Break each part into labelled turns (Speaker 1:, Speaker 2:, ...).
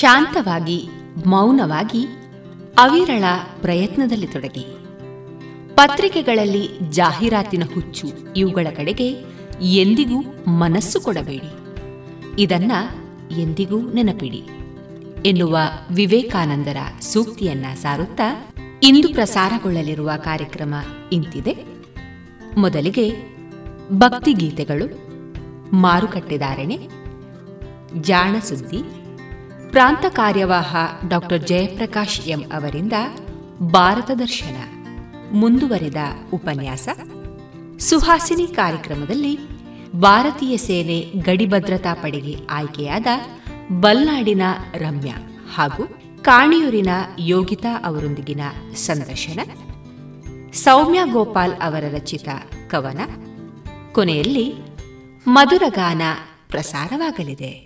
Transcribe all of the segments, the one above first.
Speaker 1: ಶಾಂತವಾಗಿ, ಮೌನವಾಗಿ, ಅವಿರಳ ಪ್ರಯತ್ನದಲ್ಲಿ ತೊಡಗಿ. ಪತ್ರಿಕೆಗಳಲ್ಲಿ ಜಾಹೀರಾತಿನ ಹುಚ್ಚು ಇವುಗಳ ಕಡೆಗೆ ಎಂದಿಗೂ ಮನಸ್ಸು ಕೊಡಬೇಡಿ. ಇದನ್ನ ಎಂದಿಗೂ ನೆನಪಿಡಿ. ಎನ್ನುವ ವಿವೇಕಾನಂದರ ಸೂಕ್ತಿಯನ್ನ ಸಾರುತ್ತಾ ಇಂದು ಪ್ರಸಾರಗೊಳ್ಳಲಿರುವ ಕಾರ್ಯಕ್ರಮ ಇಂತಿದೆ. ಮೊದಲಿಗೆ ಭಕ್ತಿಗೀತೆಗಳು ಮಾರುಕಟ್ಟೆದಾರಣೆ ಜಾಣ ಸುದ್ದಿ ಪ್ರಾಂತ ಕಾರ್ಯವಾಹ ಡಾಕ್ಟರ್ ಜಯಪ್ರಕಾಶ್ ಎಂ ಅವರಿಂದ ಭಾರತ ದರ್ಶನ. ಮುಂದುವರೆದ ಉಪನ್ಯಾಸ. ಸುಹಾಸಿನಿ ಕಾರ್ಯಕ್ರಮದಲ್ಲಿ ಭಾರತೀಯ ಸೇನೆ ಗಡಿ ಭದ್ರತಾ ಪಡೆಗೆ ಆಯ್ಕೆಯಾದ ಬಲ್ನಾಡಿನ ರಮ್ಯಾ ಹಾಗೂ ಕಾಣಿಯೂರಿನ ಯೋಗಿತಾ ಅವರೊಂದಿಗಿನ ಸಂದರ್ಶನ. ಸೌಮ್ಯ ಗೋಪಾಲ್ ಅವರ ರಚಿತ ಕವನ. ಕೊನೆಯಲ್ಲಿ ಮಧುರಗಾನ ಪ್ರಸಾರವಾಗಲಿದೆ.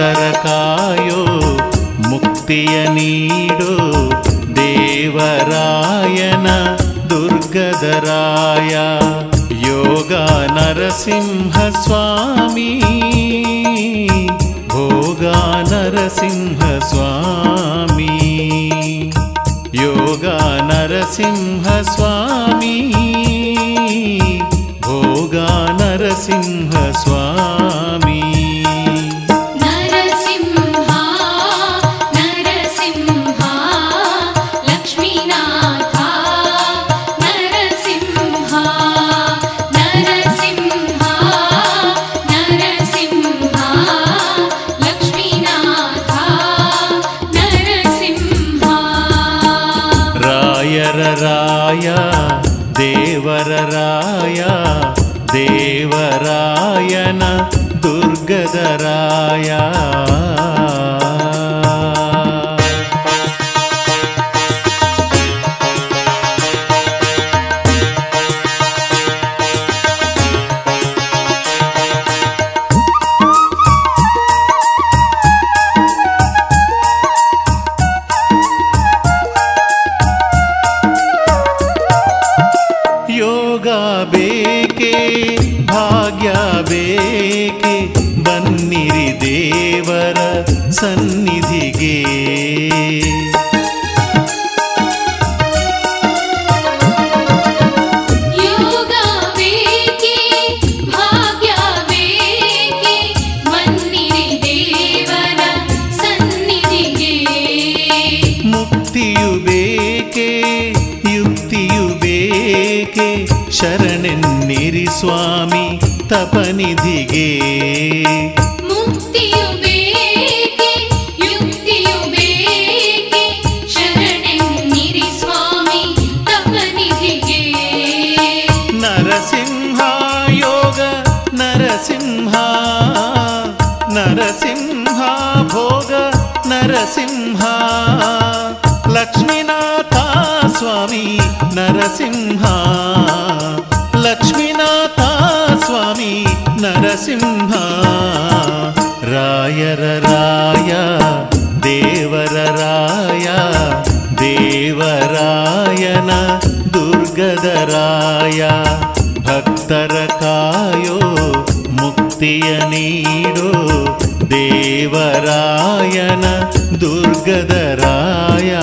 Speaker 2: ಕಾಯೋ ಮುಕ್ತಿಯ ನೀಡೋ ದೇವರಾಯನ ದುರ್ಗದರಾಯ ಯೋಗ ನರಸಿಂಹ ಸ್ವಾಮಿ ಭೋಗ ನರಸಿಂಹ ಸ್ವಾಮಿ ಯೋಗ ನರಸಿಂಹ ಸ್ವಾಮಿ ಭೋಗ ನರಸಿಂಹ ಸ್ವಾಮಿ
Speaker 3: नरसिंहा भोग नरसिंहा। लक्ष्मीनाथा स्वामी नरसिंहा। लक्ष्मीनाथा स्वामी नरसिंहा। रायर राय देवर राय देवरायन
Speaker 4: दुर्गदराय भक्तरकायो मुक्तियनीडो देवरायन दुर्गदराया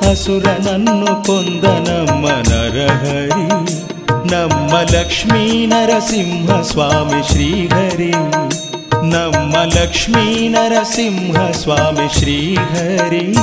Speaker 4: ಹಸುರನನ್ನು ಕೊಂದ ನಮ್ಮ ನರಹರಿ ನಮ್ಮ ಲಕ್ಷ್ಮೀ ನರಸಿಂಹ ಸ್ವಾಮಿ ಶ್ರೀಹರಿ ನಮ್ಮ ಲಕ್ಷ್ಮೀ ನರಸಿಂಹ ಸ್ವಾಮಿ ಶ್ರೀಹರಿ.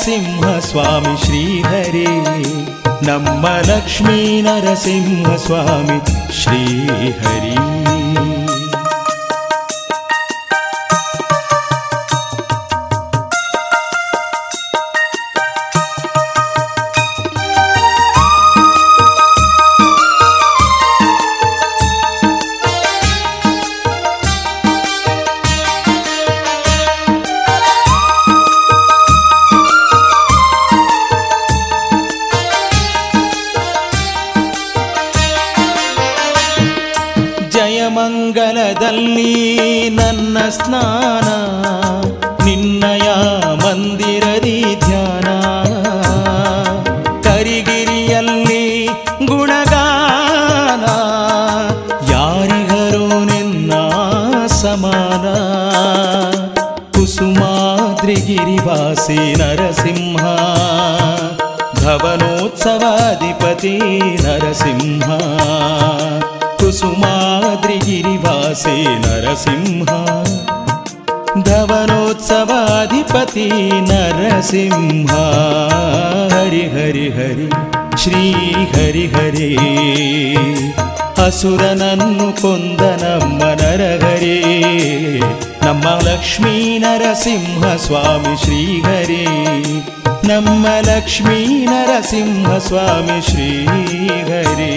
Speaker 4: नरसिंह स्वामी श्रीहरे। नम लक्ष्मी नरसिंह स्वामी श्रीहरी। हरिंहा हरि हरि हरि श्रीहरि हरे असुरननुकुन्दनं नर हरि नमः लक्ष्मी नरसिंहस्वामि श्री हरि। नमलक्ष्मी नरसिंहस्वामि श्री हरि।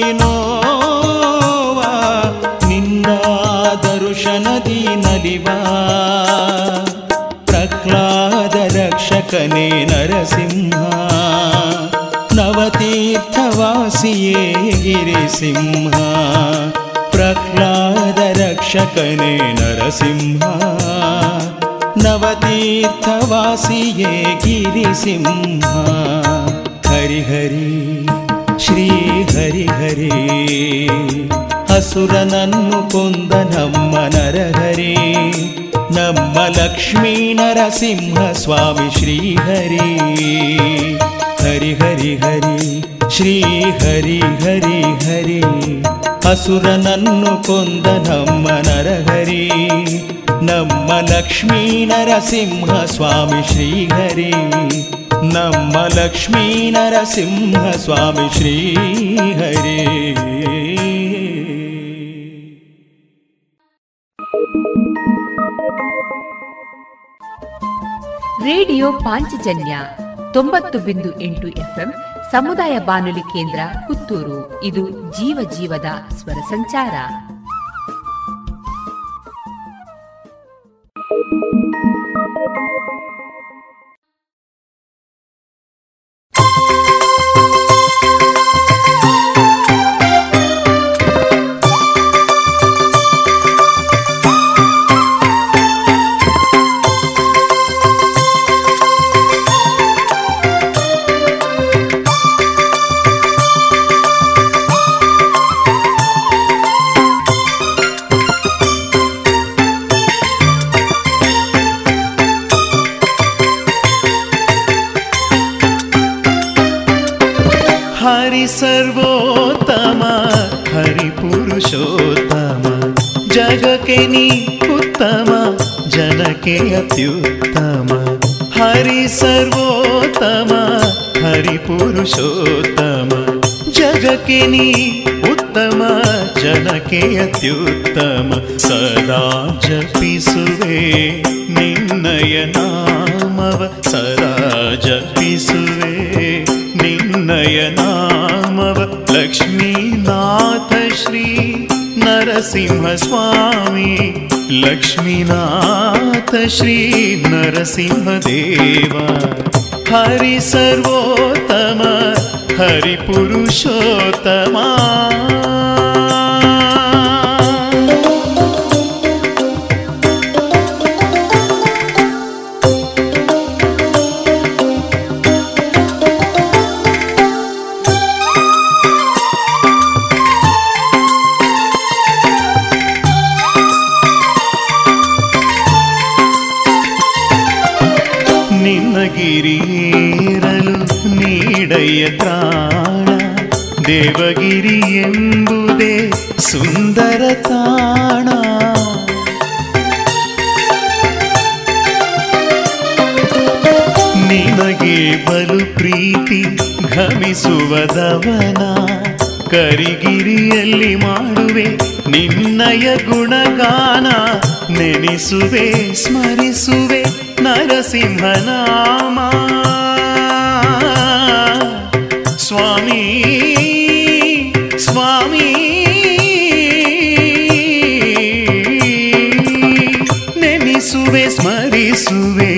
Speaker 4: ನೀನೋವಾ ನಿನ್ನ ದರುಶನದಿ ನಲಿವಾ ಪ್ರಹ್ಲಾದ ರಕ್ಷಕನೇ ನರಸಿಂಹ
Speaker 2: ನವತೀರ್ಥವಾಸಿಯೇ ಗಿರಿಸಿಂಹ ಪ್ರಹ್ಲಾದ ರಕ್ಷಕನೇ ನರಸಿಂಹ नवतीर्थवासिये गिरिसिंहा हरिहरि श्रीहरि हरि हसुरन मुकुन्दनं नर हरि नमलक्ष्मी नरसिंह स्वामी श्रीहरि हरि हरि हरि श्रीहरि हरि हरि हसुरननुकुन्दनं नर हरि नमलक्ष्मी न रसिंह स्वामि श्रीहरि ನಮ್ಮ ಲಕ್ಷ್ಮೀ ನರಸಿಂಹ ಸ್ವಾಮಿ ಶ್ರೀಹರಿ
Speaker 1: ರೇಡಿಯೋ ಪಾಂಚಜನ್ಯ ತೊಂಬತ್ತು ಬಿಂದು ಎಂಟು ಎಫ್ಎಂ ಸಮುದಾಯ ಬಾನುಲಿ ಕೇಂದ್ರ ಪುತ್ತೂರು. ಇದು ಜೀವ ಜೀವದ ಸ್ವರ ಸಂಚಾರ.
Speaker 2: Thank ಸರ್ವೋತ್ತಮ హరి సర్వోత్తమ హరి పురుషోత్తమ జగకే ఉత్తమ జనకే అత్యుత్తమ. హరి సర్వోత్తమ హరి పురుషోత్తమ జగకే ఉత్తమ జనకే అత్యుత్తమ. సదా జపిసువే నిన్నయనామవ సదా జపిసువే నిన్నయనా लक्ष्मीनाथ श्री नरसिंहस्वामी लक्ष्मीनाथ श्री नरसिंहदेव। हरि सर्वोत्तम हरिपुरुषोत्तमा ತ್ರಾಣ ದೇವಗಿರಿ ಎಂಬುದೇ ಸುಂದರ ತಾಣ. ನಿನಗೆ ಬಲು ಪ್ರೀತಿ ಘಮಿಸುವದವನ ಕರಿಗಿರಿಯಲ್ಲಿ ಮಾಡುವೆ ನಿನ್ನಯ ಗುಣಗಾನ, ನೆನೆಸುವೆ, ಸ್ಮರಿಸುವೆ ನರಸಿಂಹನಾಮ.
Speaker 4: वे स्मरि सुवे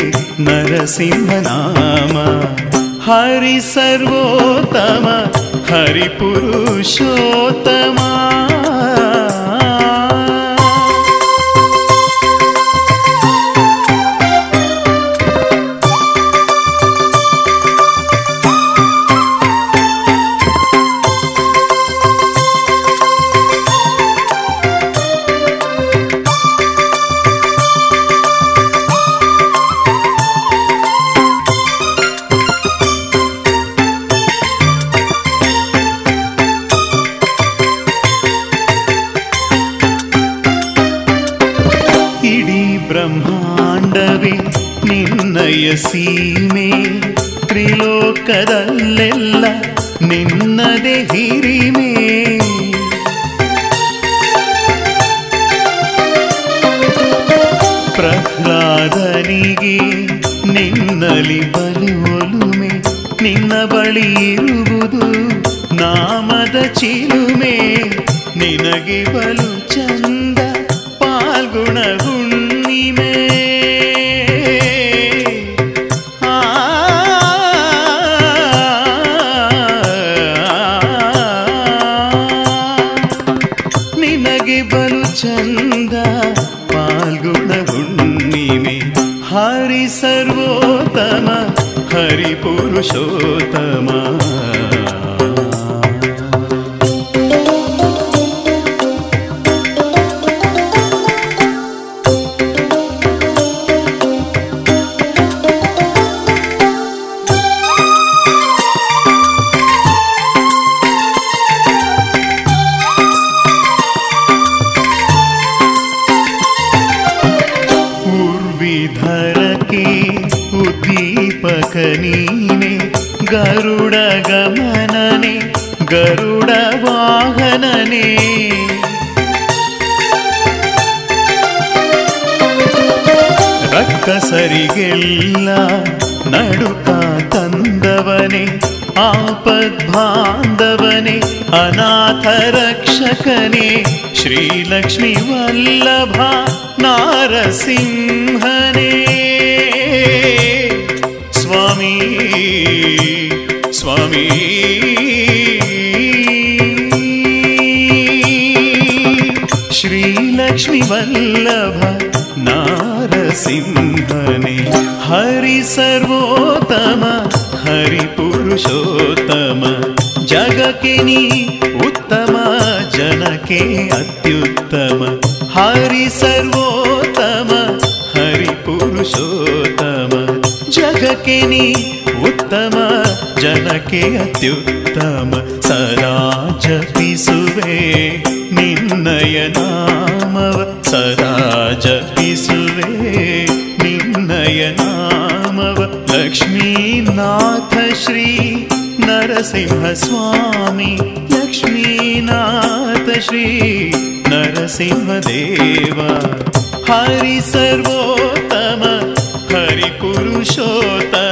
Speaker 4: नरसिंहनाम हरि सर्वोत्तम हरिपुरुषोत्तमा उत्तम जनके अत्युत्तम सराजपि सुवे निर्नय नाम सराजपि सुवे निर्नय नामव लक्ष्मीनाथ श्री नरसिंहस्वामी लक्ष्मी नाथ श्री नरसिंहदेवा हरि सर्वोत्तम हरिकुरुषोत्तम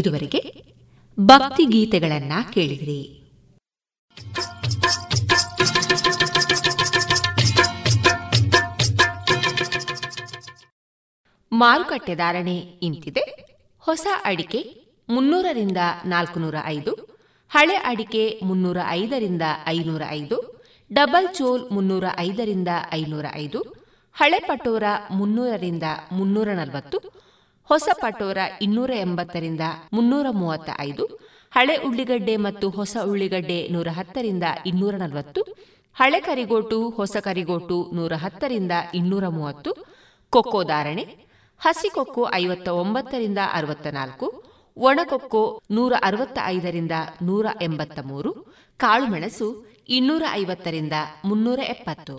Speaker 1: ಇದುವರೆಗೆ ಭಕ್ತಿ ಗೀತೆಗಳನ್ನ ಕೇಳಿದ್ರಿ. ಮಾರುಕಟ್ಟೆ ಧಾರಣೆ ಇಂತಿದೆ. ಹೊಸ ಅಡಿಕೆ ಮುನ್ನೂರರಿಂದ ನಾಲ್ಕುನೂರ ಐದು, ಹಳೆ ಅಡಿಕೆ ಮುನ್ನೂರ ಐದರಿಂದ ಐನೂರ ಐದು, ಡಬಲ್ ಚೋಲ್ ಮುನ್ನೂರ ಐದರಿಂದ ಐನೂರ ಐದು, ಹಳೆ ಪಟೋರ ಮುನ್ನೂರರಿಂದ ಮುನ್ನೂರ ನಲವತ್ತು ಹೊಸ ಪಟೋರ ಇನ್ನೂರ ಎಂಬತ್ತರಿಂದ ಮುನ್ನೂರ ಮೂವತ್ತ ಐದು ಹಳೆ ಉಳ್ಳಿಗಡ್ಡೆ ಮತ್ತು ಹೊಸ ಉಳ್ಳಿಗಡ್ಡೆ ನೂರ ಹತ್ತರಿಂದ ಇನ್ನೂರ ನಲವತ್ತು, ಹಳೆ ಕರಿಗೋಟು, ಹೊಸ ಕರಿಗೋಟು ನೂರ ಹತ್ತರಿಂದ ಇನ್ನೂರ ಮೂವತ್ತು, ಕೊಕ್ಕೋ ಧಾರಣೆ, ಹಸಿ ಕೊಕ್ಕೋ ಐವತ್ತ ಒಂಬತ್ತರಿಂದ ಅರವತ್ತ ನಾಲ್ಕು ಒಣಕೊಕ್ಕೋ ನೂರ ಅರವತ್ತ ಐದರಿಂದ ನೂರ ಎಂಬತ್ತ ಮೂರು ಕಾಳುಮೆಣಸು ಇನ್ನೂರ ಐವತ್ತರಿಂದ ಮುನ್ನೂರ ಎಪ್ಪತ್ತು.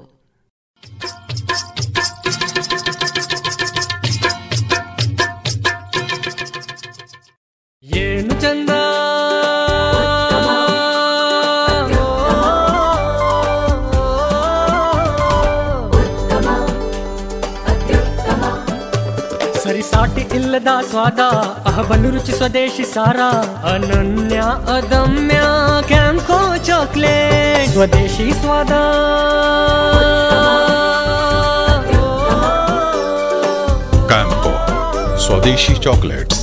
Speaker 5: ಏನು ಚಂದ ಸರಿಸಾಟಿ ಇಲ್ಲದ ಸ್ವಾದ ಅಹಬಲು ರುಚಿ ಸ್ವದೇಶಿ ಸಾರ ಅನನ್ಯ ಅದಮ್ಯ ಕ್ಯಾಂಕೋ ಚಾಕ್ಲೇಟ್ ಸ್ವದೇಶಿ ಸ್ವಾದ
Speaker 6: ಕ್ಯಾಂಪೋ ಸ್ವದೇಶಿ ಚಾಕ್ಲೇಟ್ಸ್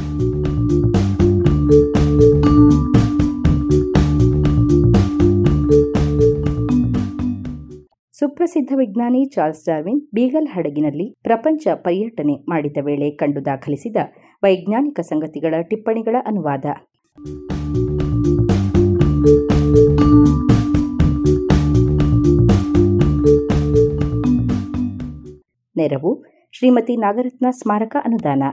Speaker 7: ಸುಪ್ರಸಿದ್ಧ ವಿಜ್ಞಾನಿ ಚಾರ್ಲ್ಸ್ ಡಾರ್ವಿನ್ ಬೀಗಲ್ ಹಡಗಿನಲ್ಲಿ ಪ್ರಪಂಚ ಪರ್ಯಟನೆ ಮಾಡಿದ ವೇಳೆ ಕಂಡು ದಾಖಲಿಸಿದ ವೈಜ್ಞಾನಿಕ ಸಂಗತಿಗಳ ಟಿಪ್ಪಣಿಗಳ ಅನುವಾದ. ನೆರವು ಶ್ರೀಮತಿ ನಾಗರತ್ನ ಸ್ಮಾರಕ ಅನುದಾನ.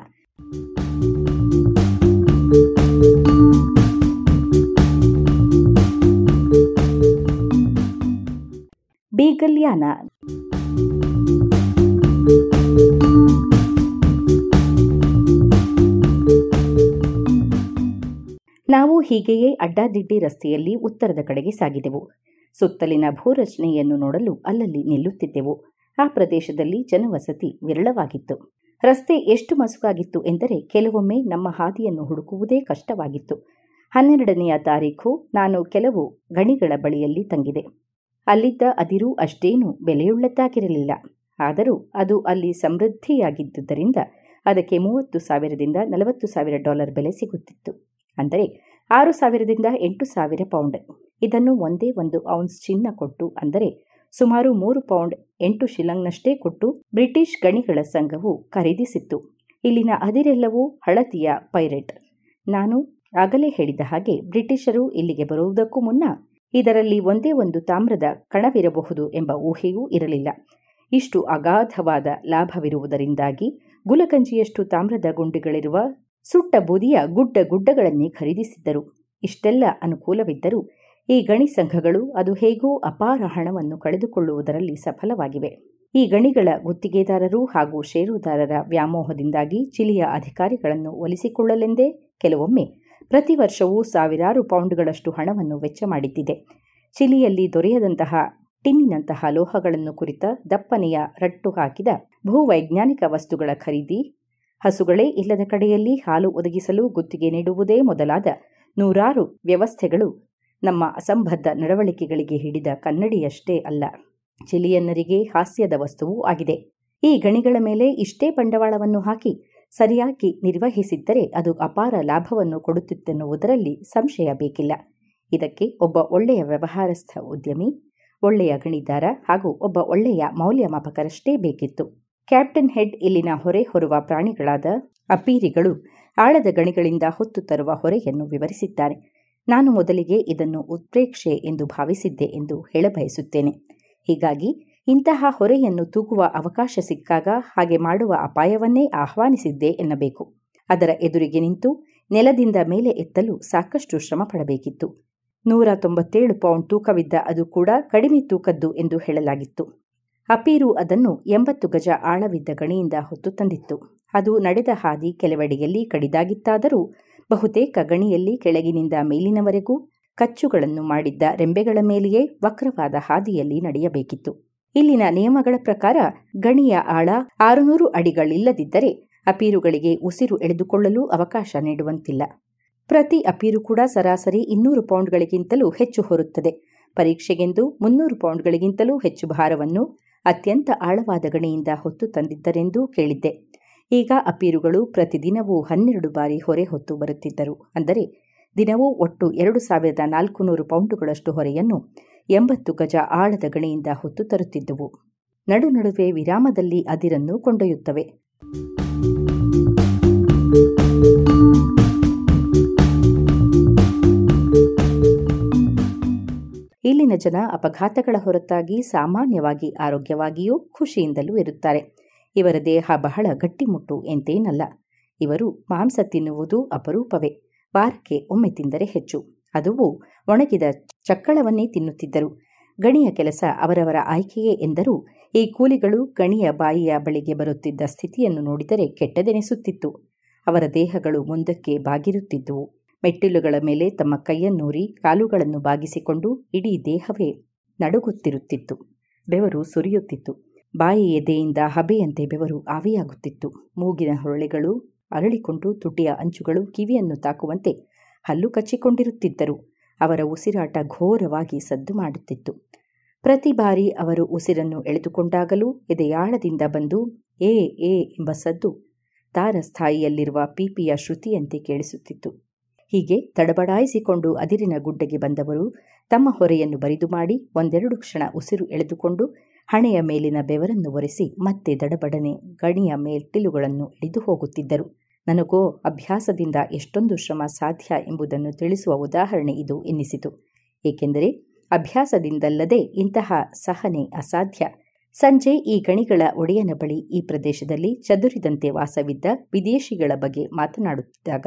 Speaker 7: ಯಾನ ನಾವು ಹೀಗೆಯೇ ಅಡ್ಡಾದಿಡ್ಡಿ ರಸ್ತೆಯಲ್ಲಿ ಉತ್ತರದ ಕಡೆಗೆ ಸಾಗಿದೆವು. ಸುತ್ತಲಿನ ಭೂರಚನೆಯನ್ನು ನೋಡಲು ಅಲ್ಲಲ್ಲಿ ನಿಲ್ಲುತ್ತಿದ್ದೆವು. ಆ ಪ್ರದೇಶದಲ್ಲಿ ಜನವಸತಿ ವಿರಳವಾಗಿತ್ತು. ರಸ್ತೆ ಎಷ್ಟು ಮಸುಕಾಗಿತ್ತು ಎಂದರೆ ಕೆಲವೊಮ್ಮೆ ನಮ್ಮ ಹಾದಿಯನ್ನು ಹುಡುಕುವುದೇ ಕಷ್ಟವಾಗಿತ್ತು. ಹನ್ನೆರಡನೆಯ ತಾರೀಖು ನಾನು ಕೆಲವು ಗಣಿಗಳ ಬಳಿಯಲ್ಲಿ ತಂಗಿದೆ. ಅಲ್ಲಿದ್ದ ಅದಿರು ಅಷ್ಟೇನೂ ಬೆಲೆಯುಳ್ಳದ್ದಾಗಿರಲಿಲ್ಲ. ಆದರೂ ಅದು ಅಲ್ಲಿ ಸಮೃದ್ಧಿಯಾಗಿದ್ದುದರಿಂದ ಅದಕ್ಕೆ ಮೂವತ್ತು ಸಾವಿರದಿಂದ ನಲವತ್ತು ಸಾವಿರ ಡಾಲರ್ ಬೆಲೆ ಸಿಗುತ್ತಿತ್ತು. ಅಂದರೆ ಆರು ಸಾವಿರದಿಂದ ಎಂಟು ಸಾವಿರ ಪೌಂಡ್. ಇದನ್ನು ಒಂದೇ ಒಂದು ಔನ್ಸ್ ಚಿನ್ನ ಕೊಟ್ಟು ಅಂದರೆ ಸುಮಾರು ಮೂರು ಪೌಂಡ್ ಎಂಟು ಶಿಲಂಗ್ನಷ್ಟೇ ಕೊಟ್ಟು ಬ್ರಿಟಿಷ್ ಗಣಿಗಳ ಸಂಘವು ಖರೀದಿಸಿತ್ತು. ಇಲ್ಲಿನ ಅದಿರೆಲ್ಲವೂ ಹಳತಿಯ ಪೈರೆಟ್. ನಾನು ಆಗಲೇ ಹೇಳಿದ ಹಾಗೆ ಬ್ರಿಟಿಷರು ಇಲ್ಲಿಗೆ ಬರುವುದಕ್ಕೂ ಮುನ್ನ ಇದರಲ್ಲಿ ಒಂದೇ ಒಂದು ತಾಮ್ರದ ಕಣವಿರಬಹುದು ಎಂಬ ಊಹೆಯೂ ಇರಲಿಲ್ಲ. ಇಷ್ಟು ಅಗಾಧವಾದ ಲಾಭವಿರುವುದರಿಂದಾಗಿ ಗುಲಕಂಜಿಯಷ್ಟು ತಾಮ್ರದ ಗುಂಡಿಗಳಿರುವ ಸುಟ್ಟ ಬೂದಿಯ ಗುಡ್ಡ ಗುಡ್ಡಗಳನ್ನೇ ಖರೀದಿಸಿದ್ದರು. ಇಷ್ಟೆಲ್ಲ ಅನುಕೂಲವಿದ್ದರೂ ಈ ಗಣಿ ಸಂಘಗಳು ಅದು ಹೇಗೋ ಅಪಾರ ಹಣವನ್ನು ಕಳೆದುಕೊಳ್ಳುವುದರಲ್ಲಿ ಸಫಲವಾಗಿವೆ. ಈ ಗಣಿಗಳ ಗುತ್ತಿಗೆದಾರರು ಹಾಗೂ ಷೇರುದಾರರ ವ್ಯಾಮೋಹದಿಂದಾಗಿ ಚಿಲಿಯ ಅಧಿಕಾರಿಗಳನ್ನು ಒಲಿಸಿಕೊಳ್ಳಲೆಂದೇ ಕೆಲವೊಮ್ಮೆ ಪ್ರತಿ ವರ್ಷವೂ ಸಾವಿರಾರು ಪೌಂಡ್ಗಳಷ್ಟು ಹಣವನ್ನು ವೆಚ್ಚ ಮಾಡಿದ್ದಿದೆ. ಚಿಲಿಯಲ್ಲಿ ದೊರೆಯದಂತಹ ಟಿನ್ನಿನಂತಹ ಲೋಹಗಳನ್ನು ಕುರಿತ ದಪ್ಪನೆಯ ರಟ್ಟು ಹಾಕಿದ ಭೂವೈಜ್ಞಾನಿಕ ವಸ್ತುಗಳ ಖರೀದಿ, ಹಸುಗಳೇ ಇಲ್ಲದ ಕಡೆಯಲ್ಲಿ ಹಾಲು ಒದಗಿಸಲು ಗುತ್ತಿಗೆ ನೀಡುವುದೇ ಮೊದಲಾದ ನೂರಾರು ವ್ಯವಸ್ಥೆಗಳು ನಮ್ಮ ಅಸಂಬದ್ಧ ನಡವಳಿಕೆಗಳಿಗೆ ಹಿಡಿದ ಕನ್ನಡಿಯಷ್ಟೇ ಅಲ್ಲ. ಚಿಲಿಯನ್ನರಿಗೆ ಹಾಸ್ಯದ ವಸ್ತುವೂ ಆಗಿದೆ. ಈ ಗಣಿಗಳ ಮೇಲೆ ಇಷ್ಟೇ ಬಂಡವಾಳವನ್ನು ಹಾಕಿ ಸರಿಯಾಗಿ ನಿರ್ವಹಿಸಿದ್ದರೆ ಅದು ಅಪಾರ ಲಾಭವನ್ನು ಕೊಡುತ್ತಿತ್ತೆನ್ನುವುದರಲ್ಲಿ ಸಂಶಯ ಬೇಕಿಲ್ಲ. ಇದಕ್ಕೆ ಒಬ್ಬ ಒಳ್ಳೆಯ ವ್ಯವಹಾರಸ್ಥ ಉದ್ಯಮಿ, ಒಳ್ಳೆಯ ಗಣಿದಾರ ಹಾಗೂ ಒಬ್ಬ ಒಳ್ಳೆಯ ಮೌಲ್ಯಮಾಪಕರಷ್ಟೇ ಬೇಕಿತ್ತು. ಕ್ಯಾಪ್ಟನ್ ಹೆಡ್ ಇಲ್ಲಿನ ಹೊರೆ ಹೊರುವ ಪ್ರಾಣಿಗಳಾದ ಅಪೀರಿಗಳು ಆಳದ ಗಣಿಗಳಿಂದ ಹೊತ್ತು ತರುವ ಹೊರೆಯನ್ನು ವಿವರಿಸಿದ್ದಾರೆ. ನಾನು ಮೊದಲಿಗೆ ಇದನ್ನು ಉತ್ಪ್ರೇಕ್ಷೆ ಎಂದು ಭಾವಿಸಿದ್ದೆ ಎಂದು ಹೇಳಬಯಸುತ್ತೇನೆ. ಹೀಗಾಗಿ ಇಂತಹ ಹೊರೆಯನ್ನು ತೂಗುವ ಅವಕಾಶ ಸಿಕ್ಕಾಗ ಹಾಗೆ ಮಾಡುವ ಅಪಾಯವನ್ನೇ ಆಹ್ವಾನಿಸಿದ್ದೆ ಎನ್ನಬೇಕು. ಅದರ ಎದುರಿಗೆ ನಿಂತು ನೆಲದಿಂದ ಮೇಲೆ ಎತ್ತಲು ಸಾಕಷ್ಟು ಶ್ರಮ ಪಡಬೇಕಿತ್ತು ನೂರ ತೊಂಬತ್ತೇಳು ಪೌಂಡ್ ತೂಕವಿದ್ದ ಅದು ಕೂಡ ಕಡಿಮೆ ತೂಕದ್ದು ಎಂದು ಹೇಳಲಾಗಿತ್ತು. ಅಪೀರು ಅದನ್ನು ಎಂಬತ್ತು ಗಜ ಆಳವಿದ್ದ ಗಣಿಯಿಂದ ಹೊತ್ತು ತಂದಿತ್ತು. ಅದು ನಡೆದ ಹಾದಿ ಕೆಲವೆಡೆಯಲ್ಲಿ ಕಡಿದಾಗಿತ್ತಾದರೂ ಬಹುತೇಕ ಗಣಿಯಲ್ಲಿ ಕೆಳಗಿನಿಂದ ಮೇಲಿನವರೆಗೂ ಕಚ್ಚುಗಳನ್ನು ಮಾಡಿದ್ದ ರೆಂಬೆಗಳ ಮೇಲೆಯೇ ವಕ್ರವಾದ ಹಾದಿಯಲ್ಲಿ ನಡೆಯಬೇಕಿತ್ತು. ಇಲ್ಲಿನ ನಿಯಮಗಳ ಪ್ರಕಾರ ಗಣಿಯ ಆಳ ಆರುನೂರು ಅಡಿಗಳಿಲ್ಲದಿದ್ದರೆ ಅಪೀರುಗಳಿಗೆ ಉಸಿರು ಎಳೆದುಕೊಳ್ಳಲು ಅವಕಾಶ ನೀಡುವಂತಿಲ್ಲ. ಪ್ರತಿ ಅಪೀರು ಕೂಡ ಸರಾಸರಿ ಇನ್ನೂರು ಪೌಂಡ್ಗಳಿಗಿಂತಲೂ ಹೆಚ್ಚು ಹೊರುತ್ತದೆ. ಪರೀಕ್ಷೆಗೆಂದು ಮುನ್ನೂರು ಪೌಂಡ್ಗಳಿಗಿಂತಲೂ ಹೆಚ್ಚು ಭಾರವನ್ನು ಅತ್ಯಂತ ಆಳವಾದ ಗಣಿಯಿಂದ ಹೊತ್ತು ತಂದಿದ್ದರೆಂದೂ ಕೇಳಿದ್ದೆ. ಈಗ ಅಪೀರುಗಳು ಪ್ರತಿದಿನವೂ ಹನ್ನೆರಡು ಬಾರಿ ಹೊರೆ ಹೊತ್ತು ಬರುತ್ತಿದ್ದರು. ಅಂದರೆ ದಿನವೂ ಒಟ್ಟು ಎರಡು ಸಾವಿರದ ನಾಲ್ಕು ನೂರು ಪೌಂಡುಗಳಷ್ಟು ಹೊರೆಯನ್ನು ಎಂಬತ್ತು ಗಜ ಆಳದ ಗಣಿಯಿಂದ ಹೊತ್ತು ತರುತ್ತಿದ್ದುವು. ನಡು ನಡುವೆ ವಿರಾಮದಲ್ಲಿ ಅದಿರನ್ನು ಕೊಂಡೊಯ್ಯುತ್ತವೆ. ಇಲ್ಲಿನ ಜನ ಅಪಘಾತಗಳ ಹೊರತಾಗಿ ಸಾಮಾನ್ಯವಾಗಿ ಆರೋಗ್ಯವಾಗಿಯೂ ಖುಷಿಯಿಂದಲೂ ಇರುತ್ತಾರೆ. ಇವರ ದೇಹ ಬಹಳ ಗಟ್ಟಿಮುಟ್ಟು ಎಂತೇನಲ್ಲ. ಇವರು ಮಾಂಸ ತಿನ್ನುವುದು ಅಪರೂಪವೇ. ವಾರಕ್ಕೆ ಒಮ್ಮೆ ತಿಂದರೆ ಹೆಚ್ಚು. ಅದುವು ಒಣಗಿದ ಚಕ್ಕಳವನ್ನೇ ತಿನ್ನುತ್ತಿದ್ದರು. ಗಣಿಯ ಕೆಲಸ ಅವರವರ ಆಯ್ಕೆಯೇ ಎಂದರೂ ಈ ಕೂಲಿಗಳು ಗಣಿಯ ಬಾಯಿಯ ಬಳಿಗೆ ಬರುತ್ತಿದ್ದ ಸ್ಥಿತಿಯನ್ನು ನೋಡಿದರೆ ಕೆಟ್ಟದೆನಿಸುತ್ತಿತ್ತು. ಅವರ ದೇಹಗಳು ಮುಂದಕ್ಕೆ ಬಾಗಿರುತ್ತಿದ್ದುವು. ಮೆಟ್ಟಿಲುಗಳ ಮೇಲೆ ತಮ್ಮ ಕೈಯನ್ನೂರಿ ಕಾಲುಗಳನ್ನು ಬಾಗಿಸಿಕೊಂಡು ಇಡೀ ದೇಹವೇ ನಡುಗುತ್ತಿರುತ್ತಿತ್ತು. ಬೆವರು ಸುರಿಯುತ್ತಿತ್ತು. ಬಾಯಿ ಎದೆಯಿಂದ ಹಬೆಯಂತೆ ಬೆವರು ಆವಿಯಾಗುತ್ತಿತ್ತು. ಮೂಗಿನ ಹೊರಳೆಗಳು ಅರಳಿಕೊಂಡು ತುಟಿಯ ಅಂಚುಗಳು ಕಿವಿಯನ್ನು ತಾಕುವಂತೆ ಹಲ್ಲು ಕಚ್ಚಿಕೊಂಡಿರುತ್ತಿದ್ದರು. ಅವರ ಉಸಿರಾಟ ಘೋರವಾಗಿ ಸದ್ದು ಮಾಡುತ್ತಿತ್ತು. ಪ್ರತಿ ಬಾರಿ ಅವರು ಉಸಿರನ್ನು ಎಳೆದುಕೊಂಡಾಗಲೂ ಎದೆಯಾಳದಿಂದ ಬಂದು, ಏ ಏ ಎಂಬ ಸದ್ದು ತಾರಸ್ಥಾಯಿಯಲ್ಲಿರುವ ಪೀಪಿಯ ಶ್ರುತಿಯಂತೆ ಕೇಳಿಸುತ್ತಿತ್ತು. ಹೀಗೆ ತಡಬಡಾಯಿಸಿಕೊಂಡು ಅದಿರಿನ ಗುಡ್ಡೆಗೆ ಬಂದವರು ತಮ್ಮ ಹೊರೆಯನ್ನು ಬರಿದು ಮಾಡಿ ಒಂದೆರಡು ಕ್ಷಣ ಉಸಿರು ಎಳೆದುಕೊಂಡು ಹಣೆಯ ಮೇಲಿನ ಬೆವರನ್ನು ಒರೆಸಿ ಮತ್ತೆ ದಡಬಡನೆ ಗಣಿಯ ಮೇಲ್ಟಿಲುಗಳನ್ನು ಇಳಿದು ಹೋಗುತ್ತಿದ್ದರು. ನನಗೋ ಅಭ್ಯಾಸದಿಂದ ಎಷ್ಟೊಂದು ಶ್ರಮ ಸಾಧ್ಯ ಎಂಬುದನ್ನು ತಿಳಿಸುವ ಉದಾಹರಣೆ ಇದು ಎನ್ನಿಸಿತು. ಏಕೆಂದರೆ ಅಭ್ಯಾಸದಿಂದಲ್ಲದೆ ಇಂತಹ ಸಹನೆ ಅಸಾಧ್ಯ. ಸಂಜೆ ಈ ಗಣಿಗಳ ಒಡೆಯನ ಬಳಿ ಈ ಪ್ರದೇಶದಲ್ಲಿ ಚದುರಿದಂತೆ ವಾಸವಿದ್ದ ವಿದೇಶಿಗಳ ಬಗ್ಗೆ ಮಾತನಾಡುತ್ತಿದ್ದಾಗ,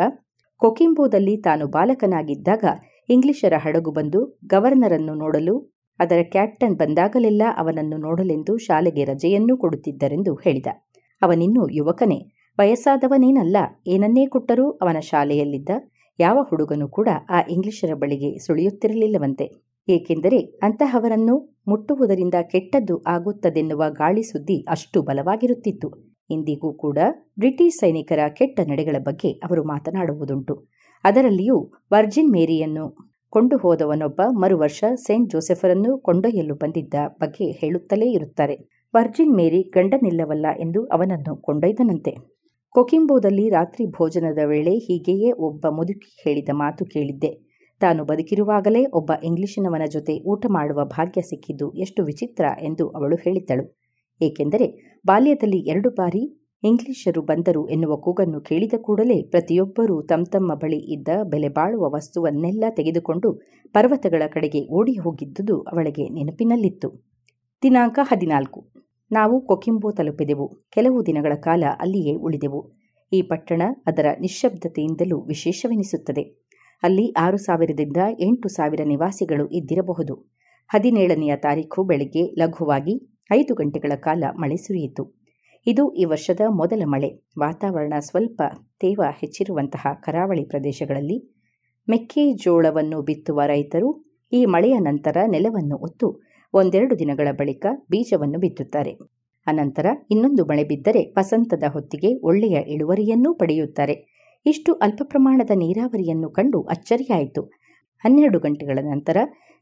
Speaker 7: ಕೊಕಿಂಬೋದಲ್ಲಿ ತಾನು ಬಾಲಕನಾಗಿದ್ದಾಗ ಇಂಗ್ಲಿಷರ ಹಡಗು ಬಂದು ಗವರ್ನರನ್ನು ನೋಡಲು, ಅದರ ಕ್ಯಾಪ್ಟನ್ ಬಂದಾಗಲೆಲ್ಲ ಅವನನ್ನು ನೋಡಲೆಂದು ಶಾಲೆಗೆ ರಜೆಯನ್ನೂ ಕೊಡುತ್ತಿದ್ದರೆಂದು ಹೇಳಿದ. ಅವನಿನ್ನೂ ಯುವಕನೇ ವಯಸ್ಸಾದವನೇನಲ್ಲ, ಏನನ್ನೇ ಕೊಟ್ಟರೂ ಅವನ ಶಾಲೆಯಲ್ಲಿದ್ದ ಯಾವ ಹುಡುಗನೂ ಕೂಡ ಆ ಇಂಗ್ಲಿಷರ ಬಳಿಗೆ ಸುಳಿಯುತ್ತಿರಲಿಲ್ಲವಂತೆ. ಏಕೆಂದರೆ ಅಂತಹವರನ್ನು ಮುಟ್ಟುವುದರಿಂದ ಕೆಟ್ಟದ್ದು ಆಗುತ್ತದೆನ್ನುವ ಗಾಳಿ ಸುದ್ದಿ ಅಷ್ಟು ಬಲವಾಗಿರುತ್ತಿತ್ತು. ಇಂದಿಗೂ ಕೂಡ ಬ್ರಿಟಿಷ್ ಸೈನಿಕರ ಕೆಟ್ಟ ನಡೆಗಳ ಬಗ್ಗೆ ಅವರು ಮಾತನಾಡುವುದುಂಟು. ಅದರಲ್ಲಿಯೂ ವರ್ಜಿನ್ ಮೇರಿಯನ್ನು ಕೊಂಡು ಹೋದವನೊಬ್ಬ ಮರುವರ್ಷ ಸೇಂಟ್ ಜೋಸೆಫರನ್ನು ಕೊಂಡೊಯ್ಯಲು ಬಂದಿದ್ದ ಬಗ್ಗೆ ಹೇಳುತ್ತಲೇ ಇರುತ್ತಾರೆ. ವರ್ಜಿನ್ ಮೇರಿ ಗಂಡನಿಲ್ಲವಲ್ಲ ಎಂದು ಅವನನ್ನು ಕೊಂಡೊಯ್ದನಂತೆ. ಕೊಕಿಂಬೋದಲ್ಲಿ ರಾತ್ರಿ ಭೋಜನದ ವೇಳೆ ಹೀಗೆಯೇ ಒಬ್ಬ ಮುದುಕಿ ಹೇಳಿದ ಮಾತು ಕೇಳಿದ್ದೆ. ತಾನು ಬದುಕಿರುವಾಗಲೇ ಒಬ್ಬ ಇಂಗ್ಲಿಶಿನವನ ಜೊತೆ ಊಟ ಮಾಡುವ ಭಾಗ್ಯ ಸಿಕ್ಕಿದ್ದು ಎಷ್ಟು ವಿಚಿತ್ರ ಎಂದು ಅವಳು ಹೇಳಿದ್ದಳು. ಏಕೆಂದರೆ ಬಾಲ್ಯದಲ್ಲಿ ಎರಡು ಬಾರಿ ಇಂಗ್ಲಿಷರು ಬಂದರು ಎನ್ನುವ ಕೂಗನ್ನು ಕೇಳಿದ ಕೂಡಲೇ ಪ್ರತಿಯೊಬ್ಬರೂ ತಮ್ಮ ಬಳಿ ಇದ್ದ ಬೆಲೆ ಬಾಳುವ ವಸ್ತುವನ್ನೆಲ್ಲ ತೆಗೆದುಕೊಂಡು ಪರ್ವತಗಳ ಕಡೆಗೆ ಓಡಿ ಹೋಗಿದ್ದುದು ಅವಳಿಗೆ ನೆನಪಿನಲ್ಲಿತ್ತು. ದಿನಾಂಕ ಹದಿನಾಲ್ಕು. ನಾವು ಕೊಕಿಂಬೋ ತಲುಪಿದೆವು. ಕೆಲವು ದಿನಗಳ ಕಾಲ ಅಲ್ಲಿಯೇ ಉಳಿದೆವು. ಈ ಪಟ್ಟಣ ಅದರ ನಿಶ್ಶಬ್ದತೆಯಿಂದಲೂ ವಿಶೇಷವೆನಿಸುತ್ತದೆ. ಅಲ್ಲಿ ಆರು ಸಾವಿರದಿಂದ ಎಂಟು ಸಾವಿರ ನಿವಾಸಿಗಳು ಇದ್ದಿರಬಹುದು. ಹದಿನೇಳನೆಯ ತಾರೀಖು ಬೆಳಗ್ಗೆ ಲಘುವಾಗಿ ಐದು ಗಂಟೆಗಳ ಕಾಲ ಮಳೆ ಸುರಿಯಿತು. ಇದು ಈ ವರ್ಷದ ಮೊದಲ ಮಳೆ. ವಾತಾವರಣ ಸ್ವಲ್ಪ ತೇವ ಹೆಚ್ಚಿರುವಂತಹ ಕರಾವಳಿ ಪ್ರದೇಶಗಳಲ್ಲಿ ಮೆಕ್ಕೆಜೋಳವನ್ನು ಬಿತ್ತುವ ರೈತರು ಈ ಮಳೆಯ ನಂತರ ನೆಲವನ್ನು ಒತ್ತು ಒಂದೆರಡು ದಿನಗಳ ಬಳಿಕ ಬೀಜವನ್ನು ಬಿತ್ತುತ್ತಾರೆ. ಅನಂತರ ಇನ್ನೊಂದು ಮಳೆ ಬಿದ್ದರೆ ವಸಂತದ ಹೊತ್ತಿಗೆ ಒಳ್ಳೆಯ ಇಳುವರಿಯನ್ನೂ ಪಡೆಯುತ್ತಾರೆ. ಇಷ್ಟು ಅಲ್ಪ ಪ್ರಮಾಣದ ನೀರಾವರಿಯನ್ನು ಕಂಡು ಅಚ್ಚರಿಯಾಯಿತು. ಹನ್ನೆರಡು ಗಂಟೆಗಳ ನಂತರ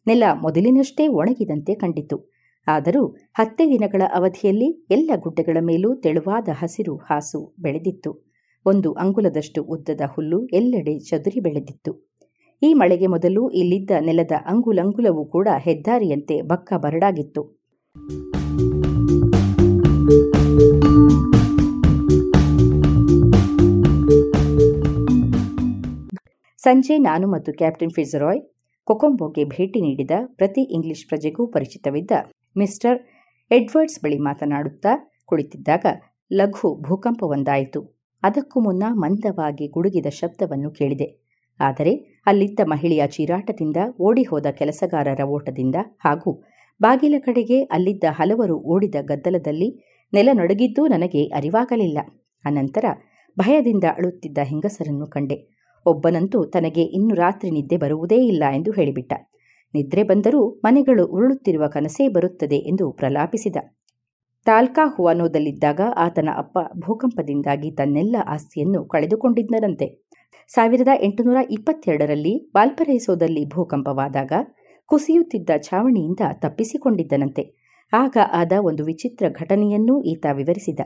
Speaker 7: ನೆಲ ಮೊದಲಿನಷ್ಟೇ ಒಣಗಿದಂತೆ ಕಂಡಿತು. ಆದರೂ ಹತ್ತೇ ದಿನಗಳ ಅವಧಿಯಲ್ಲಿ ಎಲ್ಲ ಗುಡ್ಡೆಗಳ ಮೇಲೂ ತೆಳುವಾದ ಹಸಿರು ಹಾಸು ಬೆಳೆದಿತ್ತು. ಒಂದು ಅಂಗುಲದಷ್ಟು ಉದ್ದದ ಹುಲ್ಲು ಎಲ್ಲೆಡೆ ಚದುರಿ ಬೆಳೆದಿತ್ತು. ಈ ಮಳೆಗೆ ಮೊದಲು ಇಲ್ಲಿದ್ದ ನೆಲದ ಅಂಗುಲಂಗುಲವೂ ಕೂಡ ಹೆದ್ದಾರಿಯಂತೆ ಬಕ್ಕ ಬರಡಾಗಿತ್ತು. ಸಂಜೆ ನಾನು ಮತ್ತು ಕ್ಯಾಪ್ಟನ್ ಫಿಜರಾಯ್ ಕೊಕೊಂಬೋಗೆ ಭೇಟಿ ನೀಡಿದ ಪ್ರತಿ ಇಂಗ್ಲಿಷ್ ಪ್ರಜೆಗೂ ಪರಿಚಿತವಿದ್ದ ಮಿಸ್ಟರ್ ಎಡ್ವರ್ಡ್ಸ್ ಬಳಿ ಮಾತನಾಡುತ್ತಾ ಕುಳಿತಿದ್ದಾಗ ಲಘು ಭೂಕಂಪವೊಂದಾಯಿತು ಅದಕ್ಕೂ ಮುನ್ನ ಮಂದವಾಗಿ ಗುಡುಗಿದ ಶಬ್ದವನ್ನು ಕೇಳಿದೆ. ಆದರೆ ಅಲ್ಲಿದ್ದ ಮಹಿಳೆಯ ಚೀರಾಟದಿಂದ ಓಡಿಹೋದ ಕೆಲಸಗಾರರ ಓಟದಿಂದ ಹಾಗೂ ಬಾಗಿಲ ಕಡೆಗೆ ಅಲ್ಲಿದ್ದ ಹಲವರು ಓಡಿದ ಗದ್ದಲದಲ್ಲಿ ನೆಲ ನಡುಗಿದ್ದೂ ನನಗೆ ಅರಿವಾಗಲಿಲ್ಲ. ಅನಂತರ ಭಯದಿಂದ ಅಳುತ್ತಿದ್ದ ಹೆಂಗಸರನ್ನು ಕಂಡೆ. ಒಬ್ಬನಂತೂ ತನಗೆ ಇನ್ನು ರಾತ್ರಿ ನಿದ್ದೆ ಬರುವುದೇ ಇಲ್ಲ ಎಂದು ಹೇಳಿಬಿಟ್ಟ. ನಿದ್ರೆ ಬಂದರೂ ಮನೆಗಳು ಉರುಳುತ್ತಿರುವ ಕನಸೇ ಬರುತ್ತದೆ ಎಂದು ಪ್ರಲಾಪಿಸಿದ. ತಾಲ್ಕಾ ಹುವಾನೋದಲ್ಲಿದ್ದಾಗ ಆತನ ಅಪ್ಪ ಭೂಕಂಪದಿಂದಾಗಿ ತನ್ನೆಲ್ಲ ಆಸ್ತಿಯನ್ನು ಕಳೆದುಕೊಂಡಿದ್ದರಂತೆ ಸಾವಿರದ ಎಂಟುನೂರ ಇಪ್ಪತ್ತೆರಡರಲ್ಲಿ ವಾಲ್ಪರೇಸೋದಲ್ಲಿ ಭೂಕಂಪವಾದಾಗ ಕುಸಿಯುತ್ತಿದ್ದ ಛಾವಣಿಯಿಂದ ತಪ್ಪಿಸಿಕೊಂಡಿದ್ದನಂತೆ. ಆಗ ಆದ ಒಂದು ವಿಚಿತ್ರ ಘಟನೆಯನ್ನೂ ಈತ ವಿವರಿಸಿದ.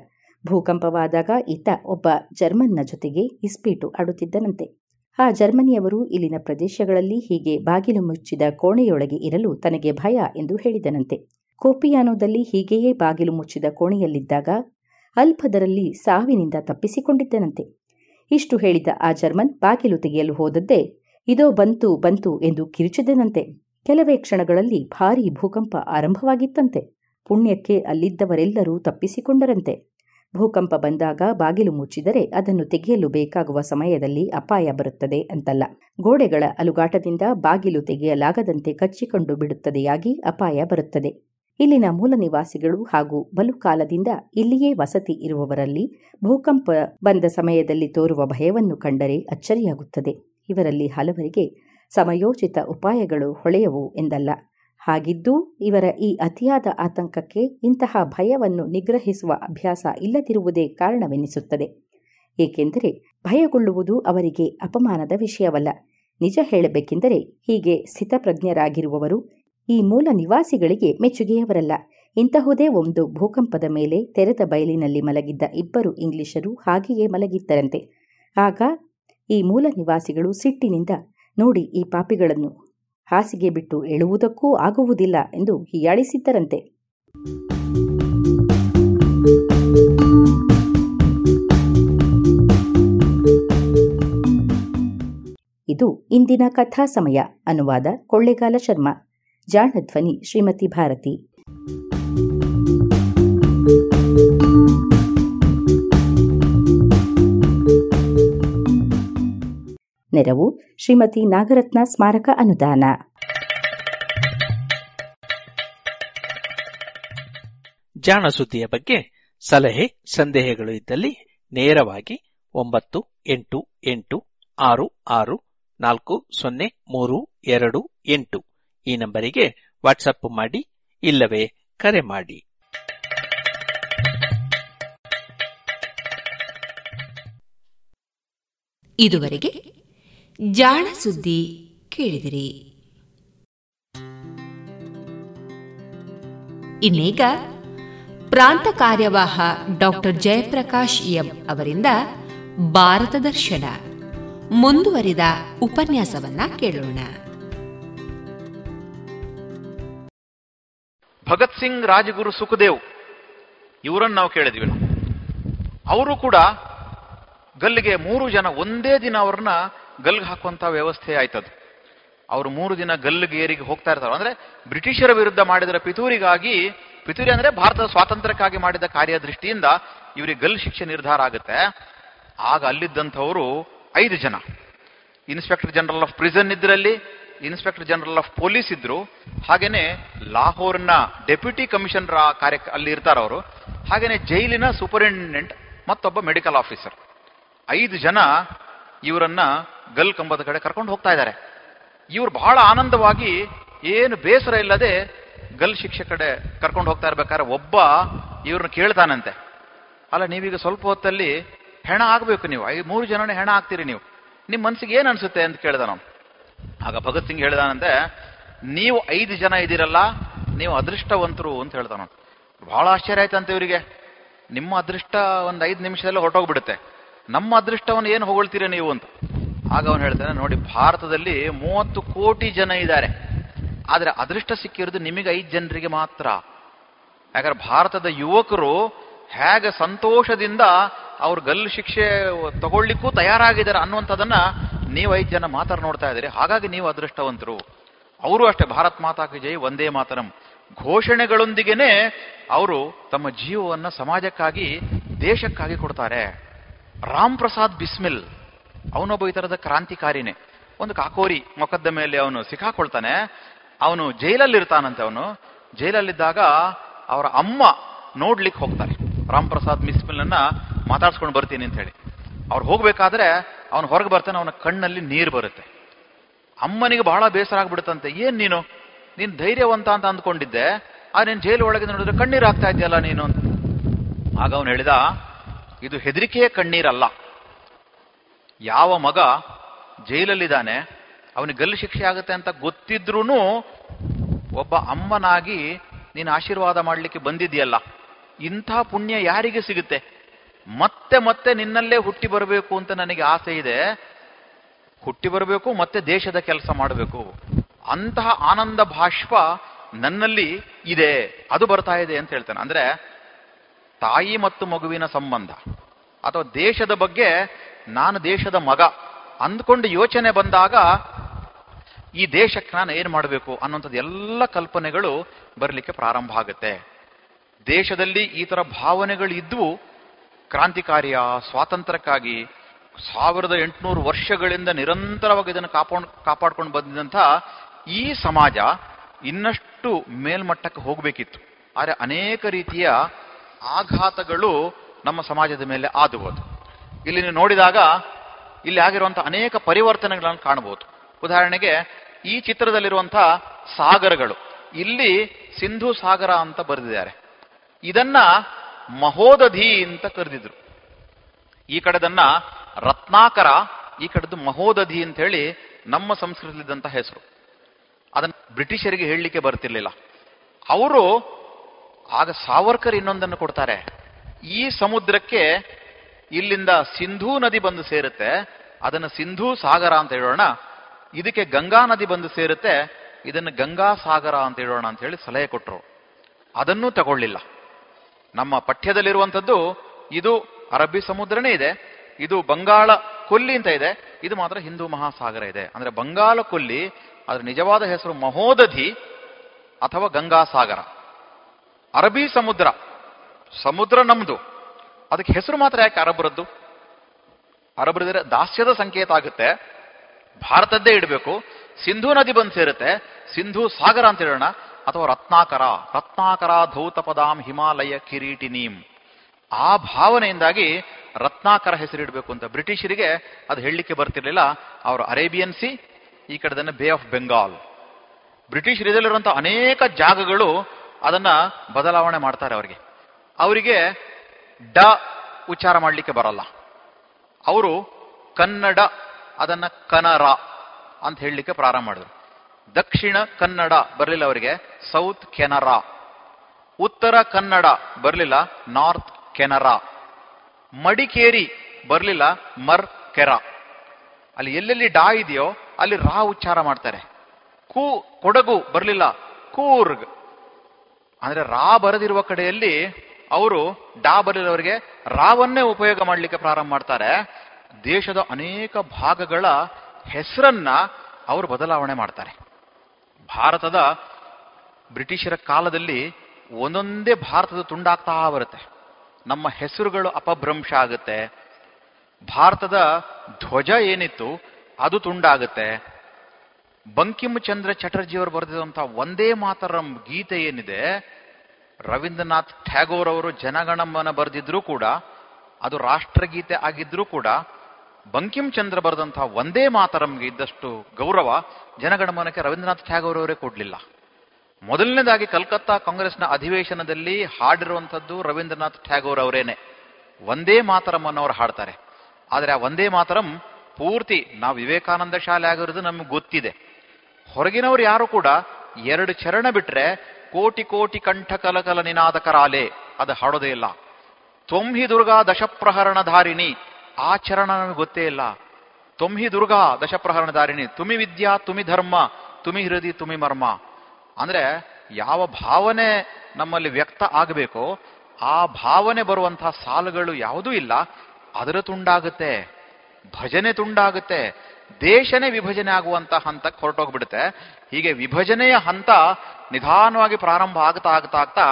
Speaker 7: ಭೂಕಂಪವಾದಾಗ ಈತ ಒಬ್ಬ ಜರ್ಮನ್ನ ಜೊತೆಗೆ ಇಸ್ಪೀಟು ಆಡುತ್ತಿದ್ದನಂತೆ. ಆ ಜರ್ಮನಿಯವರು ಇಲ್ಲಿನ ಪ್ರದೇಶಗಳಲ್ಲಿ ಹೀಗೆ ಬಾಗಿಲು ಮುಚ್ಚಿದ ಕೋಣೆಯೊಳಗೆ ಇರಲು ತನಗೆ ಭಯ ಎಂದು ಹೇಳಿದನಂತೆ. ಕೋಪಿಯಾನೋದಲ್ಲಿ ಹೀಗೆಯೇ ಬಾಗಿಲು ಮುಚ್ಚಿದ ಕೋಣೆಯಲ್ಲಿದ್ದಾಗ ಅಲ್ಪದರಲ್ಲಿ ಸಾವಿನಿಂದ ತಪ್ಪಿಸಿಕೊಂಡಿದ್ದನಂತೆ. ಇಷ್ಟು ಹೇಳಿದ ಆ ಜರ್ಮನ್ ಬಾಗಿಲು ತೆಗೆಯಲು ಹೋದದ್ದೇ, ಇದೋ ಬಂತು ಬಂತು ಎಂದು ಕಿರುಚಿದನಂತೆ. ಕೆಲವೇ ಕ್ಷಣಗಳಲ್ಲಿ ಭಾರೀ ಭೂಕಂಪ ಆರಂಭವಾಗಿತ್ತಂತೆ. ಪುಣ್ಯಕ್ಕೆ ಅಲ್ಲಿದ್ದವರೆಲ್ಲರೂ ತಪ್ಪಿಸಿಕೊಂಡರಂತೆ. ಭೂಕಂಪ ಬಂದಾಗ ಬಾಗಿಲು ಮುಚ್ಚಿದರೆ ಅದನ್ನು ತೆಗೆಯಲು ಬೇಕಾಗುವ ಸಮಯದಲ್ಲಿ ಅಪಾಯ ಬರುತ್ತದೆ ಅಂತಲ್ಲ. ಗೋಡೆಗಳ ಅಲುಗಾಟದಿಂದ ಬಾಗಿಲು ತೆಗೆಯಲಾಗದಂತೆ ಕಚ್ಚಿಕೊಂಡು ಬಿಡುತ್ತದೆಯಾಗಿ ಅಪಾಯ ಬರುತ್ತದೆ. ಇಲ್ಲಿನ ಮೂಲ ನಿವಾಸಿಗಳು ಹಾಗೂ ಬಲು ಕಾಲದಿಂದ ಇಲ್ಲಿಯೇ ವಸತಿ ಇರುವವರಲ್ಲಿ ಭೂಕಂಪ ಬಂದ ಸಮಯದಲ್ಲಿ ತೋರುವ ಭಯವನ್ನು ಕಂಡರೆ ಅಚ್ಚರಿಯಾಗುತ್ತದೆ. ಇವರಲ್ಲಿ ಹಲವರಿಗೆ ಸಮಯೋಚಿತ ಉಪಾಯಗಳು ಹೊಳೆಯವು ಎಂದಲ್ಲ. ಹಾಗಿದ್ದೂ ಇವರ ಈ ಅತಿಯಾದ ಆತಂಕಕ್ಕೆ ಇಂತಹ ಭಯವನ್ನು ನಿಗ್ರಹಿಸುವ ಅಭ್ಯಾಸ ಇಲ್ಲದಿರುವುದೇ ಕಾರಣವೆನಿಸುತ್ತದೆ. ಏಕೆಂದರೆ ಭಯಗೊಳ್ಳುವುದು ಅವರಿಗೆ ಅಪಮಾನದ ವಿಷಯವಲ್ಲ. ನಿಜ ಹೇಳಬೇಕೆಂದರೆ ಹೀಗೆ ಸ್ಥಿತಪ್ರಜ್ಞರಾಗಿರುವವರು ಈ ಮೂಲ ನಿವಾಸಿಗಳಿಗೆ ಮೆಚ್ಚುಗೆಯವರಲ್ಲ. ಇಂತಹುದೇ ಒಂದು ಭೂಕಂಪದ ಮೇಲೆ ತೆರೆದ ಬಯಲಿನಲ್ಲಿ ಮಲಗಿದ್ದ ಇಬ್ಬರು ಇಂಗ್ಲಿಷರು ಹಾಗೆಯೇ ಮಲಗಿದ್ದರಂತೆ. ಆಗ ಈ ಮೂಲ ನಿವಾಸಿಗಳು ಸಿಟ್ಟಿನಿಂದ, ನೋಡಿ ಈ ಪಾಪಿಗಳನ್ನು ಹಾಸಿಗೆ ಬಿಟ್ಟು ಎಳುವುದಕ್ಕೂ ಆಗುವುದಿಲ್ಲ ಎಂದು ಹೀಯಾಳಿಸಿದ್ದರಂತೆ. ಇದು ಇಂದಿನ ಕಥಾ ಸಮಯ ಅನುವಾದ ಕೊಳ್ಳೆಗಾಲ ಶರ್ಮಾ. ಜಾಣಧ್ವನಿ ಶ್ರೀಮತಿ ಭಾರತಿ. ನೆರವು, ಶ್ರೀಮತಿ ನಾಗರತ್ನ ಸ್ಮಾರಕ ಅನುದಾನ.
Speaker 8: ಜಾಣ ಸುದ್ದಿಯ ಬಗ್ಗೆ ಸಲಹೆ, ಸಂದೇಹಗಳು ಇದ್ದಲ್ಲಿ ನೇರವಾಗಿ ಒಂಬತ್ತು, ಎಂಟು ಎಂಟು, ಆರು ಆರು, ನಾಲ್ಕು, ಸೊನ್ನೆ, ಮೂರು, ಎರಡು, ಎಂಟು. ಈ ನಂಬರಿಗೆ ವಾಟ್ಸಪ್ ಮಾಡಿ, ಇಲ್ಲವೇ ಕರೆ ಮಾಡಿ.
Speaker 1: ಇದುವರೆಗೆ ಜಾಣ ಸುದ್ದಿ ಕೇಳಿದಿರಿ. ಇನ್ನೀಗ ಪ್ರಾಂತ ಕಾರ್ಯವಾಹ ಡಾಕ್ಟರ್ ಜಯಪ್ರಕಾಶ್ ಎಂ ಅವರಿಂದ ಭಾರತ ದರ್ಶನ. ಮುಂದುವರಿದ ಉಪನ್ಯಾಸವನ್ನ ಕೇಳೋಣ.
Speaker 9: ಭಗತ್ ಸಿಂಗ್, ರಾಜಗುರು ಸುಖದೇವ್, ಇವರನ್ನು ನಾವು ಕೇಳಿದ್ವಿ. ನಾವು ಅವರು ಕೂಡ ಗಲ್ಲಿಗೆ ಮೂರು ಜನ, ಒಂದೇ ದಿನ ಅವ್ರನ್ನ ಗಲ್ಗೆ ಹಾಕುವಂತ ವ್ಯವಸ್ಥೆ ಆಯ್ತದು. ಅವರು ಮೂರು ದಿನ ಗಲ್ಲಿಗೆ ಏರಿಗೆ ಹೋಗ್ತಾ ಇರ್ತಾರೆ, ಅಂದ್ರೆ ಬ್ರಿಟಿಷರ ವಿರುದ್ಧ ಮಾಡಿದರ ಪಿತೂರಿಗಾಗಿ, ಪಿತೂರಿ ಅಂದ್ರೆ ಭಾರತದ ಸ್ವಾತಂತ್ರ್ಯಕ್ಕಾಗಿ ಮಾಡಿದ ಕಾರ್ಯ ದೃಷ್ಟಿಯಿಂದ ಇವರಿಗೆ ಗಲ್ ಶಿಕ್ಷೆ ನಿರ್ಧಾರ ಆಗುತ್ತೆ. ಆಗ ಅಲ್ಲಿದ್ದಂಥವರು ಐದು ಜನ. ಇನ್ಸ್ಪೆಕ್ಟರ್ ಜನರಲ್ ಆಫ್ ಪ್ರಿಸನ್ ಇದ್ರಲ್ಲಿ ಇನ್ಸ್ಪೆಕ್ಟರ್ ಜನರಲ್ ಆಫ್ ಪೊಲೀಸ್ ಇದ್ರು. ಹಾಗೇನೆ ಲಾಹೋರ್ನ ಡೆಪ್ಯೂಟಿ ಕಮಿಷನರ್ ಕಾರ್ಯ ಅಲ್ಲಿ ಇರ್ತಾರೆ ಅವರು. ಹಾಗೇನೆ ಜೈಲಿನ ಸೂಪರಿಂಟೆಂಡೆಂಟ್ ಮತ್ತೊಬ್ಬ ಮೆಡಿಕಲ್ ಆಫೀಸರ್. ಐದು ಜನ ಇವರನ್ನ ಗಲ್ ಕಂಬದ ಕಡೆ ಕರ್ಕೊಂಡು ಹೋಗ್ತಾ ಇದ್ದಾರೆ ಇವರು ಬಹಳ ಆನಂದವಾಗಿ ಏನು ಬೇಸರ ಇಲ್ಲದೆ ಗಲ್ ಶಿಕ್ಷೆ ಕಡೆ ಕರ್ಕೊಂಡು ಹೋಗ್ತಾ ಇರ್ಬೇಕಾದ್ರೆ ಒಬ್ಬ ಇವ್ರನ್ನ ಕೇಳ್ತಾನಂತೆ. ಅಲ್ಲ, ನೀವೀಗ ಸ್ವಲ್ಪ ಹೊತ್ತಲ್ಲಿ ಹೆಣ ಆಗ್ಬೇಕು ನೀವು. ಐದು ಮೂರು ಜನನೇ ಹೆಣ ಆಗ್ತೀರಿ ನೀವು. ನಿಮ್ಮ ಮನ್ಸಿಗೆ ಏನು ಅನ್ಸುತ್ತೆ? ಅಂತ ಕೇಳ್ದ ಆಗ ಭಗತ್ ಸಿಂಗ್ ಹೇಳಿದಾನಂತೆ, ನೀವು ಐದು ಜನ ಇದ್ದೀರಲ್ಲ, ನೀವು ಅದೃಷ್ಟವಂತರು ಅಂತ ಹೇಳ್ತಾನ ಬಹಳ ಆಶ್ಚರ್ಯ ಆಯ್ತಂತೆ ಇವರಿಗೆ. ನಿಮ್ಮ ಅದೃಷ್ಟ ಒಂದು ಐದು ನಿಮಿಷದಲ್ಲಿ ಹೊರಟೋಗ್ಬಿಡುತ್ತೆ. ನಮ್ಮ ಅದೃಷ್ಟವನ್ನು ಏನು ಹೊಗಳ್ತೀರಿ ನೀವು ಅಂತ. ಆಗ ಅವನು ಹೇಳ್ತಾನೆ, ನೋಡಿ, ಭಾರತದಲ್ಲಿ ಮೂವತ್ತು ಕೋಟಿ ಜನ ಇದ್ದಾರೆ. ಆದ್ರೆ ಅದೃಷ್ಟ ಸಿಕ್ಕಿರೋದು ನಿಮಗೆ ಐದು ಜನರಿಗೆ ಮಾತ್ರ. ಯಾಕಂದ್ರೆ ಭಾರತದ ಯುವಕರು ಹೇಗೆ ಸಂತೋಷದಿಂದ ಅವ್ರ ಗಲ್ಲು ಶಿಕ್ಷೆ ತಗೊಳ್ಳಿಕ್ಕೂ ತಯಾರಾಗಿದ್ದಾರೆ ಅನ್ನುವಂಥದ್ದನ್ನ ನೀವು ಐದು ಜನ ಮಾತಾಡ್ ನೋಡ್ತಾ ಇದ್ದೀರಿ, ಹಾಗಾಗಿ ನೀವು ಅದೃಷ್ಟವಂತರು. ಅವರು ಅಷ್ಟೇ, ಭಾರತ್ ಮಾತಾ ಕಿ ಜೈ ಒಂದೇ ಮಾತರಂ. ಘೋಷಣೆಗಳೊಂದಿಗೆನೆ ಅವರು ತಮ್ಮ ಜೀವವನ್ನು ಸಮಾಜಕ್ಕಾಗಿ, ದೇಶಕ್ಕಾಗಿ ಕೊಡ್ತಾರೆ. ರಾಮ್ ಪ್ರಸಾದ್ ಬಿಸ್ಮಿಲ್, ಅವನೊಬ್ಬ ಈ ತರದ ಕ್ರಾಂತಿಕಾರಿನೇ. ಒಂದು ಕಾಕೋರಿ ಮೊಕದ್ದಮೆಯಲ್ಲಿ ಅವನು ಸಿಕ್ಕಾಕೊಳ್ತಾನೆ. ಅವನು ಜೈಲಲ್ಲಿರ್ತಾನಂತೆ ಅವನು. ಜೈಲಲ್ಲಿದ್ದಾಗ ಅವರ ಅಮ್ಮ ನೋಡ್ಲಿಕ್ಕೆ ಹೋಗ್ತಾರೆ. ರಾಮ್ ಪ್ರಸಾದ್ ಬಿಸ್ಮಿಲ್ನ ಮಾತಾಡ್ಸ್ಕೊಂಡು ಬರ್ತೀನಿ ಅಂತ ಹೇಳಿ. ಅವ್ರು ಹೋಗ್ಬೇಕಾದ್ರೆ ಅವನು ಹೊರಗೆ ಬರ್ತಾನೆ, ಅವನ ಕಣ್ಣಲ್ಲಿ ನೀರು ಬರುತ್ತೆ. ಅಮ್ಮನಿಗೆ ಬಹಳ ಬೇಸರ ಆಗ್ಬಿಡುತ್ತಂತೆ. ಏನ್ ನೀನು? ನೀನ್ ಧೈರ್ಯವಂತ ಅಂತ ಅಂದ್ಕೊಂಡಿದ್ದೆ. ಆ ನೀನ್ ಜೈಲು ಒಳಗೆ ನೋಡಿದ್ರೆ ಕಣ್ಣೀರು ಆಗ್ತಾ ಇದೆಯಲ್ಲ ನೀನು ಅಂತ. ಆಗ ಅವನು ಹೇಳಿದ, ಇದು ಹೆದರಿಕೆಯ ಕಣ್ಣೀರಲ್ಲ. ಯಾವ ಮಗ ಜೈಲಲ್ಲಿದ್ದಾನೆ, ಅವನಿಗೆ ಗಲ್ಲು ಶಿಕ್ಷೆ ಆಗುತ್ತೆ ಅಂತ ಗೊತ್ತಿದ್ರೂ ಒಬ್ಬ ಅಮ್ಮನಾಗಿ ನೀನು ಆಶೀರ್ವಾದ ಮಾಡಲಿಕ್ಕೆ ಬಂದಿದೆಯಲ್ಲ ಇಂಥ ಪುಣ್ಯ ಯಾರಿಗೆ ಸಿಗುತ್ತೆ? ಮತ್ತೆ ಮತ್ತೆ ನಿನ್ನಲ್ಲೇ ಹುಟ್ಟಿ ಬರಬೇಕು ಅಂತ ನನಗೆ ಆಸೆ ಇದೆ. ಹುಟ್ಟಿ ಬರಬೇಕು, ಮತ್ತೆ ದೇಶದ ಕೆಲಸ ಮಾಡಬೇಕು. ಅಂತಹ ಆನಂದ ಭಾಷ್ಪ ನನ್ನಲ್ಲಿ ಇದೆ. ಅದು ಬರ್ತಾ ಇದೆ ಅಂತ ಹೇಳ್ತಾನೆ. ಅಂದ್ರೆ ತಾಯಿ ಮತ್ತು ಮಗುವಿನ ಸಂಬಂಧ ಅಥವಾ ದೇಶದ ಬಗ್ಗೆ ನಾನು ದೇಶದ ಮಗ ಅಂದ್ಕೊಂಡು ಯೋಚನೆ ಬಂದಾಗ ಈ ದೇಶಕ್ಕೆ ನಾನು ಏನು ಮಾಡಬೇಕು ಅನ್ನುವಂಥದ್ದು ಎಲ್ಲ ಕಲ್ಪನೆಗಳು ಬರಲಿಕ್ಕೆ ಪ್ರಾರಂಭ ಆಗುತ್ತೆ. ದೇಶದಲ್ಲಿ ಈ ತರ ಭಾವನೆಗಳು ಇದ್ವು ಕ್ರಾಂತಿಕಾರ್ಯ ಸ್ವಾತಂತ್ರ್ಯಕ್ಕಾಗಿ ಸಾವಿರದ ಎಂಟುನೂರು ವರ್ಷಗಳಿಂದ ನಿರಂತರವಾಗಿ ಇದನ್ನು ಕಾಪಾಡ್, ಕಾಪಾಡ್ಕೊಂಡು ಬಂದಿದ್ದಂಥ ಈ ಸಮಾಜ ಇನ್ನಷ್ಟು ಮೇಲ್ಮಟ್ಟಕ್ಕೆ ಹೋಗಬೇಕಿತ್ತು. ಆದರೆ ಅನೇಕ ರೀತಿಯ ಆಘಾತಗಳು ನಮ್ಮ ಸಮಾಜದ ಮೇಲೆ ಆದುವುದು ಇಲ್ಲಿ ನೀವು ನೋಡಿದಾಗ ಇಲ್ಲಿ ಆಗಿರುವಂಥ ಅನೇಕ ಪರಿವರ್ತನೆಗಳನ್ನು ಕಾಣಬಹುದು. ಉದಾಹರಣೆಗೆ ಈ ಚಿತ್ರದಲ್ಲಿರುವಂಥ ಸಾಗರಗಳು. ಇಲ್ಲಿ ಸಿಂಧು ಸಾಗರ ಅಂತ ಬರೆದಿದ್ದಾರೆ. ಇದನ್ನ ಮಹೋದಧಿ ಅಂತ ಕರೆದಿದ್ರು. ಈ ಕಡೆದನ್ನ ರತ್ನಾಕರ, ಈ ಕಡೆದು ಮಹೋದಧಿ ಅಂತ ಹೇಳಿ ನಮ್ಮ ಸಂಸ್ಕೃತದಲ್ಲಿದ್ದಂಥ ಹೆಸರು. ಅದನ್ನ ಬ್ರಿಟಿಷರಿಗೆ ಹೇಳಲಿಕ್ಕೆ ಬರ್ತಿರ್ಲಿಲ್ಲ. ಅವರು ಆಗ ಸಾವರ್ಕರ್ ಇನ್ನೊಂದನ್ನು ಕೊಡ್ತಾರೆ. ಈ ಸಮುದ್ರಕ್ಕೆ ಇಲ್ಲಿಂದ ಸಿಂಧೂ ನದಿ ಬಂದು ಸೇರುತ್ತೆ. ಅದನ್ನು ಸಿಂಧೂ ಸಾಗರ ಅಂತ ಹೇಳೋಣ. ಇದಕ್ಕೆ ಗಂಗಾ ನದಿ ಬಂದು ಸೇರುತ್ತೆ. ಇದನ್ನು ಗಂಗಾ ಸಾಗರ ಅಂತ ಹೇಳೋಣ ಅಂತ ಹೇಳಿ ಸಲಹೆ ಕೊಟ್ಟರು ಅದನ್ನೂ ತಗೊಳ್ಳಿಲ್ಲ. ನಮ್ಮ ಪಠ್ಯದಲ್ಲಿರುವಂಥದ್ದು ಇದು ಅರಬ್ಬಿ ಸಮುದ್ರನೇ ಇದೆ, ಇದು ಬಂಗಾಳ ಕೊಲ್ಲಿ ಅಂತ ಇದೆ, ಇದು ಮಾತ್ರ ಹಿಂದೂ ಮಹಾಸಾಗರ ಇದೆ. ಅಂದ್ರೆ ಬಂಗಾಳ ಕೊಲ್ಲಿ, ಅದರ ನಿಜವಾದ ಹೆಸರು ಮಹೋದಧಿ ಅಥವಾ ಗಂಗಾ ಸಾಗರ ಅರಬ್ಬಿ ಸಮುದ್ರ ಸಮುದ್ರ ನಮ್ದು. ಅದಕ್ಕೆ ಹೆಸರು ಮಾತ್ರ ಯಾಕೆ ಅರಬ್ರದ್ದು ಅರಬ್ರದ್ರೆ ದಾಸ್ಯದ ಸಂಕೇತ ಆಗುತ್ತೆ. ಭಾರತದ್ದೇ ಇಡಬೇಕು. ಸಿಂಧೂ ನದಿ ಬಂದು ಸೇರುತ್ತೆ. ಸಿಂಧೂ ಸಾಗರ ಅಂತ ಹೇಳೋಣ. ಅಥವಾ ರತ್ನಾಕರ ರತ್ನಾಕರ ಧೌತ ಪದಾಂ ಹಿಮಾಲಯ ಕಿರೀಟಿನೀಂ. ಆ ಭಾವನೆಯಿಂದಾಗಿ ರತ್ನಾಕರ ಹೆಸರಿಡಬೇಕು ಅಂತ ಬ್ರಿಟಿಷರಿಗೆ ಅದು ಹೇಳಲಿಕ್ಕೆ ಬರ್ತಿರ್ಲಿಲ್ಲ. ಅವರು ಅರೇಬಿಯನ್ ಸಿ, ಈ ಕಡೆದನ್ನ ಬೇ ಆಫ್ ಬೆಂಗಾಲ್. ಬ್ರಿಟಿಷ್ ಇದರಲ್ಲಿರುವಂತಹ ಅನೇಕ ಜಾಗಗಳು ಅದನ್ನ ಬದಲಾವಣೆ ಮಾಡ್ತಾರೆ ಅವರಿಗೆ. ಅವರಿಗೆ ಡ ಉಚ್ಚಾರ ಮಾಡಲಿಕ್ಕೆ ಬರಲ್ಲ. ಅವರು ಕನ್ನಡ, ಅದನ್ನ ಕನರ ಅಂತ ಹೇಳಲಿಕ್ಕೆ ಪ್ರಾರಂಭ ಮಾಡಿದ್ರು. ದಕ್ಷಿಣ ಕನ್ನಡ ಬರಲಿಲ್ಲ ಅವರಿಗೆ, ಸೌತ್ ಕೆನರಾ. ಉತ್ತರ ಕನ್ನಡ ಬರಲಿಲ್ಲ, ನಾರ್ತ್ ಕೆನರಾ. ಮಡಿಕೇರಿ ಬರಲಿಲ್ಲ, ಮರ್ ಕೆರಾ. ಅಲ್ಲಿ ಎಲ್ಲೆಲ್ಲಿ ಡಾ ಇದೆಯೋ ಅಲ್ಲಿ ರಾ ಉಚ್ಚಾರ ಮಾಡ್ತಾರೆ. ಕೂ, ಕೊಡಗು ಬರಲಿಲ್ಲ, ಕೂರ್ಗ್. ಅಂದ್ರೆ ರಾ ಬರದಿರುವ ಕಡೆಯಲ್ಲಿ ಅವರು ಡಾ ಬರಲಿಲ್ಲವರಿಗೆ ರಾವನ್ನೇ ಉಪಯೋಗ ಮಾಡಲಿಕ್ಕೆ ಪ್ರಾರಂಭ ಮಾಡ್ತಾರೆ. ದೇಶದ ಅನೇಕ ಭಾಗಗಳ ಹೆಸರನ್ನ ಅವರು ಬದಲಾವಣೆ ಮಾಡ್ತಾರೆ. ಭಾರತದ ಬ್ರಿಟಿಷರ ಕಾಲದಲ್ಲಿ ಒಂದೊಂದೇ ಭಾರತದ ತುಂಡಾಗ್ತಾ ಬರುತ್ತೆ. ನಮ್ಮ ಹೆಸರುಗಳು ಅಪಭ್ರಂಶ ಆಗುತ್ತೆ. ಭಾರತದ ಧ್ವಜ ಏನಿತ್ತು ಅದು ತುಂಡಾಗುತ್ತೆ. ಬಂಕಿಮ್ ಚಂದ್ರ ಚಟರ್ಜಿಯವರು ಬರೆದಿರುವಂತಹ ಒಂದೇ ಮಾತರ ಗೀತೆ ಏನಿದೆ, ರವೀಂದ್ರನಾಥ್ ಟ್ಯಾಗೋರ್ ಅವರು ಜನಗಣಮನ ಬರೆದಿದ್ರು ಕೂಡ, ಅದು ರಾಷ್ಟ್ರಗೀತೆ ಆಗಿದ್ರೂ ಕೂಡ ಬಂಕಿಂ ಚಂದ್ರ ಬರೆದಂತಹ ಒಂದೇ ಮಾತರಂಗೆ ಇದ್ದಷ್ಟು ಗೌರವ ಜನಗಣಮನಕ್ಕೆ ರವೀಂದ್ರನಾಥ್ ಟ್ಯಾಗೋರ್ ಅವರೇ ಕೊಡ್ಲಿಲ್ಲ. ಮೊದಲನೇದಾಗಿ ಕಲ್ಕತ್ತಾ ಕಾಂಗ್ರೆಸ್ನ ಅಧಿವೇಶನದಲ್ಲಿ ಹಾಡಿರುವಂಥದ್ದು ರವೀಂದ್ರನಾಥ್ ಟ್ಯಾಗೋರ್ ಅವರೇನೆ. ಒಂದೇ ಮಾತರಂ ಅನ್ನೋರು ಹಾಡ್ತಾರೆ. ಆದರೆ ಆ ಒಂದೇ ಮಾತರಂ ಪೂರ್ತಿ ನಾವು ವಿವೇಕಾನಂದ ಶಾಲೆ ಆಗಿರೋದು ನಮ್ಗೆ ಗೊತ್ತಿದೆ. ಹೊರಗಿನವರು ಯಾರು ಕೂಡ ಎರಡು ಚರಣ ಬಿಟ್ರೆ ಕೋಟಿ ಕೋಟಿ ಕಂಠ ಕಲಕಲ ನಿನಾದ ಕರಾಲೆ ಅದು ಹಾಡೋದೇ ಇಲ್ಲ. ತೊಂಹಿ ದುರ್ಗಾ ದಶಪ್ರಹರಣ ಧಾರಿಣಿ ಆ ಚರಣ ನಮಗೆ ಗೊತ್ತೇ ಇಲ್ಲ. ತುಮ್ಹಿ ದುರ್ಗಾ ದಶಪ್ರಹರಣಧಾರಿಣಿ ತುಮಿ ವಿದ್ಯಾ, ತುಮಿ ಧರ್ಮ, ತುಮಿ ಹೃದಯ ತುಮಿ ಮರ್ಮ. ಅಂದ್ರೆ ಯಾವ ಭಾವನೆ ನಮ್ಮಲ್ಲಿ ವ್ಯಕ್ತ ಆಗಬೇಕೋ, ಆ ಭಾವನೆ ಬರುವಂತಹ ಸಾಲುಗಳು ಯಾವುದೂ ಇಲ್ಲ. ಅದರ ತುಂಡಾಗುತ್ತೆ, ಭಜನೆ ತುಂಡಾಗುತ್ತೆ, ದೇಶನೇ ವಿಭಜನೆ ಆಗುವಂತ ಹಂತಕ್ಕೆ ಹೊರಟೋಗ್ಬಿಡುತ್ತೆ. ಹೀಗೆ ವಿಭಜನೆಯ ಹಂತ ನಿಧಾನವಾಗಿ ಪ್ರಾರಂಭ ಆಗ್ತಾ ಆಗ್ತಾ ಆಗ್ತಾ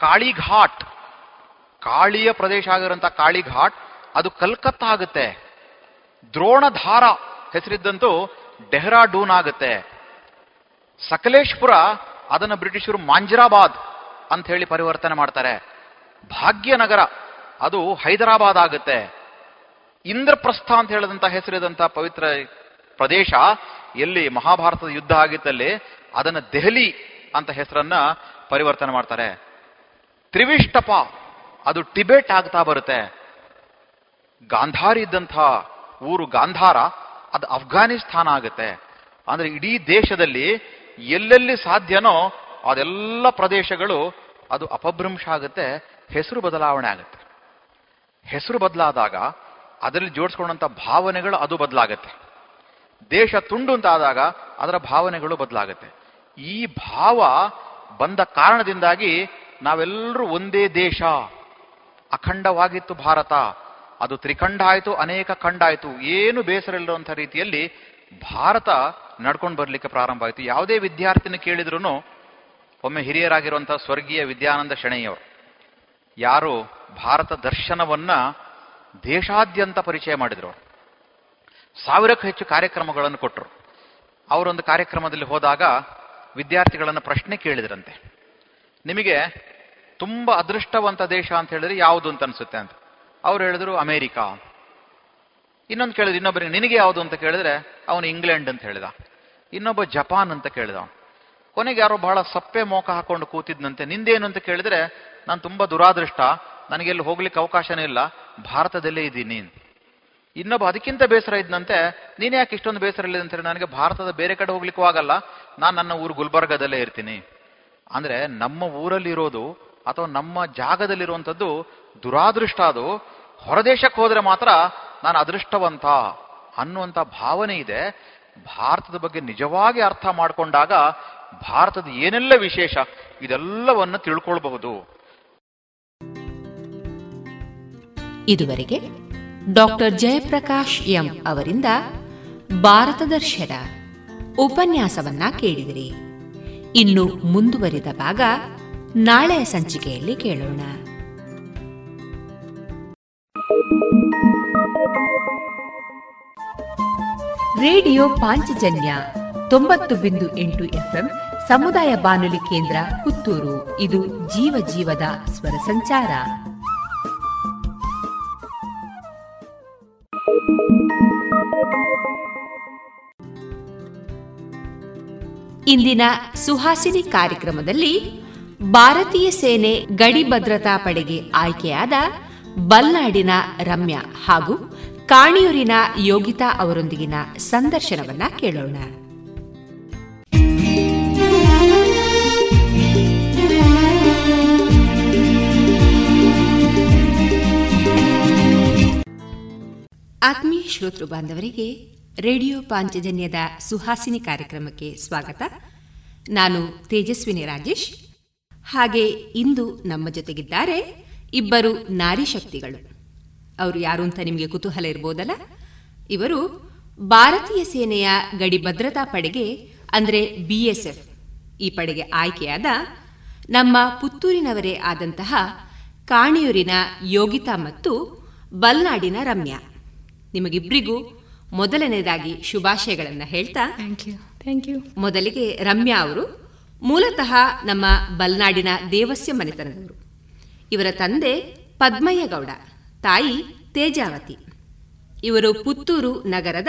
Speaker 9: ಕಾಳಿಘಾಟ್, ಕಾಳಿಯ ಪ್ರದೇಶ ಆಗಿರುವಂತಹ ಕಾಳಿಘಾಟ್ ಅದು ಕಲ್ಕತ್ತಾ ಆಗುತ್ತೆ. ದ್ರೋಣಧಾರ ಹೆಸರಿದ್ದಂತೂ ಡೆಹ್ರಾಡೂನ್ ಆಗುತ್ತೆ. ಸಕಲೇಶ್ಪುರ, ಅದನ್ನು ಬ್ರಿಟಿಷರು ಮಾಂಜರಾಬಾದ್ ಅಂತ ಹೇಳಿ ಪರಿವರ್ತನೆ ಮಾಡ್ತಾರೆ. ಭಾಗ್ಯನಗರ, ಅದು ಹೈದರಾಬಾದ್ ಆಗುತ್ತೆ. ಇಂದ್ರಪ್ರಸ್ಥ ಅಂತ ಹೇಳಿದಂತ ಹೆಸರಿದಂತ ಪವಿತ್ರ ಪ್ರದೇಶ ಎಲ್ಲಿ ಮಹಾಭಾರತದ ಯುದ್ಧ ಆಗಿದ್ದಲ್ಲಿ ಅದನ್ನು ದೆಹಲಿ ಅಂತ ಹೆಸರನ್ನ ಪರಿವರ್ತನೆ ಮಾಡ್ತಾರೆ. ತ್ರಿವಿಷ್ಟಪ, ಅದು ಟಿಬೆಟ್ ಆಗ್ತಾ ಬರುತ್ತೆ. ಗಾಂಧಾರಿ ಇದ್ದಂಥ ಊರು ಗಾಂಧಾರ, ಅದು ಅಫ್ಘಾನಿಸ್ತಾನ ಆಗುತ್ತೆ. ಅಂದ್ರೆ ಇಡೀ ದೇಶದಲ್ಲಿ ಎಲ್ಲೆಲ್ಲಿ ಸಾಧ್ಯನೋ ಅದೆಲ್ಲ ಪ್ರದೇಶಗಳು ಅದು ಅಪಭ್ರಂಶ ಆಗುತ್ತೆ, ಹೆಸರು ಬದಲಾವಣೆ ಆಗುತ್ತೆ. ಹೆಸರು ಬದಲಾದಾಗ ಅದರಲ್ಲಿ ಜೋಡಿಸ್ಕೊಂಡಂತ ಭಾವನೆಗಳು ಅದು ಬದಲಾಗುತ್ತೆ. ದೇಶ ತುಂಡು ಅಂತ ಅದರ ಭಾವನೆಗಳು ಬದಲಾಗುತ್ತೆ. ಈ ಭಾವ ಬಂದ ಕಾರಣದಿಂದಾಗಿ ನಾವೆಲ್ಲರೂ ಒಂದೇ ದೇಶ, ಅಖಂಡವಾಗಿತ್ತು ಭಾರತ ಅದು ತ್ರಿಖಂಡ ಆಯಿತು ಅನೇಕ ಖಂಡ ಆಯಿತು ಏನು ಬೇಸರ ಇಲ್ಲದಂಥ ರೀತಿಯಲ್ಲಿ ಭಾರತ ನಡ್ಕೊಂಡು ಬರಲಿಕ್ಕೆ ಪ್ರಾರಂಭ ಆಯಿತು. ಯಾವುದೇ ವಿದ್ಯಾರ್ಥಿನ ಕೇಳಿದ್ರು ಒಮ್ಮೆ ಹಿರಿಯರಾಗಿರುವಂತಹ ಸ್ವರ್ಗೀಯ ವಿದ್ಯಾನಂದ ಶೆಣೆಯವರು, ಯಾರು ಭಾರತ ದರ್ಶನವನ್ನ ದೇಶಾದ್ಯಂತ ಪರಿಚಯ ಮಾಡಿದ್ರು. ಸಾವಿರಕ್ಕೂ ಹೆಚ್ಚು ಕಾರ್ಯಕ್ರಮಗಳನ್ನು ಕೊಟ್ಟರು ಅವರೊಂದು ಕಾರ್ಯಕ್ರಮದಲ್ಲಿ ಹೋದಾಗ ವಿದ್ಯಾರ್ಥಿಗಳನ್ನು ಪ್ರಶ್ನೆ ಕೇಳಿದ್ರಂತೆ. ನಿಮಗೆ ತುಂಬಾ ಅದೃಷ್ಟವಂತ ದೇಶ ಅಂತ ಹೇಳಿದ್ರೆ ಯಾವುದು ಅಂತ ಅನ್ಸುತ್ತೆ ಅಂತ. ಅವ್ರು ಹೇಳಿದ್ರು ಅಮೇರಿಕಾ. ಇನ್ನೊಂದು ಕೇಳಿದ್ರು, ಇನ್ನೊಬ್ಬರಿಗೆ, ನಿನಗೆ ಯಾವುದು ಅಂತ ಕೇಳಿದ್ರೆ, ಅವನು ಇಂಗ್ಲೆಂಡ್ ಅಂತ ಹೇಳಿದ. ಇನ್ನೊಬ್ಬ ಜಪಾನ್ ಅಂತ ಕೇಳಿದ. ಕೊನೆಗೆ ಯಾರೋ ಬಹಳ ಸಪ್ಪೆ ಮೋಕ ಹಾಕೊಂಡು ಕೂತಿದ್ನಂತೆ. ನಿಂದೇನು ಅಂತ ಕೇಳಿದ್ರೆ, ನಾನು ತುಂಬಾ ದುರಾದೃಷ್ಟ. ನನಗೆಲ್ಲಿ ಹೋಗ್ಲಿಕ್ಕೆ ಅವಕಾಶನೇ ಇಲ್ಲ. ಭಾರತದಲ್ಲೇ ಇದ್ದೀನಿ ಇನ್ನೊಬ್ಬ ಅದಕ್ಕಿಂತ ಬೇಸರ ಇದ್ದಂತೆ ನೀನು ಯಾಕೆ ಇಷ್ಟೊಂದು ಬೇಸರ ಇಲ್ಲ ಅಂತೇಳಿ ನನಗೆ ಭಾರತದ ಬೇರೆ ಕಡೆ ಹೋಗ್ಲಿಕ್ಕೂ ಆಗಲ್ಲ. ನಾನು ನನ್ನ ಊರು ಗುಲ್ಬರ್ಗದಲ್ಲೇ ಇರ್ತೀನಿ. ಅಂದ್ರೆ ನಮ್ಮ ಊರಲ್ಲಿರೋದು ಅಥವಾ ನಮ್ಮ ಜಾಗದಲ್ಲಿರುವಂಥದ್ದು ದುರಾದೃಷ್ಟ ಅದು ಹೊರದೇಶಕ್ಕೆ ಹೋದ್ರೆ ಮಾತ್ರ ನಾನು ಅದೃಷ್ಟವಂತ ಅನ್ನುವಂಥ ಭಾವನೆ ಇದೆ. ಭಾರತದ ಬಗ್ಗೆ ನಿಜವಾಗಿ ಅರ್ಥ ಮಾಡಿಕೊಂಡಾಗ ಭಾರತದ ಏನೆಲ್ಲ ವಿಶೇಷ ಇದೆಲ್ಲವನ್ನು ತಿಳ್ಕೊಳ್ಬಹುದು.
Speaker 1: ಇದುವರೆಗೆ ಡಾಕ್ಟರ್ ಜಯಪ್ರಕಾಶ್ ಎಂ ಅವರಿಂದ ಭಾರತ ದರ್ಶನ ಉಪನ್ಯಾಸವನ್ನ ಕೇಳಿದಿರಿ. ಇನ್ನು ಮುಂದುವರಿದ ಭಾಗ ನಾಳೆಯ ಸಂಚಿಕೆಯಲ್ಲಿ ಕೇಳೋಣ. ರೇಡಿಯೋ ಪಾಂಚಜನ್ಯ ತೊಂಬತ್ತು ಬಿಂದು ಎಂಟು ಎಫ್ಎಂ ಸಮುದಾಯ ಬಾನುಲಿ ಕೇಂದ್ರ ಪುತ್ತೂರು. ಇದು ಜೀವ ಜೀವದ ಸ್ವರ ಸಂಚಾರ. ಇಂದಿನ ಸುಹಾಸಿನಿ ಕಾರ್ಯಕ್ರಮದಲ್ಲಿ ಭಾರತೀಯ ಸೇನೆ ಗಡಿ ಭದ್ರತಾ ಪಡೆಗೆ ಆಯ್ಕೆಯಾದ ಬಲ್ನಾಡಿನ ರಮ್ಯಾ ಹಾಗೂ ಕಾಣಿಯೂರಿನ ಯೋಗಿತಾ ಅವರೊಂದಿಗಿನ ಸಂದರ್ಶನವನ್ನ ಕೇಳೋಣ. ಆತ್ಮೀಯ ಶ್ರೋತೃ ಬಾಂಧವರಿಗೆ ರೇಡಿಯೋ ಪಾಂಚಜನ್ಯದ ಸುಹಾಸಿನಿ ಕಾರ್ಯಕ್ರಮಕ್ಕೆ ಸ್ವಾಗತ. ನಾನು ತೇಜಸ್ವಿನಿ ರಾಜೇಶ್. ಹಾಗೆ ಇಂದು ನಮ್ಮ ಜೊತೆಗಿದ್ದಾರೆ ಇಬ್ಬರು ನಾರಿ ಶಕ್ತಿಗಳು. ಅವರು ಯಾರು ಅಂತ ನಿಮಗೆ ಕುತೂಹಲ ಇರ್ಬೋದಲ್ಲ? ಇವರು ಭಾರತೀಯ ಸೇನೆಯ ಗಡಿ ಭದ್ರತಾ ಪಡೆಗೆ ಅಂದರೆ ಬಿಎಸ್ಎಫ್ ಈ ಪಡೆಗೆ ಆಯ್ಕೆಯಾದ ನಮ್ಮ ಪುತ್ತೂರಿನವರೇ ಆದಂತಹ ಕಾಣಿಯೂರಿನ ಯೋಗಿತಾ ಮತ್ತು ಬಲ್ನಾಡಿನ ರಮ್ಯಾ. ನಿಮಗಿಬ್ಬರಿಗೂ ಮೊದಲನೇದಾಗಿ ಶುಭಾಶಯಗಳನ್ನು ಹೇಳ್ತಾ
Speaker 10: ಥ್ಯಾಂಕ್ ಯು
Speaker 1: ಮೊದಲಿಗೆ ರಮ್ಯಾ ಅವರು ಮೂಲತಃ ನಮ್ಮ ಬಲ್ನಾಡಿನ ದೇವಸ್ಯ ಮನೆತನದವರು. ಇವರ ತಂದೆ ಪದ್ಮಯ್ಯಗೌಡ, ತಾಯಿ ತೇಜಾವತಿ. ಇವರು ಪುತ್ತೂರು ನಗರದ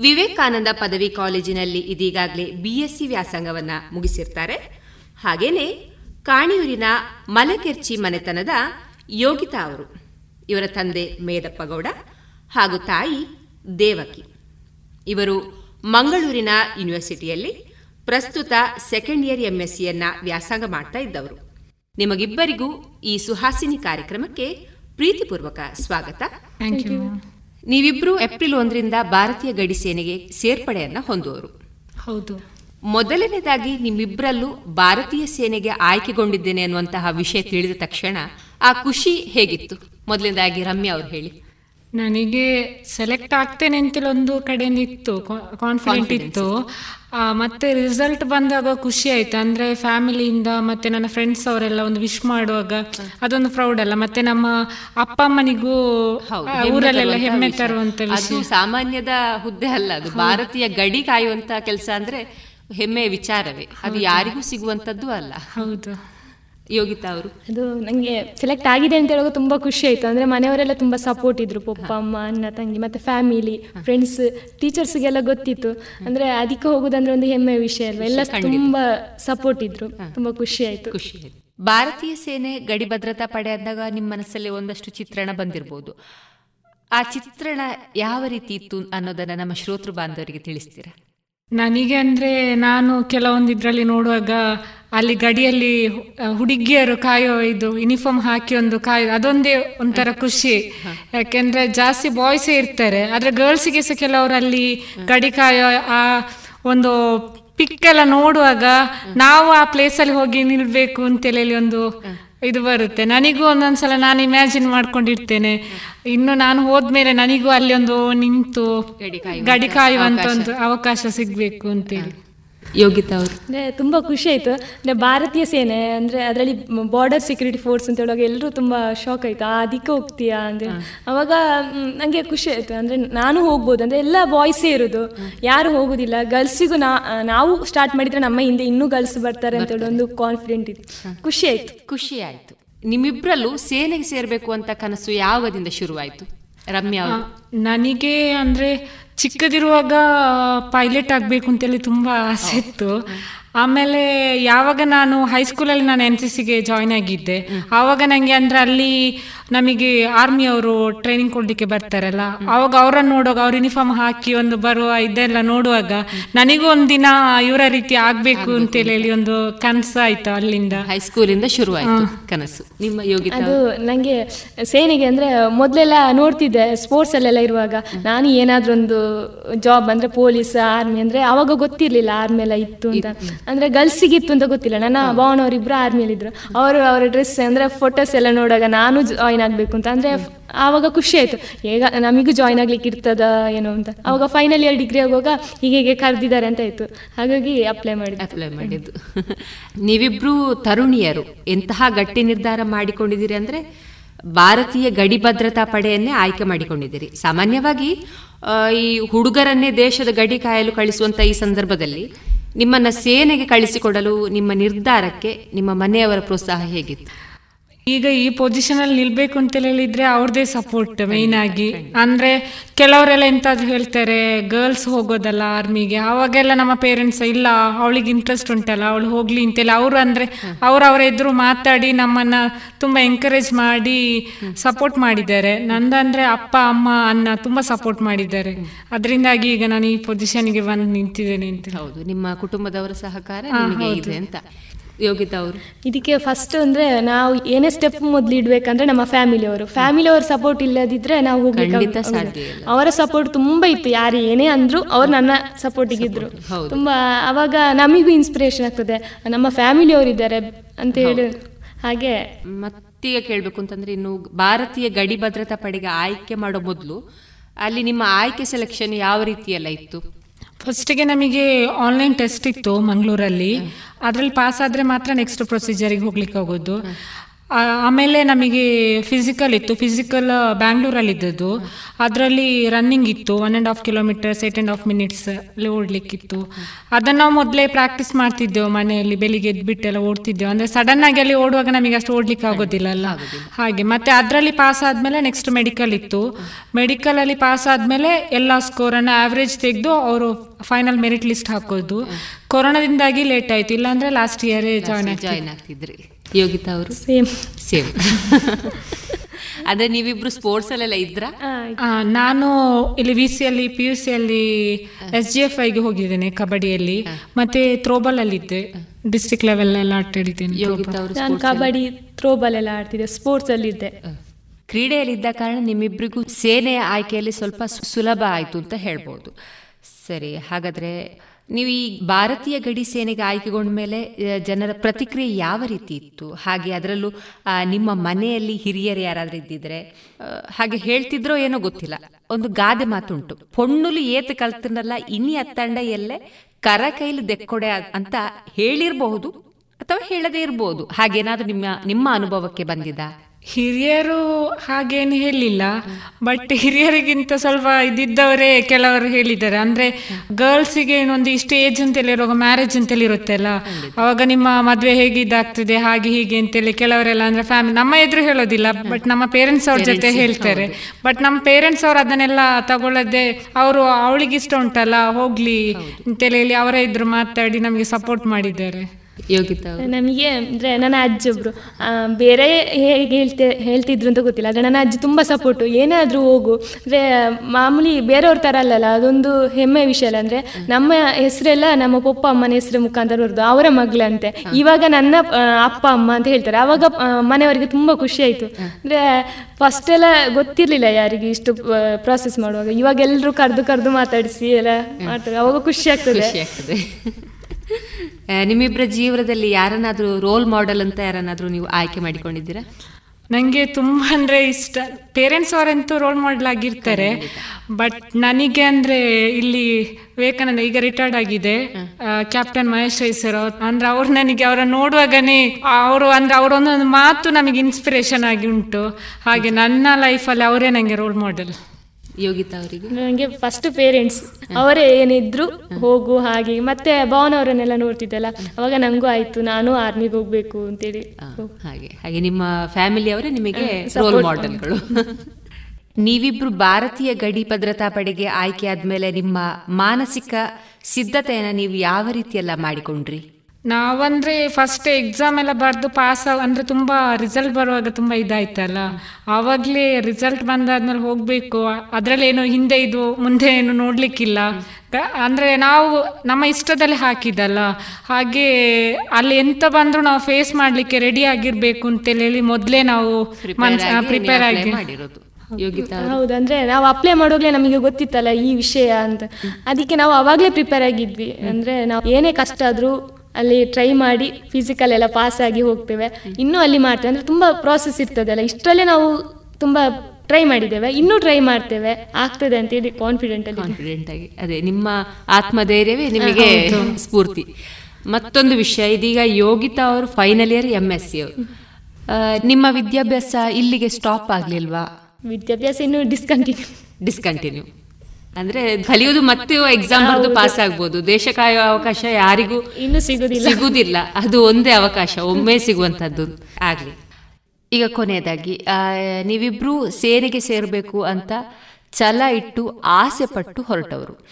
Speaker 1: ವಿವೇಕಾನಂದ ಪದವಿ ಕಾಲೇಜಿನಲ್ಲಿ ಇದೀಗಾಗಲೇ ಬಿಎಸ್ಸಿ ವ್ಯಾಸಂಗವನ್ನು ಮುಗಿಸಿರ್ತಾರೆ. ಹಾಗೇನೆ ಕಾಣಿಯೂರಿನ ಮಲೆಕೆರ್ಚಿ ಮನೆತನದ ಯೋಗಿತಾ ಅವರು, ಇವರ ತಂದೆ ಮೇದಪ್ಪಗೌಡ ಹಾಗೂ ತಾಯಿ ದೇವಕಿ. ಇವರು ಮಂಗಳೂರಿನ ಯೂನಿವರ್ಸಿಟಿಯಲ್ಲಿ ಪ್ರಸ್ತುತ ಸೆಕೆಂಡ್ ಇಯರ್ ಎಂಎಸ್ಸಿಯನ್ನು ವ್ಯಾಸಂಗ ಮಾಡ್ತಾ ಇದ್ದವರು. ನಿಮಗಿಬ್ಬರಿಗೂ ಈ ಸುಹಾಸಿನಿ ಕಾರ್ಯಕ್ರಮಕ್ಕೆ ಪ್ರೀತಿಪೂರ್ವಕ ಸ್ವಾಗತ. ನೀವಿಬ್ರು ಏಪ್ರಿಲ್ ಒಂದರಿಂದ ಭಾರತೀಯ ಗಡಿ ಸೇನೆಗೆ ಸೇರ್ಪಡೆಯನ್ನ ಹೊಂದುವರು
Speaker 10: ಹೌದು.
Speaker 1: ಮೊದಲನೇದಾಗಿ ನಿಮ್ಮಿಬ್ಬರಲ್ಲೂ ಭಾರತೀಯ ಸೇನೆಗೆ ಆಯ್ಕೆಗೊಂಡಿದ್ದೇನೆ ಅನ್ನುವಂತಹ ವಿಷಯ ತಿಳಿದ ತಕ್ಷಣ ಆ ಖುಷಿ ಹೇಗಿತ್ತು? ಮೊದಲನೇದಾಗಿ ರಮ್ಯಾ ಅವ್ರು ಹೇಳಿ.
Speaker 10: ನನಗೆ ಸೆಲೆಕ್ಟ್ ಆಗ್ತೇನೆ ಕಡೆ ಇತ್ತು ಕಾನ್ಫಿಡೆಂಟ್ ಇತ್ತು. ಮತ್ತೆ ರಿಸಲ್ಟ್ ಬಂದಾಗ ಖುಷಿ ಆಯ್ತು. ಅಂದ್ರೆ ಫ್ಯಾಮಿಲಿಯಿಂದ ಮತ್ತೆ ನನ್ನ ಫ್ರೆಂಡ್ಸ್ ಅವರೆಲ್ಲ ಒಂದು ವಿಶ್ ಮಾಡುವಾಗ ಅದೊಂದು ಪ್ರೌಡ್ ಅಲ್ಲ. ಮತ್ತೆ ನಮ್ಮ ಅಪ್ಪ ಅಮ್ಮನಿಗೂ ಊರಲ್ಲೆಲ್ಲ ಹೆಮ್ಮೆ ತರುವಂತ
Speaker 1: ವಿಷಯ. ಸಾಮಾನ್ಯದ ಹುದ್ದೆ ಅಲ್ಲ. ಅದು ಭಾರತೀಯ ಗಡಿ ಕಾಯುವಂತ ಕೆಲಸ ಅಂದ್ರೆ ಹೆಮ್ಮೆಯ ವಿಚಾರವೇ. ಅದು ಯಾರಿಗೂ ಸಿಗುವಂತದ್ದು ಅಲ್ಲ.
Speaker 10: ಹೌದು.
Speaker 1: ಯೋಗಿತಾ ಅವರು?
Speaker 11: ಅದು ನನಗೆ ಸೆಲೆಕ್ಟ್ ಆಗಿದೆ ಅಂತ ಹೇಳುವಾಗ ತುಂಬ ಖುಷಿ ಆಯಿತು. ಅಂದರೆ ಮನೆಯವರೆಲ್ಲ ತುಂಬ ಸಪೋರ್ಟ್ ಇದ್ರು. ಪಪ್ಪ ಅಮ್ಮ ಅಣ್ಣ ತಂಗಿ ಮತ್ತು ಫ್ಯಾಮಿಲಿ ಫ್ರೆಂಡ್ಸ್ ಟೀಚರ್ಸ್ಗೆಲ್ಲ ಗೊತ್ತಿತ್ತು. ಅಂದರೆ ಅದಕ್ಕೆ ಹೋಗೋದಂದ್ರೆ ಒಂದು ಹೆಮ್ಮೆಯ ವಿಷಯ ಅಲ್ವಾ? ಎಲ್ಲ ತುಂಬ ಸಪೋರ್ಟ್ ಇದ್ರು. ತುಂಬ ಖುಷಿ ಆಯಿತು.
Speaker 1: ಖುಷಿ ಭಾರತೀಯ ಸೇನೆ ಗಡಿ ಭದ್ರತಾ ಪಡೆ ಅಂದಾಗ ನಿಮ್ಮ ಮನಸ್ಸಲ್ಲಿ ಒಂದಷ್ಟು ಚಿತ್ರಣ ಬಂದಿರಬಹುದು ಆ ಚಿತ್ರಣ ಯಾವ ರೀತಿ ಇತ್ತು ಅನ್ನೋದನ್ನ ನಮ್ಮ ಶ್ರೋತೃ ಬಾಂಧವರಿಗೆ ತಿಳಿಸ್ತೀರಾ?
Speaker 10: ನನಗೆ ಅಂದರೆ ನಾನು ಕೆಲವೊಂದು ಇದರಲ್ಲಿ ನೋಡುವಾಗ ಅಲ್ಲಿ ಗಡಿಯಲ್ಲಿ ಹುಡುಗಿಯರು ಕಾಯೋ ಇದು ಯೂನಿಫಾರ್ಮ್ ಹಾಕಿ ಒಂದು ಕಾಯೋ ಅದೊಂದೇ ಒಂಥರ ಖುಷಿ. ಯಾಕೆಂದರೆ ಜಾಸ್ತಿ ಬಾಯ್ಸೇ ಇರ್ತಾರೆ ಆದ್ರೆ ಗರ್ಲ್ಸಿಗೆ ಸಹ ಕೆಲವರು ಅಲ್ಲಿ ಗಡಿ ಕಾಯೋ ಆ ಒಂದು ಪಿಕ್ ಎಲ್ಲ ನೋಡುವಾಗ ನಾವು ಆ ಪ್ಲೇಸಲ್ಲಿ ಹೋಗಿ ನಿಲ್ಬೇಕು ಅಂತೇಳಿ ಒಂದು ಇದು ಬರುತ್ತೆ. ನನಗೂ ಒಂದೊಂದ್ಸಲ ನಾನು ಇಮ್ಯಾಜಿನ್ ಮಾಡ್ಕೊಂಡಿರ್ತೇನೆ. ಇನ್ನು ನಾನು ಹೋದ್ಮೇಲೆ ನನಗೂ ಅಲ್ಲಿ ಒಂದು ನಿಂತು ಗಡಿ ಕಾಯುವಂತ ಒಂದು ಅವಕಾಶ ಸಿಗ್ಬೇಕು ಅಂತೇಳಿ
Speaker 1: ಯೋಗಿತಾ ಅವರು.
Speaker 11: ಅಂದರೆ ತುಂಬ ಖುಷಿ ಆಯ್ತು. ಅಂದ್ರೆ ಭಾರತೀಯ ಸೇನೆ ಅಂದ್ರೆ ಅದರಲ್ಲಿ ಬಾರ್ಡರ್ ಸೆಕ್ಯೂರಿಟಿ ಫೋರ್ಸ್ ಅಂತ ಹೇಳುವಾಗ ಎಲ್ಲರೂ ತುಂಬಾ ಶಾಕ್ ಆಯಿತು. ಅದಕ್ಕೆ ಹೋಗ್ತೀಯಾ ಅಂದ್ರೆ ಅವಾಗ ನನಗೆ ಖುಷಿ ಆಯ್ತು. ಅಂದ್ರೆ ನಾನು ಹೋಗ್ಬೋದು. ಅಂದ್ರೆ ಎಲ್ಲ ಬಾಯ್ಸೇ ಇರೋದು. ಯಾರು ಹೋಗೋದಿಲ್ಲ. ಗರ್ಲ್ಸಿಗೂ ನಾ ನಾವು ಸ್ಟಾರ್ಟ್ ಮಾಡಿದ್ರೆ ನಮ್ಮ ಹಿಂದೆ ಇನ್ನೂ ಗರ್ಲ್ಸ್ ಬರ್ತಾರೆ ಅಂತ ಹೇಳಿ ಒಂದು ಕಾನ್ಫಿಡೆಂಟ್ ಇತ್ತು. ಖುಷಿ ಆಯ್ತು.
Speaker 1: ಖುಷಿ ಆಯ್ತು. ನಿಮ್ಮಿಬ್ಬರಲ್ಲೂ ಸೇನೆಗೆ ಸೇರಬೇಕು ಅಂತ ಕನಸು ಯಾವಾಗದಿಂದ ಶುರುವಾಯಿತು? ರಮ್ಯಾ
Speaker 10: ನನಗೆ ಅಂದರೆ ಚಿಕ್ಕದಿರುವಾಗ ಪೈಲಟ್ ಆಗಬೇಕು ಅಂತೇಳಿ ತುಂಬ ಆಸೆ ಇತ್ತು. ಆಮೇಲೆ ಯಾವಾಗ ನಾನು ಹೈಸ್ಕೂಲಲ್ಲಿ ನಾನು ಎನ್ ಸಿ ಸಿಗೆ ಜಾಯ್ನ್ ಆಗಿದ್ದೆ ಆವಾಗ ನನಗೆ ಅಂದರೆ ಅಲ್ಲಿ ನಮಗೆ ಆರ್ಮಿ ಅವರು ಟ್ರೈನಿಂಗ್ ಕೊಡ್ಲಿಕ್ಕೆ ಬರ್ತಾರಲ್ಲ ಅವಾಗ ಅವರನ್ನು ನೋಡುವಾಗ ಅವ್ರ ಯೂನಿಫಾರ್ಮ್ ಹಾಕಿ ಒಂದು ಬರುವ ಇದೆಲ್ಲ ನೋಡುವಾಗ ನನಗೂ ಒಂದಿನ ಇವರ ರೀತಿ ಆಗ್ಬೇಕು ಅಂತ ಹೇಳಿ ಒಂದು ಕನಸು ಆಯ್ತು ಅಲ್ಲಿಂದ.
Speaker 1: ಹೈಸ್ಕೂಲಿಂದ ಶುರುವಾಯ್ತು ಕನಸು. ನಿಮ್ಮ ಯೋಗಿ
Speaker 11: ಅದು ನಂಗೆ ಸೇನೆಗೆ ಅಂದ್ರೆ ಮೊದಲೆಲ್ಲ ನೋಡ್ತಿದ್ದೆ ಸ್ಪೋರ್ಟ್ಸ್ ಅಲ್ಲೆಲ್ಲ ಇರುವಾಗ. ನಾನು ಏನಾದ್ರೂ ಒಂದು ಜಾಬ್ ಅಂದ್ರೆ ಪೊಲೀಸ್ ಆರ್ಮಿ ಅಂದ್ರೆ ಆವಾಗ ಗೊತ್ತಿರಲಿಲ್ಲ ಆರ್ಮಿ ಎಲ್ಲ ಇತ್ತು ಅಂತ. ಅಂದ್ರೆ ಗರ್ಲ್ಸಿಗೆ ಇತ್ತು ಅಂತ ಗೊತ್ತಿಲ್ಲ. ನನ್ನ ಭಾವನವರಿಬ್ರು ಆರ್ಮಿಯಲ್ಲಿ ಇದ್ರು. ಅವರು ಅವರ ಡ್ರೆಸ್ ಅಂದ್ರೆ ಫೋಟೋಸ್ ಎಲ್ಲ ನೋಡಾಗ ನಾನು ಜಾಯಿನ್ ಆಗ್ಬೇಕು ಅಂತ. ಅಂದ್ರೆ ಆವಾಗ ಖುಷಿ ಆಯ್ತು. ಈಗ ನಮಗೂ ಜಾಯಿನ್ ಆಗ್ಲಿಕ್ಕೆ ಇರ್ತದ ಏನೋ ಅಂತ. ಅವಾಗ ಫೈನಲ್ ಇಯರ್ ಡಿಗ್ರಿ ಆಗುವಾಗ ಹೀಗೆ ಕರೆದಿದ್ದಾರೆ ಅಂತ ಆಯಿತು. ಹಾಗಾಗಿ ಅಪ್ಲೈ ಮಾಡಿ
Speaker 1: ಅಪ್ಲೈ ಮಾಡಿದ್ದು. ನೀವಿಬ್ರು ತರುಣಿಯರು. ಎಂತಹ ಗಟ್ಟಿ ನಿರ್ಧಾರ ಮಾಡಿಕೊಂಡಿದ್ದೀರಿ ಅಂದರೆ ಭಾರತೀಯ ಗಡಿ ಭದ್ರತಾ ಪಡೆಯನ್ನೇ ಆಯ್ಕೆ ಮಾಡಿಕೊಂಡಿದ್ದೀರಿ. ಸಾಮಾನ್ಯವಾಗಿ ಈ ಹುಡುಗರನ್ನೇ ದೇಶದ ಗಡಿ ಕಾಯಲು ಕಳಿಸುವಂತ ಈ ಸಂದರ್ಭದಲ್ಲಿ ನಿಮ್ಮನ್ನ ಸೇನೆಗೆ ಕಳಿಸಿಕೊಡಲು ನಿಮ್ಮ ನಿರ್ಧಾರಕ್ಕೆ ನಿಮ್ಮ ಮನೆಯವರ ಪ್ರೋತ್ಸಾಹ ಹೇಗಿತ್ತು?
Speaker 10: ಈಗ ಈ ಪೊಸಿಷನ್ ಅಲ್ಲಿ ನಿಲ್ಬೇಕು ಅಂತ ಹೇಳಿದ್ರೆ ಅವ್ರದೇ ಸಪೋರ್ಟ್ ಮೇನ್ ಆಗಿ. ಅಂದ್ರೆ ಕೆಲವರೆಲ್ಲ ಎಂತಾದ್ರು ಹೇಳ್ತಾರೆ ಗರ್ಲ್ಸ್ ಹೋಗೋದಲ್ಲ ಆರ್ಮಿಗೆ ಅವಾಗೆಲ್ಲ ನಮ್ಮ ಪೇರೆಂಟ್ಸ್ ಇಲ್ಲ ಅವಳಿಗೆ ಇಂಟ್ರೆಸ್ಟ್ ಉಂಟಲ್ಲ ಅವಳು ಹೋಗ್ಲಿ ಅಂತೇಳಿ ಅವ್ರು ಅಂದ್ರೆ ಅವ್ರ ಅವರ ಎದುರು ಮಾತಾಡಿ ನಮ್ಮನ್ನ ತುಂಬಾ ಎಂಕರೇಜ್ ಮಾಡಿ ಸಪೋರ್ಟ್ ಮಾಡಿದ್ದಾರೆ. ನಂದಂದ್ರೆ ಅಪ್ಪ ಅಮ್ಮ ಅನ್ನ ತುಂಬಾ ಸಪೋರ್ಟ್ ಮಾಡಿದ್ದಾರೆ. ಅದರಿಂದಾಗಿ ಈಗ ನಾನು ಈ ಪೊಸಿಷನ್ಗೆ ಬಂದು ನಿಂತಿದ್ದೇನೆ ಅಂತ.
Speaker 1: ಹೌದು ನಿಮ್ಮ ಕುಟುಂಬದವರ ಸಹಕಾರ ಇದೆ ಅಂತ. ಯೋಗಿತಾ ಅವರು?
Speaker 11: ಇದಕ್ಕೆ ಫಸ್ಟ್ ಅಂದ್ರೆ ನಾವು ಏನೇ ಸ್ಟೆಪ್ ಮೊದಲು ಇಡ್ಬೇಕಂದ್ರೆ ನಮ್ಮ ಫ್ಯಾಮಿಲಿಯವರು ಫ್ಯಾಮಿಲಿಯವ್ರ ಸಪೋರ್ಟ್ ಇಲ್ಲದಿದ್ರೆ ನಾವು ಹೋಗ್ಲಿಕ್ಕೆ
Speaker 1: ಸಾಧ್ಯ
Speaker 11: ಅವರ ಸಪೋರ್ಟ್ ತುಂಬಾ ಇತ್ತು. ಯಾರು ಏನೇ ಅಂದ್ರು ಅವ್ರು ನನ್ನ
Speaker 1: ಸಪೋರ್ಟಿಗಿದ್ರು
Speaker 11: ತುಂಬಾ ಅವಾಗ ನಮಿಗೂ ಇನ್ಸ್ಪಿರೇಷನ್ ಆಗ್ತದೆ. ನಮ್ಮ ಫ್ಯಾಮಿಲಿ ಅವರು ಇದ್ದಾರೆ ಅಂತ ಹೇಳಿ ಹಾಗೆ.
Speaker 1: ಮತ್ತೀಗ ಕೇಳ್ಬೇಕು ಅಂತಂದ್ರೆ ಇನ್ನು ಭಾರತೀಯ ಗಡಿ ಭದ್ರತಾ ಪಡೆಗೆ ಆಯ್ಕೆ ಮಾಡೋ ಮೊದಲು ಅಲ್ಲಿ ನಿಮ್ಮ ಆಯ್ಕೆ ಸೆಲೆಕ್ಷನ್ ಯಾವ ರೀತಿಯೆಲ್ಲ ಇತ್ತು?
Speaker 10: ಫಸ್ಟಿಗೆ ನಮಗೆ ಆನ್ಲೈನ್ ಟೆಸ್ಟ್ ಇತ್ತು ಮಂಗಳೂರಲ್ಲಿ. ಅದರಲ್ಲಿ ಪಾಸ್ ಆದರೆ ಮಾತ್ರ ನೆಕ್ಸ್ಟ್ ಪ್ರೊಸೀಜರಿಗೆ ಹೋಗ್ಲಿಕ್ಕೆ ಆಗೋದು ಆಮೇಲೆ ನಮಗೆ ಫಿಸಿಕಲ್ ಇತ್ತು. ಫಿಸಿಕಲ್ ಬ್ಯಾಂಗ್ಳೂರಲ್ಲಿ ಇದ್ದದ್ದು ಅದರಲ್ಲಿ ರನ್ನಿಂಗ್ ಇತ್ತು. One and half kilometres eight and half minutes ಅಲ್ಲಿ ಓಡಲಿಕ್ಕಿತ್ತು. ಅದನ್ನು ನಾವು ಮೊದಲೇ ಪ್ರಾಕ್ಟೀಸ್ ಮಾಡ್ತಿದ್ದೆವು ಮನೆಯಲ್ಲಿ. ಬೆಳಿಗ್ಗೆ ಎದ್ಬಿಟ್ಟೆಲ್ಲ ಓಡ್ತಿದ್ದೆವು. ಅಂದರೆ ಸಡನ್ ಆಗಿ ಅಲ್ಲಿ ಓಡುವಾಗ ನಮಗೆ ಅಷ್ಟು ಓಡ್ಲಿಕ್ಕೆ ಆಗೋದಿಲ್ಲ ಅಲ್ಲ ಹಾಗೆ. ಮತ್ತೆ ಅದರಲ್ಲಿ ಪಾಸ್ ಆದಮೇಲೆ ನೆಕ್ಸ್ಟ್ ಮೆಡಿಕಲ್ ಇತ್ತು. ಮೆಡಿಕಲಲ್ಲಿ ಪಾಸ್ ಆದಮೇಲೆ ಎಲ್ಲ ಸ್ಕೋರನ್ನು ಆ್ಯಾವ್ರೇಜ್ ತೆಗೆದು ಅವರು ಫೈನಲ್ ಮೆರಿಟ್ ಲಿಸ್ಟ್ ಹಾಕೋದು. ಕೊರೋನಾದಿಂದಾಗಿ ಲೇಟ್ ಆಯ್ತು. ಇಲ್ಲಾಂದರೆ ಲಾಸ್ಟ್ ಇಯರೇ ಜಾಯ್ನ್
Speaker 1: ಜಾಯ್ನ್ ಆಗ್ತಿದ್ರಿ. ಯೋಗಿತಾ ಅವರು?
Speaker 11: ಸೇಮ್
Speaker 1: ಸೇಮ್ ಅದೇ ನೀವಿಬ್ರು ಸ್ಪೋರ್ಟ್ಸ್ ಅಲ್ಲೆಲ್ಲ ಇದ್ರ?
Speaker 10: ನಾನು ಇಲ್ಲಿ ವಿ ಸಿ ಅಲ್ಲಿ ಪಿ ಯು ಸಿ ಅಲ್ಲಿ ಎಸ್ ಜಿ ಎಫ್ ಐಗೆ ಹೋಗಿದ್ದೇನೆ ಕಬಡ್ಡಿಯಲ್ಲಿ. ಮತ್ತೆ ಥ್ರೋಬಾಲ್ ಅಲ್ಲಿ ಇದ್ದೆ. ಡಿಸ್ಟ್ರಿಕ್ಟ್ ಲೆವೆಲ್ ಎಲ್ಲ ಆಟ ಆಡಿದ್ದೇನೆ
Speaker 11: ನಾನು ಕಬಡ್ಡಿ ಥ್ರೋಬಾಲ್ ಎಲ್ಲ ಆಡ್ತಿದ್ದೆ ಸ್ಪೋರ್ಟ್ಸ್ ಅಲ್ಲಿ ಇದ್ದೆ.
Speaker 1: ಕ್ರೀಡೆಯಲ್ಲಿದ್ದ ಕಾರಣ ನಿಮ್ಮಿಬ್ಬರಿಗೂ ಸೇನೆಯ ಆಯ್ಕೆಯಲ್ಲಿ ಸ್ವಲ್ಪ ಸುಲಭ ಆಯಿತು ಅಂತ ಹೇಳ್ಬೋದು. ಸರಿ ಹಾಗಾದ್ರೆ ನೀವು ಈ ಭಾರತೀಯ ಗಡಿ ಸೇನೆಗೆ ಆಯ್ಕೆಗೊಂಡ ಮೇಲೆ ಜನರ ಪ್ರತಿಕ್ರಿಯೆ ಯಾವ ರೀತಿ ಇತ್ತು? ಹಾಗೆ ಅದರಲ್ಲೂ ನಿಮ್ಮ ಮನೆಯಲ್ಲಿ ಹಿರಿಯರು ಯಾರಾದರೂ ಇದ್ದಿದ್ರೆ ಹಾಗೆ ಹೇಳ್ತಿದ್ರೋ ಏನೋ ಗೊತ್ತಿಲ್ಲ. ಒಂದು ಗಾದೆ ಮಾತುಂಟು. ಪೊಣ್ಣುಲು ಏತು ಕಲ್ತನಲ್ಲ ಇನ್ನಿ ಅತ್ತಂಡ ಎಲ್ಲೇ, ಕರ ಕೈಲಿ ದೆಕ್ಕೊಡೆ ಅಂತ ಹೇಳಿರಬಹುದು ಅಥವಾ ಹೇಳದೇ ಇರಬಹುದು ಹಾಗೇನಾದ್ರೂ ನಿಮ್ಮ ನಿಮ್ಮ ಅನುಭವಕ್ಕೆ ಬಂದಿದಾ?
Speaker 10: ಹಿರಿಯರು ಹಾಗೇನು ಹೇಳಿಲ್ಲ ಬಟ್ ಹಿರಿಯರಿಗಿಂತ ಸ್ವಲ್ಪ ಇದಿದ್ದವರೇ ಕೆಲವರು ಹೇಳಿದ್ದಾರೆ. ಅಂದ್ರೆ ಗರ್ಲ್ಸಿಗೆ ಏನೊಂದು ಇಷ್ಟು ಏಜ್ ಅಂತೇಳಿ ಇರುವಾಗ ಮ್ಯಾರೇಜ್ ಅಂತೇಳಿ ಇರುತ್ತೆ ಅಲ್ಲ ಅವಾಗ ನಿಮ್ಮ ಮದುವೆ ಹೇಗೆ ಇದಾಗ್ತದೆ ಹಾಗೆ ಹೀಗೆ ಅಂತೇಳಿ ಕೆಲವರೆಲ್ಲ ಅಂದ್ರೆ ಫ್ಯಾಮಿಲಿ ನಮ್ಮ ಎದುರು ಹೇಳೋದಿಲ್ಲ ಬಟ್ ನಮ್ಮ ಪೇರೆಂಟ್ಸ್ ಅವ್ರ ಜೊತೆ ಹೇಳ್ತಾರೆ. ಬಟ್ ನಮ್ಮ ಪೇರೆಂಟ್ಸ್ ಅವ್ರು ಅದನ್ನೆಲ್ಲ ತಗೊಳ್ಳದೆ ಅವರು ಅವಳಿಗೆ ಇಷ್ಟ ಉಂಟಲ್ಲ ಹೋಗ್ಲಿ ಅಂತೇಳಿ ಅವರೇ ಇದ್ರು ಮಾತಾಡಿ ನಮಗೆ ಸಪೋರ್ಟ್ ಮಾಡಿದ್ದಾರೆ.
Speaker 1: ಯೋಗಿತಾ
Speaker 11: ನಮಗೆ ಅಂದ್ರೆ ನನ್ನ ಅಜ್ಜಿ ಒಬ್ರು ಆ, ಬೇರೆ ಹೇಗೆ ಹೇಳ್ತೆ ಹೇಳ್ತಿದ್ರು ಅಂತ ಗೊತ್ತಿಲ್ಲ ಆದರೆ ನನ್ನ ಅಜ್ಜಿ ತುಂಬ ಸಪೋರ್ಟು ಏನಾದ್ರೂ ಹೋಗು ಅಂದರೆ ಮಾಮೂಲಿ ಬೇರೆಯವ್ರ ಥರ ಅಲ್ಲಲ್ಲ ಅದೊಂದು ಹೆಮ್ಮೆ ವಿಷಯ ಅಲ್ಲ ಅಂದರೆ ನಮ್ಮ ಹೆಸರೆಲ್ಲ ನಮ್ಮ ಪಪ್ಪ ಅಮ್ಮನ ಹೆಸರು ಮುಖಾಂತರ ಬರೋದು ಅವರ ಮಗಳಂತೆ. ಇವಾಗ ನನ್ನ ಅಪ್ಪ ಅಮ್ಮ ಅಂತ ಹೇಳ್ತಾರೆ ಅವಾಗ ಮನೆಯವರಿಗೆ ತುಂಬ ಖುಷಿ ಆಯ್ತು. ಅಂದರೆ ಫಸ್ಟ್ ಎಲ್ಲ ಗೊತ್ತಿರಲಿಲ್ಲ ಯಾರಿಗೆ ಇಷ್ಟು ಪ್ರಾಸೆಸ್ ಮಾಡುವಾಗ ಇವಾಗ ಎಲ್ಲರೂ ಕರೆದು ಕರೆದು ಮಾತಾಡಿಸಿ ಎಲ್ಲ ಮಾಡ್ತಾರೆ ಅವಾಗ ಖುಷಿ ಆಗ್ತದೆ.
Speaker 1: ನಿಮ್ಮಿಬ್ಬರ ಜೀವನದಲ್ಲಿ ಯಾರನ್ನಾದರೂ ರೋಲ್ ಮಾಡೆಲ್ ಅಂತ ಯಾರನ್ನಾದ್ರೂ ನೀವು ಆಯ್ಕೆ ಮಾಡಿಕೊಂಡಿದ್ದೀರಾ?
Speaker 10: ನನಗೆ ತುಂಬ ಅಂದರೆ ಇಷ್ಟ. ಪೇರೆಂಟ್ಸ್ ಅವರಂತೂ ರೋಲ್ ಮಾಡೆಲ್ ಆಗಿರ್ತಾರೆ. ಬಟ್ ನನಗೆ ಅಂದರೆ ಇಲ್ಲಿ ವಿವೇಕಾನಂದ ಈಗ ರಿಟೈರ್ಡ್ ಆಗಿದೆ. ಕ್ಯಾಪ್ಟನ್ ಮಹೇಶ್ ರೈ ಸರ್ ಅಂದ್ರೆ ಅವ್ರು ನನಗೆ ಅವರ ನೋಡುವಾಗನೇ ಅವರು ಅಂದ್ರೆ ಅವರೊಂದೊಂದು ಮಾತು ನಮಗೆ ಇನ್ಸ್ಪಿರೇಷನ್ ಆಗಿ ಉಂಟು. ಹಾಗೆ ನನ್ನ ಲೈಫಲ್ಲಿ ಅವರೇ ನನಗೆ ರೋಲ್ ಮಾಡೆಲ್
Speaker 1: ಯೋಗಿತಾ ಅವರಿಗೆ
Speaker 11: ನನಗೆ ಫಸ್ಟ್ ಪೇರೆಂಟ್ಸ್ ಅವರೇ ಏನಿದ್ರು ಹೋಗು ಹಾಗೆ ಮತ್ತೆ ಭವನ್ ಅವರನ್ನೆಲ್ಲ ನೋಡ್ತಿದ್ದಲ್ಲ ಅವಾಗ ನಂಗೂ ಆಯ್ತು ನಾನು ಆರ್ಮಿಗೆ ಹೋಗ್ಬೇಕು ಅಂತೇಳಿ.
Speaker 1: ಹಾಗೆ ಹಾಗೆ ನಿಮ್ಮ ಫ್ಯಾಮಿಲಿ ಅವರೇ
Speaker 11: ನಿಮಗೆ
Speaker 1: ರೋಲ್ ಮಾಡೆಲ್ಗಳು ನೀವಿಬ್ರು ಭಾರತೀಯ ಗಡಿ ಭದ್ರತಾ ಪಡೆಗೆ ಆಯ್ಕೆ ಆದ್ಮೇಲೆ ನಿಮ್ಮ ಮಾನಸಿಕ ಸಿದ್ಧತೆಯನ್ನ ನೀವು ಯಾವ ರೀತಿಯೆಲ್ಲ ಮಾಡಿಕೊಂಡ್ರಿ?
Speaker 10: ನಾವಂದ್ರೆ ಫಸ್ಟ್ ಎಕ್ಸಾಮ್ ಎಲ್ಲ ಬರೆದು ಪಾಸ್ ಅಂದ್ರೆ ತುಂಬಾ ರಿಸಲ್ಟ್ ಬರುವಾಗ ತುಂಬಾ ಇದಾಯ್ತಲ್ಲ? ಆವಾಗ್ಲೇ ರಿಸಲ್ಟ್ ಬಂದಾದ್ಮೇಲೆ ಹೋಗ್ಬೇಕು. ಅದ್ರಲ್ಲಿ ಏನು ಹಿಂದೆ ಇದು ಮುಂದೆ ಏನು ನೋಡ್ಲಿಕ್ಕಿಲ್ಲ. ಅಂದ್ರೆ ನಾವು ನಮ್ಮ ಇಷ್ಟದಲ್ಲಿ ಹಾಕಿದಲ್ಲ ಹಾಗೆ ಅಲ್ಲಿ ಎಂತ ಬಂದ್ರು ನಾವು ಫೇಸ್ ಮಾಡ್ಲಿಕ್ಕೆ ರೆಡಿ ಆಗಿರ್ಬೇಕು ಅಂತ ಹೇಳಿ ಮೊದ್ಲೇ ನಾವು ಪ್ರಿಪೇರ್ ಆಗಿ
Speaker 1: ಹೌದಂದ್ರೆ ಯೋಗಿತಾ
Speaker 11: ಹೌದು ಅಂದ್ರೆ ನಾವು ಅಪ್ಲೈ ಮಾಡೋಗ್ಲೇ ನಮಗೆ ಗೊತ್ತಿತ್ತಲ್ಲ ಈ ವಿಷಯ ಅಂತ. ಅದಕ್ಕೆ ನಾವು ಅವಾಗಲೇ ಪ್ರಿಪೇರ್ ಆಗಿದ್ವಿ. ಅಂದ್ರೆ ನಾವು ಏನೇ ಕಷ್ಟ ಆದ್ರೂ ಅಲ್ಲಿ ಟ್ರೈ ಮಾಡಿ ಫಿಸಿಕಲ್ ಎಲ್ಲ ಪಾಸ್ ಆಗಿ ಹೋಗ್ತೇವೆ. ಇನ್ನೂ ಅಲ್ಲಿ ಮಾಡ್ತೇವೆ. ಅಂದ್ರೆ ತುಂಬಾ ಪ್ರಾಸೆಸ್ ಇರ್ತದಲ್ಲ. ಇಷ್ಟರಲ್ಲೇ ನಾವು ತುಂಬಾ ಟ್ರೈ ಮಾಡಿದ್ದೇವೆ. ಇನ್ನೂ ಟ್ರೈ ಮಾಡ್ತೇವೆ. ಆಗ್ತದೆ ಅಂತ ಹೇಳಿ ಕಾನ್ಫಿಡೆಂಟ್ ಅಲ್ಲಿ
Speaker 1: ಕಾನ್ಫಿಡೆಂಟ್ ಆಗಿ. ಅದೇ ನಿಮ್ಮ ಆತ್ಮಧೈರ್ಯವೇ ನಿಮಗೆ ಸ್ಫೂರ್ತಿ. ಮತ್ತೊಂದು ವಿಷಯ ಇದೀಗ ಯೋಗಿತಾ ಅವರು final year M S C ಅವರು ನಿಮ್ಮ ವಿದ್ಯಾಭ್ಯಾಸ ಇಲ್ಲಿಗೆ ಸ್ಟಾಪ್ ಆಗ್ಲಿಲ್ವಾ?
Speaker 11: ವಿದ್ಯಾಭ್ಯಾಸ ಇನ್ನು ಡಿಸ್ಕಂಟಿನ್ಯೂ
Speaker 1: ಡಿಸ್ಕಂಟಿನ್ಯೂ ಅಂದ್ರೆ ಕಲಿಯೋದು ಮತ್ತೆ ಎಕ್ಸಾಮ್ ಬರೆದು ಪಾಸ್ ಆಗ್ಬೋದು. ದೇಶ ಕಾಯೋ ಅವಕಾಶ ಯಾರಿಗೂ
Speaker 11: ಇನ್ನು ಸಿಗುದಿಲ್ಲ.
Speaker 1: ಸಿಗುದಿಲ್ಲ. ಅದು ಒಂದೇ ಅವಕಾಶ ಒಮ್ಮೆ ಸಿಗುವಂತದ್ದು ಆಗ್ಲಿ. ಈಗ ಕೊನೆಯದಾಗಿ ಆ, ನೀವಿಬ್ರು ಸೇನೆಗೆ ಸೇರಬೇಕು ಅಂತ ಛಲ ಇಟ್ಟು ಆಸೆ ಪಟ್ಟು ಹೊರಟವರು.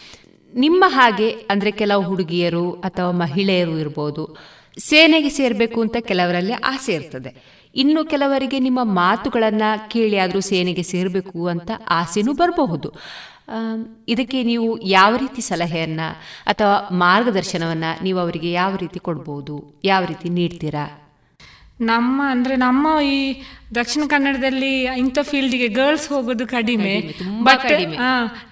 Speaker 1: ನಿಮ್ಮ ಹಾಗೆ ಅಂದ್ರೆ ಕೆಲವು ಹುಡುಗಿಯರು ಅಥವಾ ಮಹಿಳೆಯರು ಇರ್ಬೋದು ಸೇನೆಗೆ ಸೇರಬೇಕು ಅಂತ ಕೆಲವರಲ್ಲಿ ಆಸೆ ಇರ್ತದೆ. ಇನ್ನು ಕೆಲವರಿಗೆ ನಿಮ್ಮ ಮಾತುಗಳನ್ನ ಕೇಳಿ ಆದರೂ ಸೇನೆಗೆ ಸೇರಬೇಕು ಅಂತ ಆಸೆನೂ ಬರಬಹುದು. ಇದಕ್ಕೆ ನೀವು ಯಾವ ರೀತಿ ಸಲಹೆಯನ್ನ ಅಥವಾ ಮಾರ್ಗದರ್ಶನವನ್ನ ನೀವು ಅವರಿಗೆ ಯಾವ ರೀತಿ ಕೊಡ್ಬೋದು, ಯಾವ ರೀತಿ ನೀಡ್ತೀರಾ?
Speaker 10: ನಮ್ಮ ಅಂದ್ರೆ ನಮ್ಮ ಈ ದಕ್ಷಿಣ ಕನ್ನಡದಲ್ಲಿ ಇಂಥ ಫೀಲ್ಡ್ಗೆ ಗರ್ಲ್ಸ್ ಹೋಗೋದು ಕಡಿಮೆ. ಬಟ್.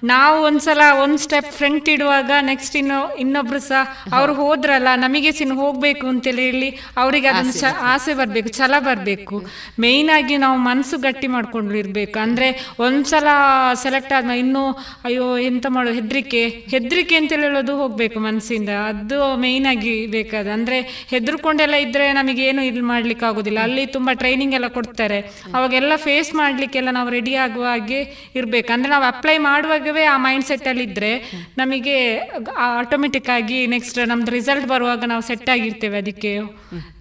Speaker 10: ನಾವು ಒಂದ್ಸಲ ಒಂದ್ ಸ್ಟೆಪ್ ಫ್ರಂಟ್ ಇಡುವಾಗ ನೆಕ್ಸ್ಟ್ ಇನ್ನು ಇನ್ನೊಬ್ರು ಸಹ ಅವ್ರು ಹೋದ್ರಲ್ಲ ನಮಗೆ ಸಿನ್ ಹೋಗ್ಬೇಕು ಅಂತೇಳಿ ಹೇಳಿ ಅವರಿಗೆ ಅದನ್ನು ಆಸೆ ಬರ್ಬೇಕು. ಛಲ ಬರ್ಬೇಕು. ಮೇಯ್ನ್ ಆಗಿ ನಾವು ಮನಸ್ಸು ಗಟ್ಟಿ ಮಾಡ್ಕೊಂಡು ಇರ್ಬೇಕು ಅಂದ್ರೆ ಒಂದ್ಸಲ ಸೆಲೆಕ್ಟ್ ಆದ್ಮೇಲೆ ಇನ್ನು ಅಯ್ಯೋ ಎಂತ ಮಾಡೋದು ಹೆದ್ರಿಕೆ. ಹೆದ್ರಿಕೆ ಅಂತ ಹೇಳೋದು ಹೋಗ್ಬೇಕು ಮನಸ್ಸಿಂದ ಅದು ಮೇಯ್ನ್ ಆಗಿ ಬೇಕಾದ. ಅಂದ್ರೆ ಹೆದರ್ಕೊಂಡೆಲ್ಲ ಇದ್ರೆ ನಮಗೆ ಏನು ಇಲ್ಲಿ ಮಾಡ್ಲಿಕ್ಕೆ ಆಗೋದಿಲ್ಲ ಅಲ್ಲಿ ತುಂಬಾ ಟ್ರೈನಿಂಗ್ ಎಲ್ಲ ಕೊಡ್ತಾರೆ. ಅವಾಗೆಲ್ಲ ಫೇಸ್ ಮಾಡಲಿಕ್ಕೆಲ್ಲ ನಾವು ರೆಡಿ ಆಗುವ ಹಾಗೆ ಇರಬೇಕು. ಅಂದ್ರೆ ನಾವು ಅಪ್ಲೈ ಮಾಡುವಾಗವೇ ಆ ಮೈಂಡ್ ಸೆಟ್ ಅಲ್ಲಿ ಇದ್ರೆ ನಮಗೆ ಆಟೋಮೆಟಿಕ್ ಆಗಿ ನೆಕ್ಸ್ಟ್ ನಮ್ದು ರಿಸಲ್ಟ್ ಬರುವಾಗ ನಾವು ಸೆಟ್ ಆಗಿರ್ತೇವೆ ಅದಕ್ಕೆ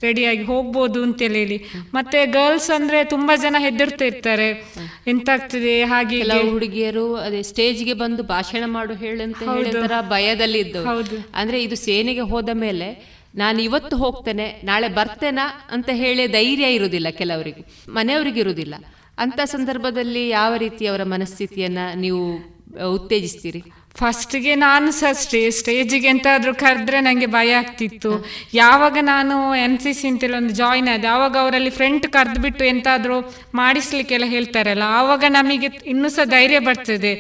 Speaker 10: ರೆಡಿಯಾಗಿ ಹೋಗ್ಬೋದು ಅಂತೇಳಿ ಹೇಳಿ. ಮತ್ತೆ ಗರ್ಲ್ಸ್ ಅಂದ್ರೆ ತುಂಬಾ ಜನ ಹೆದರ್ತಿರ್ತಾರೆ ಎಂತಾಗ್ತದೆ ಹಾಗೆ ಹೀಗೆ.
Speaker 1: ಹುಡುಗಿಯರು ಅದೇ ಸ್ಟೇಜ್ಗೆ ಬಂದು ಭಾಷಣ ಮಾಡು ಹೇಳಂತ
Speaker 10: ಅಂತ
Speaker 1: ಹೇಳಿದರ ಭಯದಲ್ಲಿ ಇದ್ದವು. ಅಂದ್ರೆ ಇದು ಸೇನೆಗೆ ಹೋದ ಮೇಲೆ ನಾನು ಇವತ್ತು ಹೋಗ್ತೇನೆ, ನಾಳೆ ಬರ್ತೇನಾ ಅಂತ ಹೇಳಿ ಧೈರ್ಯ ಇರುವುದಿಲ್ಲ ಕೆಲವರಿಗೆ. ಮನೆಯವರಿಗೆ ಇರುವುದಿಲ್ಲ. ಅಂತ ಸಂದರ್ಭದಲ್ಲಿ ಯಾವ ರೀತಿ ಅವರ ಮನಸ್ಥಿತಿಯನ್ನ ನೀವು ಉತ್ತೇಜಿಸ್ತೀರಿ?
Speaker 10: ಫಸ್ಟ್ಗೆ ನಾನು ಸಹ ಸ್ಟೇ, ಸ್ಟೇಜಿಗೆ ಎಂತಾದರೂ ಕರೆದ್ರೆ ನನಗೆ ಭಯ ಆಗ್ತಿತ್ತು. ಯಾವಾಗ ನಾನು ಎನ್ ಸಿ ಸಿ ಅಂತೇಳಿ ಒಂದು ಜಾಯಿನ್ ಆದೆ ಆವಾಗ ಅವರಲ್ಲಿ ಫ್ರೆಂಟ್ ಕರೆದ್ಬಿಟ್ಟು ಎಂತಾದರೂ ಮಾಡಿಸ್ಲಿಕ್ಕೆಲ್ಲ ಹೇಳ್ತಾರಲ್ಲ, ಆವಾಗ ನಮಗೆ ಇನ್ನೂ ಸಹ ಧೈರ್ಯ ಬರ್ತದೆ.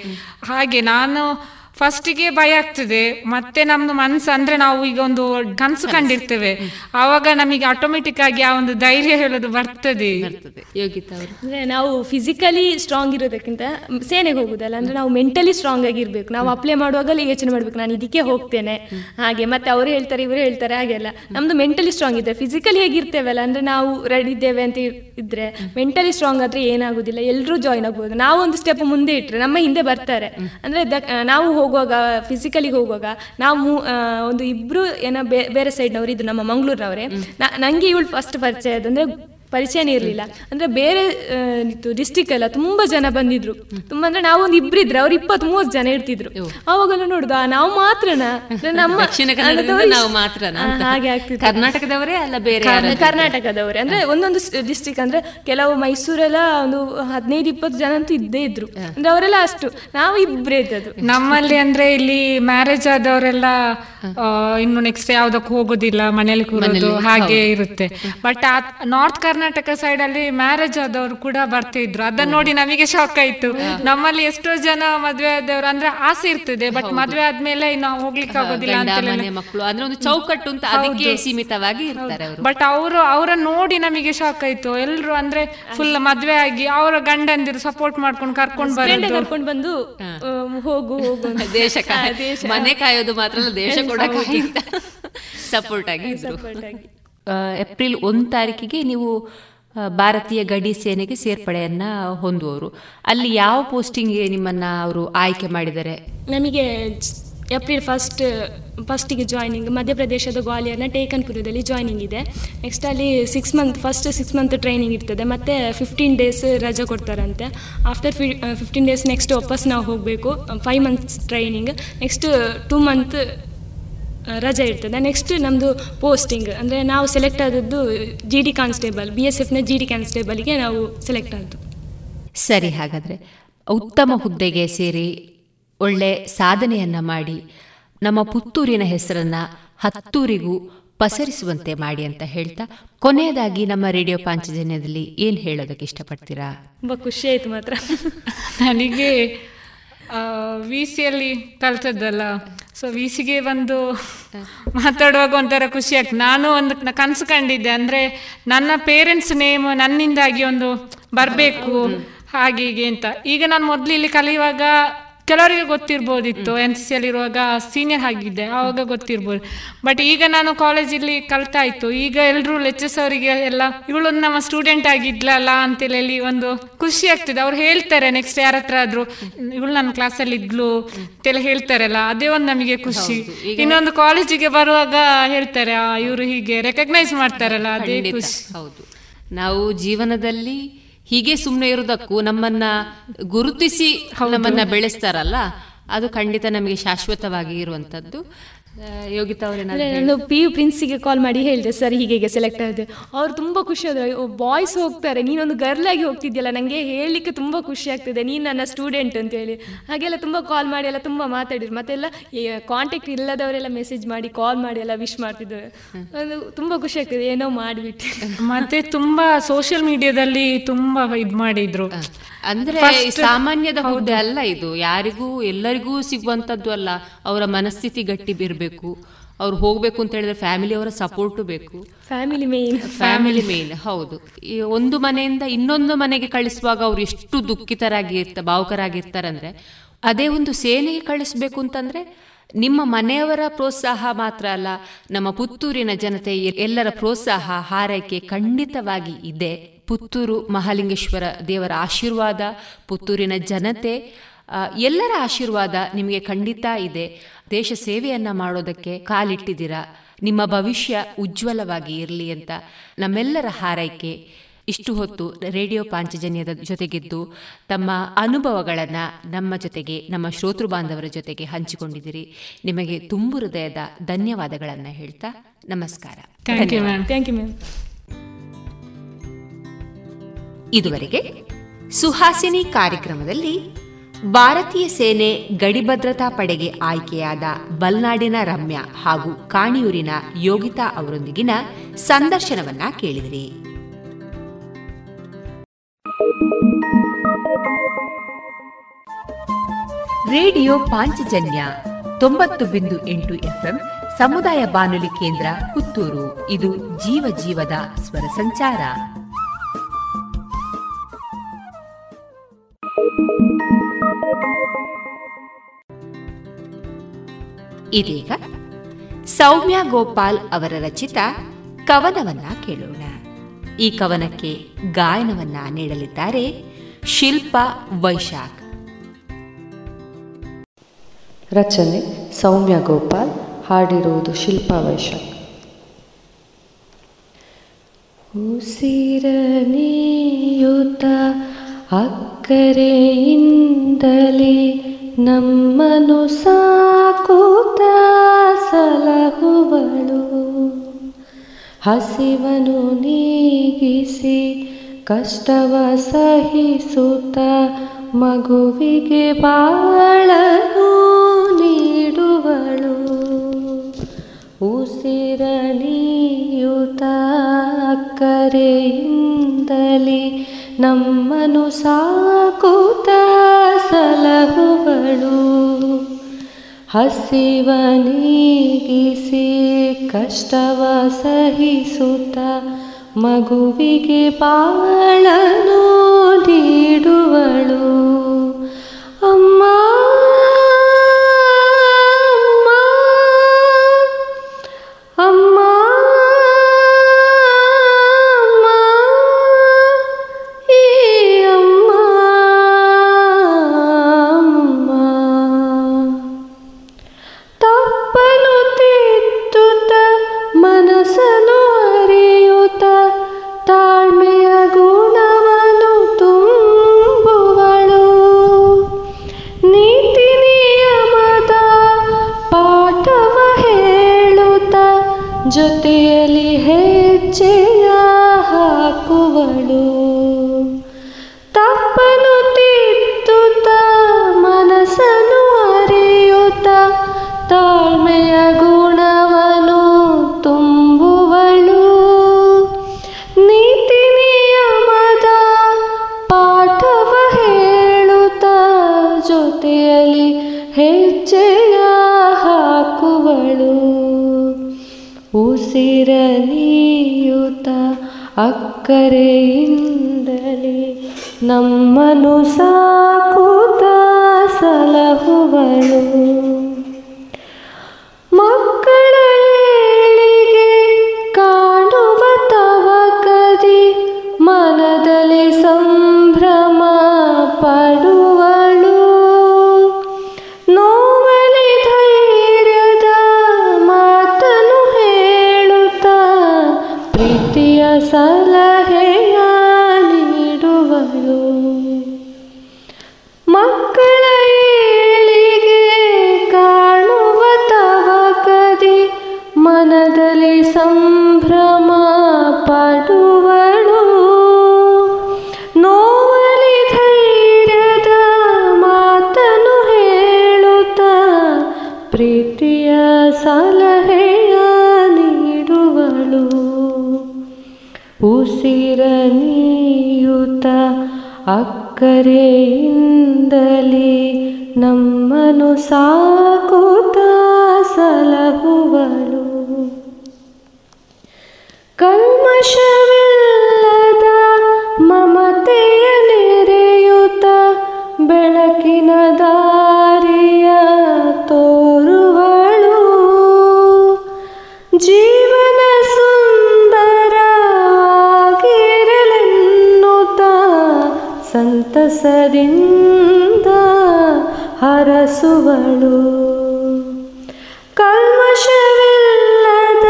Speaker 10: ಹಾಗೆ ನಾನು ಫಸ್ಟಿಗೆ ಭಯ ಆಗ್ತದೆ. ಮತ್ತೆ ನಮ್ದು ಮನ್ಸು ಅಂದ್ರೆ ನಾವು ಈಗ ಒಂದು ಕನ್ಸು ಕಂಡಿರ್ತೇವೆ. ಆವಾಗ ನಮಗೆ ಆಟೋಮೆಟಿಕ್ ಆಗಿ ಆ ಒಂದು ಧೈರ್ಯ ಹೇಳೋದು ಬರ್ತದೆ.
Speaker 1: ಯೋಗಿತಾ ಅವರು.
Speaker 11: ಅಂದ್ರೆ ನಾವು ಫಿಸಿಕಲಿ ಸ್ಟ್ರಾಂಗ್ ಇರೋದಕ್ಕಿಂತ ಸೇನೆಗೆ ಹೋಗುದಲ್ಲ ಅಂದ್ರೆ ನಾವು ಮೆಂಟಲಿ ಸ್ಟ್ರಾಂಗ್ ಆಗಿರ್ಬೇಕು ನಾವು ಅಪ್ಲೈ ಮಾಡುವಾಗಲೇ ಯೋಚನೆ ಮಾಡ್ಬೇಕು. ನಾನು ಇದಕ್ಕೆ ಹೋಗ್ತೇನೆ. ಹಾಗೆ ಮತ್ತೆ ಅವರು ಹೇಳ್ತಾರೆ ಇವರು ಹೇಳ್ತಾರೆ ಹಾಗೆಲ್ಲ ನಮ್ದು ಮೆಂಟಲಿ ಸ್ಟ್ರಾಂಗ್ ಇದೆ ಫಿಸಿಕಲಿ ಹೇಗಿರ್ತೇವಲ್ಲ ಅಂದ್ರೆ ನಾವು ರೆಡಿ ಇದ್ದೇವೆ ಅಂತ ಇದ್ರೆ ಮೆಂಟಲಿ ಸ್ಟ್ರಾಂಗ್ ಆದ್ರೆ ಏನಾಗುದಿಲ್ಲ. ಎಲ್ಲರೂ ಜಾಯ್ನ್ ಆಗ್ಬೋದು. ನಾವು ಒಂದು ಸ್ಟೆಪ್ ಮುಂದೆ ಇಟ್ರೆ ನಮ್ಮ ಹಿಂದೆ ಬರ್ತಾರೆ. ಅಂದ್ರೆ ದ- ನಾವು ಹೋಗುವಾಗ ಫಿಸಿಕಲಿ ಹೋಗುವಾಗ, ನಾವು ಒಂದು ಇಬ್ರು ಏನೋ ಬೇರೆ ಸೈಡ್ನವ್ರು ಇದು ನಮ್ಮ ಮಂಗಳೂರಿನವರೇ. ನಂಗೆ ಇವಳು ಫಸ್ಟ್ ಪರಿಚಯ ಅಂದ್ರೆ ಪರಿಚಯನೇ ಇರಲಿಲ್ಲ. ಅಂದ್ರೆ ಬೇರೆ ಡಿಸ್ಟಿಕ್ ಎಲ್ಲ ತುಂಬಾ ಜನ ಬಂದಿದ್ರು. ತುಂಬಾ ಅಂದ್ರೆ ನಾವೊಂದು ಇಬ್ರಿದ್ರೆ ಅವ್ರು ಇಪ್ಪತ್ತ್ ಮೂವತ್ತು ಜನ ಇರ್ತಿದ್ರು. ಅವಾಗಲೂ ನೋಡುದು ನಾವು ಮಾತ್ರನಾ? ಅಂದ್ರೆ ನಮ್ಮ
Speaker 1: ನಾವು ಮಾತ್ರನಾ
Speaker 11: ಹಾಗೆ ಆಗ್ತಿತ್ತು.
Speaker 1: ಕರ್ನಾಟಕದವರೇ ಅಲ್ಲ ಬೇರೆ
Speaker 11: ಕರ್ನಾಟಕದವರೇ. ಅಂದ್ರೆ ಒಂದೊಂದು ಡಿಸ್ಟಿಕ್ ಅಂದ್ರೆ ಕೆಲವು ಮೈಸೂರೆಲ್ಲ ಒಂದು ಹದಿನೈದು ಇಪ್ಪತ್ತು ಜನ ಅಂತೂ ಇದ್ದೇ ಇದ್ರು. ಅಂದ್ರೆ ಅವರೆಲ್ಲ ಅಷ್ಟು. ನಾವು ಇಬ್ಬರೇ ಇದ್ದದ್ದು.
Speaker 10: ನಮ್ಮಲ್ಲಿ ಅಂದ್ರೆ ಇಲ್ಲಿ ಮ್ಯಾರೇಜ್ ಆದವರೆಲ್ಲ ಇನ್ನು ನೆಕ್ಸ್ಟ್ ಯಾವ್ದಕ್ಕೂ ಹೋಗೋದಿಲ್ಲ ಮನೇಲಿ ಕೂರೋದು ಹಾಗೆ ಇರುತ್ತೆ. ಬಟ್ ನಾರ್ತ್ ಕರ್ನಾಟಕ ಸೈಡ್ ಅಲ್ಲಿ ಮ್ಯಾರೇಜ್ ಆದವರು ಕೂಡ ಬರ್ತಿದ್ರು ಅದನ್ನ ನೋಡಿ ನಮಗೆ ಶಾಕ್ ಆಯ್ತು. ನಮ್ಮಲ್ಲಿ ಎಷ್ಟೋ ಜನ ಮದ್ವೆ ಆದವರು ಅಂದ್ರೆ ಆಸೆ ಇರ್ತದೆ ಬಟ್ ಮದ್ವೆ ಆದ್ಮೇಲೆ ನಾವು ಹೋಗ್ಲಿಕ್ಕೆ ಆಗೋದಿಲ್ಲ ಅಂತ
Speaker 1: ಮಕ್ಕಳು ಅಂದ್ರೆ ಒಂದು ಚೌಕಟ್ಟು ಅಂತ ಅದಕ್ಕೆ ಸೀಮಿತವಾಗಿ ಇರ್ತಾರೆ
Speaker 10: ಬಟ್ ಅವರು. ಅವರ ನೋಡಿ ನಮಗೆ ಶಾಕ್ ಆಯ್ತು. ಎಲ್ರು ಅಂದ್ರೆ ಫುಲ್ ಮದ್ವೆ ಆಗಿ ಅವರ ಗಂಡಂದಿರು ಸಪೋರ್ಟ್ ಮಾಡ್ಕೊಂಡು ಕರ್ಕೊಂಡು ಬರೋದು.
Speaker 11: ಕರ್ಕೊಂಡು ಬಂದು ಹೋಗು ಹೋಗು.
Speaker 1: ದೇಶ. ಮನೆ ಕಾಯೋದು ಮಾತ್ರ ದೇಶ ಕೂಡ ಸಪೋರ್ಟ್ ಆಗಿ. ಏಪ್ರಿಲ್ ಒಂದು ತಾರೀಕಿಗೆ ನೀವು ಭಾರತೀಯ ಗಡಿ ಸೇನೆಗೆ ಸೇರ್ಪಡೆಯನ್ನು ಹೊಂದುವವರು. ಅಲ್ಲಿ ಯಾವ ಪೋಸ್ಟಿಂಗ್ಗೆ ನಿಮ್ಮನ್ನು ಅವರು ಆಯ್ಕೆ ಮಾಡಿದ್ದಾರೆ?
Speaker 11: ನಮಗೆ ಏಪ್ರಿಲ್ ಫಸ್ಟ್ ಫಸ್ಟಿಗೆ ಜಾಯ್ನಿಂಗ್ ಮಧ್ಯಪ್ರದೇಶದ ಗ್ವಾಲಿಯರ್ನ ಟೇಕನ್ಪುರದಲ್ಲಿ ಜಾಯ್ನಿಂಗ್ ಇದೆ. ನೆಕ್ಸ್ಟ್ ಅಲ್ಲಿ six month first six month training ಇರ್ತದೆ. ಮತ್ತು ಫಿಫ್ಟೀನ್ ಡೇಸ್ ರಜೆ ಕೊಡ್ತಾರಂತೆ. ಆಫ್ಟರ್ ಫಿ ಫಿಫ್ಟೀನ್ ಡೇಸ್ ನೆಕ್ಸ್ಟ್ ವಾಪಸ್ ನಾವು ಹೋಗಬೇಕು. Five months training next two month ರಜೆ ಇರ್ತದೆ. ನೆಕ್ಸ್ಟ್ ನಮ್ಮದು ಪೋಸ್ಟಿಂಗ್ ಅಂದರೆ ನಾವು ಸೆಲೆಕ್ಟ್ ಆದದ್ದು G D constable B S ಎಫ್ನ G D ಕಾನ್ಸ್ಟೇಬಲ್ಗೆ ನಾವು ಸೆಲೆಕ್ಟ್ ಆದದ್ದು
Speaker 1: ಸರಿ ಹಾಗಾದರೆ ಉತ್ತಮ ಹುದ್ದೆಗೆ ಸೇರಿ ಒಳ್ಳೆ ಸಾಧನೆಯನ್ನು ಮಾಡಿ ನಮ್ಮ ಪುತ್ತೂರಿನ ಹೆಸರನ್ನು ಹತ್ತೂರಿಗೂ ಪಸರಿಸುವಂತೆ ಮಾಡಿ ಅಂತ ಹೇಳ್ತಾ ಕೊನೆಯದಾಗಿ ನಮ್ಮ ರೇಡಿಯೋ ಪಾಂಚಜನ್ಯದಲ್ಲಿ ಏನು ಹೇಳೋದಕ್ಕೆ ಇಷ್ಟಪಡ್ತೀರಾ?
Speaker 11: ತುಂಬ ಖುಷಿ ಆಯಿತು ಮಾತ್ರ.
Speaker 10: ನನಗೆ ವಿ ಸಿಯಲ್ಲಿ ಕಲ್ತದ್ದಲ್ಲ. ಸೊ ವೀಸಿಗೆ ಬಂದು ಮಾತಾಡುವಾಗ ಒಂಥರ ಖುಷಿ ಆಗ್ತದೆ ನಾನು ಒಂದು ಕನಸು ಕಂಡಿದ್ದೆ. ಅಂದ್ರೆ ನನ್ನ ಪೇರೆಂಟ್ಸ್ ನೇಮ್ ನನ್ನಿಂದಾಗಿ ಒಂದು ಬರಬೇಕು, ಹಾಗೆ ಹೀಗೆ ಅಂತ. ಈಗ ನಾನು ಮೊದಲು ಇಲ್ಲಿ ಕಲಿಯುವಾಗ ಕೆಲವರಿಗೆ ಗೊತ್ತಿರ್ಬೋದಿತ್ತು ಎನ್ ಸಿ ಸಿಯಲ್ಲಿರುವಾಗ ಸೀನಿಯರ್ ಆಗಿದ್ದೆ ಆವಾಗ ಗೊತ್ತಿರ್ಬೋದು. ಬಟ್ ಈಗ ನಾನು ಕಾಲೇಜಲ್ಲಿ ಕಲ್ತಾಯ್ತು ಈಗ ಎಲ್ಲರೂ ಲೆಕ್ಚರ್ಸ್ ಅವರಿಗೆ ಎಲ್ಲ ಇವಳು ನಮ್ಮ ಸ್ಟೂಡೆಂಟ್ ಆಗಿದ್ಲಲ್ಲ ಅಂತೇಳಿ ಹೇಳಿ ಒಂದು ಖುಷಿ ಆಗ್ತದೆ. ಅವ್ರು ಹೇಳ್ತಾರೆ ನೆಕ್ಸ್ಟ್ ಯಾರ ಹತ್ರ ಆದ್ರೂ ಇವಳು ನನ್ನ ಕ್ಲಾಸಲ್ಲಿ ಇದ್ಲು ಅಂತೆಲ್ಲ ಹೇಳ್ತಾರಲ್ಲ ಅದೇ ಒಂದು ನಮಗೆ ಖುಷಿ. ಇನ್ನೊಂದು ಕಾಲೇಜಿಗೆ ಬರುವಾಗ ಹೇಳ್ತಾರೆ ಇವರು ಹೀಗೆ ರೆಕಗ್ನೈಸ್ ಮಾಡ್ತಾರಲ್ಲ ಅದೇ ಖುಷಿ.
Speaker 1: ಹೌದು. ನಾವು ಜೀವನದಲ್ಲಿ ಹೀಗೆ ಸುಮ್ಮನೆ ಇರೋದಕ್ಕೂ ನಮ್ಮನ್ನ ಗುರುತಿಸಿ ನಮ್ಮನ್ನ ಬೆಳೆಸ್ತಾರಲ್ಲ ಅದು ಖಂಡಿತ ನಮಗೆ ಶಾಶ್ವತವಾಗಿ ಇರುವಂತದ್ದು ಯೋಗಿತಾ
Speaker 11: ನಾನು ಪಿ ಯು ಪ್ರಿನ್ಸಿಗೆ ಕಾಲ್ ಮಾಡಿ ಹೇಳಿದೆ ಸರ್ ಹೀಗೆ ಸೆಲೆಕ್ಟ್ ಆಗಿದೆ ಅವ್ರು ತುಂಬ ಖುಷಿ ಆದ್ರು. ಬಾಯ್ಸ್ ಹೋಗ್ತಾರೆ. ನೀನೊಂದು ಗರ್ಲ್ ಆಗಿ ಹೋಗ್ತಿದ್ಯಲ್ಲ ನನಗೆ ಹೇಳಲಿಕ್ಕೆ ತುಂಬ ಖುಷಿ ಆಗ್ತಿದೆ. ನೀನು ನನ್ನ ಸ್ಟೂಡೆಂಟ್ ಅಂತ ಹೇಳಿ. ಹಾಗೆಲ್ಲ ತುಂಬ ಕಾಲ್ ಮಾಡಿ ಎಲ್ಲ ತುಂಬ ಮಾತಾಡಿದ್ರು. ಮತ್ತೆಲ್ಲ ಕಾಂಟ್ಯಾಕ್ಟ್ ಇಲ್ಲದವರೆಲ್ಲ ಮೆಸೇಜ್ ಮಾಡಿ ಕಾಲ್ ಮಾಡಿ ಎಲ್ಲ ವಿಶ್ ಮಾಡ್ತಿದ್ರು. ಅದು ತುಂಬ ಖುಷಿ ಆಗ್ತಿದೆ. ಏನೋ ಮಾಡಿಬಿಟ್ಟು.
Speaker 10: ಮತ್ತೆ ತುಂಬಾ ಸೋಷಿಯಲ್ ಮೀಡಿಯಾದಲ್ಲಿ ತುಂಬಾ ಇದು ಮಾಡಿದ್ರು.
Speaker 1: ಅಂದ್ರೆ ಸಾಮಾನ್ಯದ ಹುದ್ದೆ ಅಲ್ಲ ಇದು. ಯಾರಿಗೂ ಎಲ್ಲರಿಗೂ ಸಿಗುವಂತದ್ದು ಅಲ್ಲ. ಅವರ ಮನಸ್ಥಿತಿ ಗಟ್ಟಿ ಇರಬೇಕು ಅವ್ರು ಹೋಗಬೇಕು ಅಂತ ಹೇಳಿದ್ರೆ ಫ್ಯಾಮಿಲಿ ಅವರ ಸಪೋರ್ಟು ಬೇಕು.
Speaker 11: ಫ್ಯಾಮಿಲಿ ಮೇನ್
Speaker 1: ಫ್ಯಾಮಿಲಿ ಮೇನ್ ಹೌದು. ಈ ಒಂದು ಮನೆಯಿಂದ ಇನ್ನೊಂದು ಮನೆಗೆ ಕಳಿಸುವಾಗ ಅವ್ರು ಎಷ್ಟು ದುಃಖಿತರಾಗಿ ಇರ್ತ ಭಾವುಕರಾಗಿರ್ತಾರಂದ್ರೆ ಅದೇ ಒಂದು ಸೇನೆಗೆ ಕಳಿಸ್ಬೇಕು ಅಂತಂದ್ರೆ ನಿಮ್ಮ ಮನೆಯವರ ಪ್ರೋತ್ಸಾಹ ಮಾತ್ರ ಅಲ್ಲ ನಮ್ಮ ಪುತ್ತೂರಿನ ಜನತೆ ಎಲ್ಲರ ಪ್ರೋತ್ಸಾಹ ಹಾರೈಕೆ ಖಂಡಿತವಾಗಿ ಇದೆ. ಪುತ್ತೂರು ಮಹಾಲಿಂಗೇಶ್ವರ ದೇವರ ಆಶೀರ್ವಾದ ಪುತ್ತೂರಿನ ಜನತೆ ಎಲ್ಲರ ಆಶೀರ್ವಾದ ನಿಮಗೆ ಖಂಡಿತ ಇದೆ. ದೇಶ ಸೇವೆಯನ್ನ ಮಾಡೋದಕ್ಕೆ ಕಾಲಿಟ್ಟಿದ್ದೀರಾ. ನಿಮ್ಮ ಭವಿಷ್ಯ ಉಜ್ವಲವಾಗಿ ಇರಲಿ ಅಂತ ನಮ್ಮೆಲ್ಲರ ಹಾರೈಕೆ. ಇಷ್ಟು ಹೊತ್ತು ರೇಡಿಯೋ ಪಾಂಚಜನ್ಯದ ಜೊತೆಗಿದ್ದು ತಮ್ಮ ಅನುಭವಗಳನ್ನು ನಮ್ಮ ಜೊತೆಗೆ ನಮ್ಮ ಶ್ರೋತೃ ಬಾಂಧವರ ಜೊತೆಗೆ ಹಂಚಿಕೊಂಡಿದ್ದೀರಿ. ನಿಮಗೆ ತುಂಬು ಹೃದಯದ ಧನ್ಯವಾದಗಳನ್ನು ಹೇಳ್ತಾ ನಮಸ್ಕಾರ. ಇದುವರೆಗೆ ಸುಹಾಸಿನಿ ಕಾರ್ಯಕ್ರಮದಲ್ಲಿ ಭಾರತೀಯ ಸೇನೆ ಗಡಿಭದ್ರತಾ ಪಡೆಗೆ ಆಯ್ಕೆಯಾದ ಬಲ್ನಾಡಿನ ರಮ್ಯ ಹಾಗೂ ಕಾಣಿಯೂರಿನ ಯೋಗಿತಾ ಅವರೊಂದಿಗಿನ ಸಂದರ್ಶನವನ್ನ ಕೇಳಿದಿರಿ. ರೇಡಿಯೋ ಪಾಂಚಜನ್ಯ ತೊಂಬತ್ತು ಬಿಂದು ಎಂಟು ಎಫ್ಎಂ ಸಮುದಾಯ ಬಾನುಲಿ ಕೇಂದ್ರ ಪುತ್ತೂರು. ಇದು ಜೀವ ಜೀವದ ಸ್ವರ ಸಂಚಾರ. ಇದೀಗ ಸೌಮ್ಯ ಗೋಪಾಲ್ ಅವರ ರಚಿತ ಕವನವನ್ನ ಕೇಳೋಣ. ಈ ಕವನಕ್ಕೆ ಗಾಯನವನ್ನ ನೀಡಲಿದ್ದಾರೆ ಶಿಲ್ಪ ವೈಶಾಖ್.
Speaker 12: ರಚನೆ ಸೌಮ್ಯ ಗೋಪಾಲ್, ಹಾಡಿರುವುದು ಶಿಲ್ಪ ವೈಶಾಖ್. ಉಸಿರನೆಯುತ ಅಕ್ಕರೆಯಿಂದಲೇ ನಮ್ಮನು ಸಾಕುತ ಸಲಹುವಳು. ಹಸಿವನು ನೀಗಿಸಿ ಕಷ್ಟವ ಸಹಿಸುತ್ತ ಮಗುವಿಗೆ ಬಾಳನು ನೀಡುವಳು. ಉಸಿರನಿಯುತ ಕರೆಯಿಂದಲೇ ನಮ್ಮನು ಸಾಕುತ್ತ ಸಲಹುಗಳು. ಹಸಿವ ನೀಗಿಸಿ ಕಷ್ಟವ ಸಹಿಸುತ್ತ ಮಗುವಿಗೆ ಬಾಳನು ನೀಡುವಳು. ಅಮ್ಮ ಉಸಿರ ನೀಯುತ ಅಕ್ಕರೆಯಿಂದಲೇ ನಮ್ಮನು ಸಾಕುತ್ತ ಸಲಹುವಳು ಕಲ್ಮಶವಿಲ್ಲದ ಸಂತಸದಿಂದ ಹರಸುವಳು. ಕಲ್ಮಶವಿಲ್ಲದ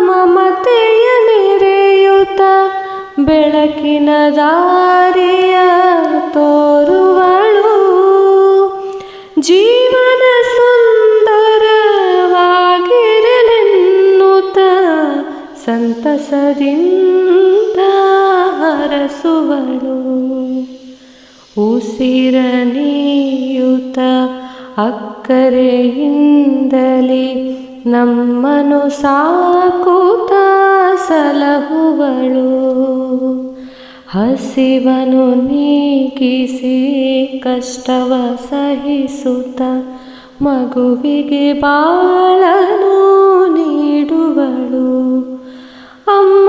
Speaker 12: ಮಮತೆಯ ನೆರೆಯುತ್ತ ಬೆಳಕಿನ ದಾರಿಯ ತೋರುವಳು. ಜೀವನ ಸುಂದರವಾಗಿರಲೆನ್ನುತ್ತ ಸಂತಸದಿಂದ ಹರಸುವಳು. ಉಸಿರ ನೀಯುತ ಅಕ್ಕರೆಯಿಂದಲೇ ನಮ್ಮನು ಸಾಕುತ ಸಲಹುವಳು. ಹಸಿವನು ನೀಗಿಸಿ ಕಷ್ಟವ ಸಹಿಸುತ್ತ ಮಗುವಿಗೆ ಬಾಳನು ನೀಡುವಳು. ಅಮ್ಮ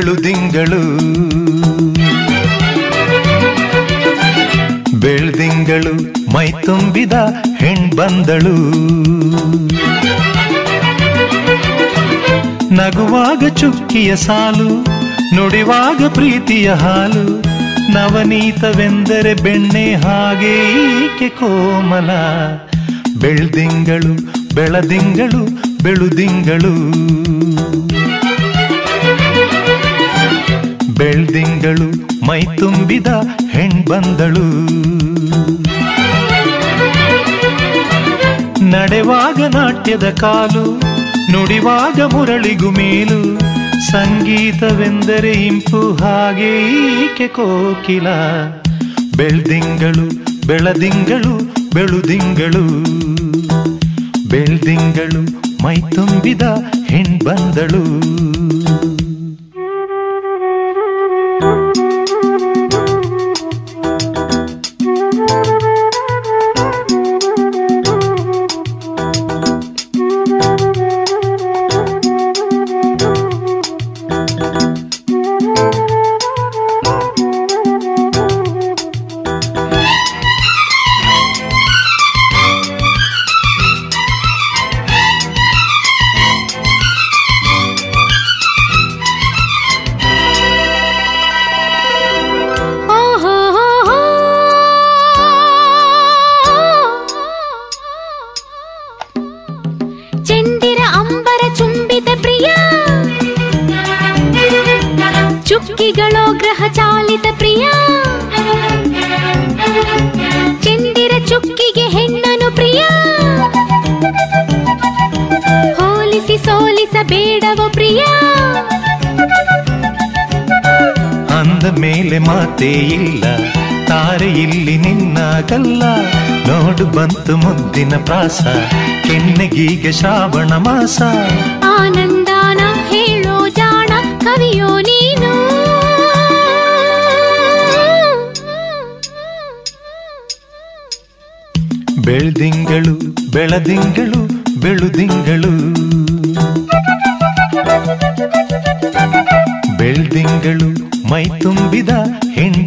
Speaker 2: ಬೆಳುದಿಂಗಳು ಬೆಳ್ದಿಂಗಳು ಮೈ ತುಂಬಿದ ಹೆಣ್ ಬಂದಳು ನಗುವಾಗ ಚುಕ್ಕಿಯ ಸಾಲು, ನುಡಿವಾಗ ಪ್ರೀತಿಯ ಹಾಲು. ನವನೀತವೆಂದರೆ ಬೆಣ್ಣೆ ಹಾಗೆ ಈಕೆ ಕೋಮಲ. ಬೆಳ್ದಿಂಗಳು ಬೆಳದಿಂಗಳು ಬೆಳುದಿಂಗಳು ಬೆಳ್ದಿಂಗಳು ಮೈ ತುಂಬಿದ ಹೆಣ್ ಬಂದಳು ನಡೆವಾಗ ನಾಟ್ಯದ ಕಾಲು, ನುಡಿವಾಗ ಮುರಳಿಗು ಮೇಲು, ಸಂಗೀತವೆಂದರೆ ಇಂಪು ಹಾಗೆ ಈಕೆ ಕೋಕಿಲ. ಬೆಳ್ದಿಂಗಳು, ಬೆಳದಿಂಗಳು, ಬೆಳುದಿಂಗಳು. ಬೆಳ್ದಿಂಗಳು ಮೈ ತುಂಬಿದ ಹೆಣ್ ಇಲ್ಲ. ತಾರೆ ಇಲ್ಲಿ ನಿನ್ನಾಗಲ್ಲ. ನೋಡು ಬಂತು ಮುದ್ದಿನ ಪ್ರಾಸ. ಕೆನ್ನೆಗೀಗ ಶ್ರಾವಣ ಮಾಸ.
Speaker 13: ಆನಂದಾನ ಹೇಳೋ ಜಾಣ ಕವಿಯೋ ನೀನು.
Speaker 2: ಬೆಳ್ದಿಂಗಳು ಬೆಳದಿಂಗಳು ಬೆಳುದಿಂಗಳು. ಬೆಳ್ದಿಂಗಳು ಮೈ ತುಂಬಿದ ಹೆಣ್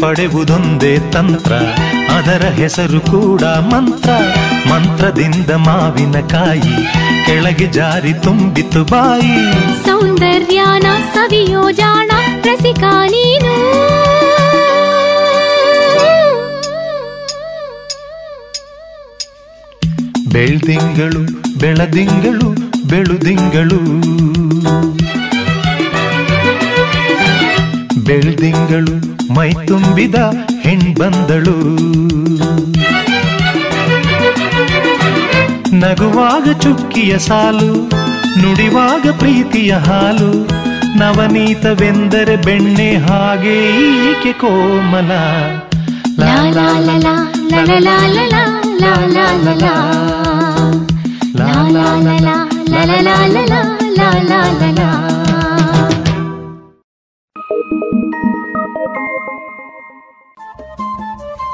Speaker 2: ಪಡೆವುದೊಂದೇ ತಂತ್ರ ಅದರ ಹೆಸರು ಕೂಡ ಮಂತ್ರ. ಮಂತ್ರದಿಂದ ಮಾವಿನಕಾಯಿ ಕೆಳಗೆ ಜಾರಿ ತುಂಬಿತು ಬಾಯಿ.
Speaker 13: ಸೌಂದರ್ಯಾನ ಸವಿಯೋ ಜಾಣ ರಸಿಕಾ ನೀನು.
Speaker 2: ಬೆಳ್ದಿಂಗಳು ಬೆಳದಿಂಗಳು ಬೆಳುದಿಂಗಳು. ಬೆಳ್ದಿಂಗಳು ಮೈ ತುಂಬಿದ ಹೆಣ್ಬಂದಳು ನಗುವಾಗ ಚುಕ್ಕಿಯ ಸಾಲು ನುಡಿವಾಗ ಪ್ರೀತಿಯ ಹಾಲು ನವನೀತವೆಂದರೆ ಬೆಣ್ಣೆ ಹಾಗೆ ಈಕೆ ಕೋಮಲ
Speaker 13: ಲಾ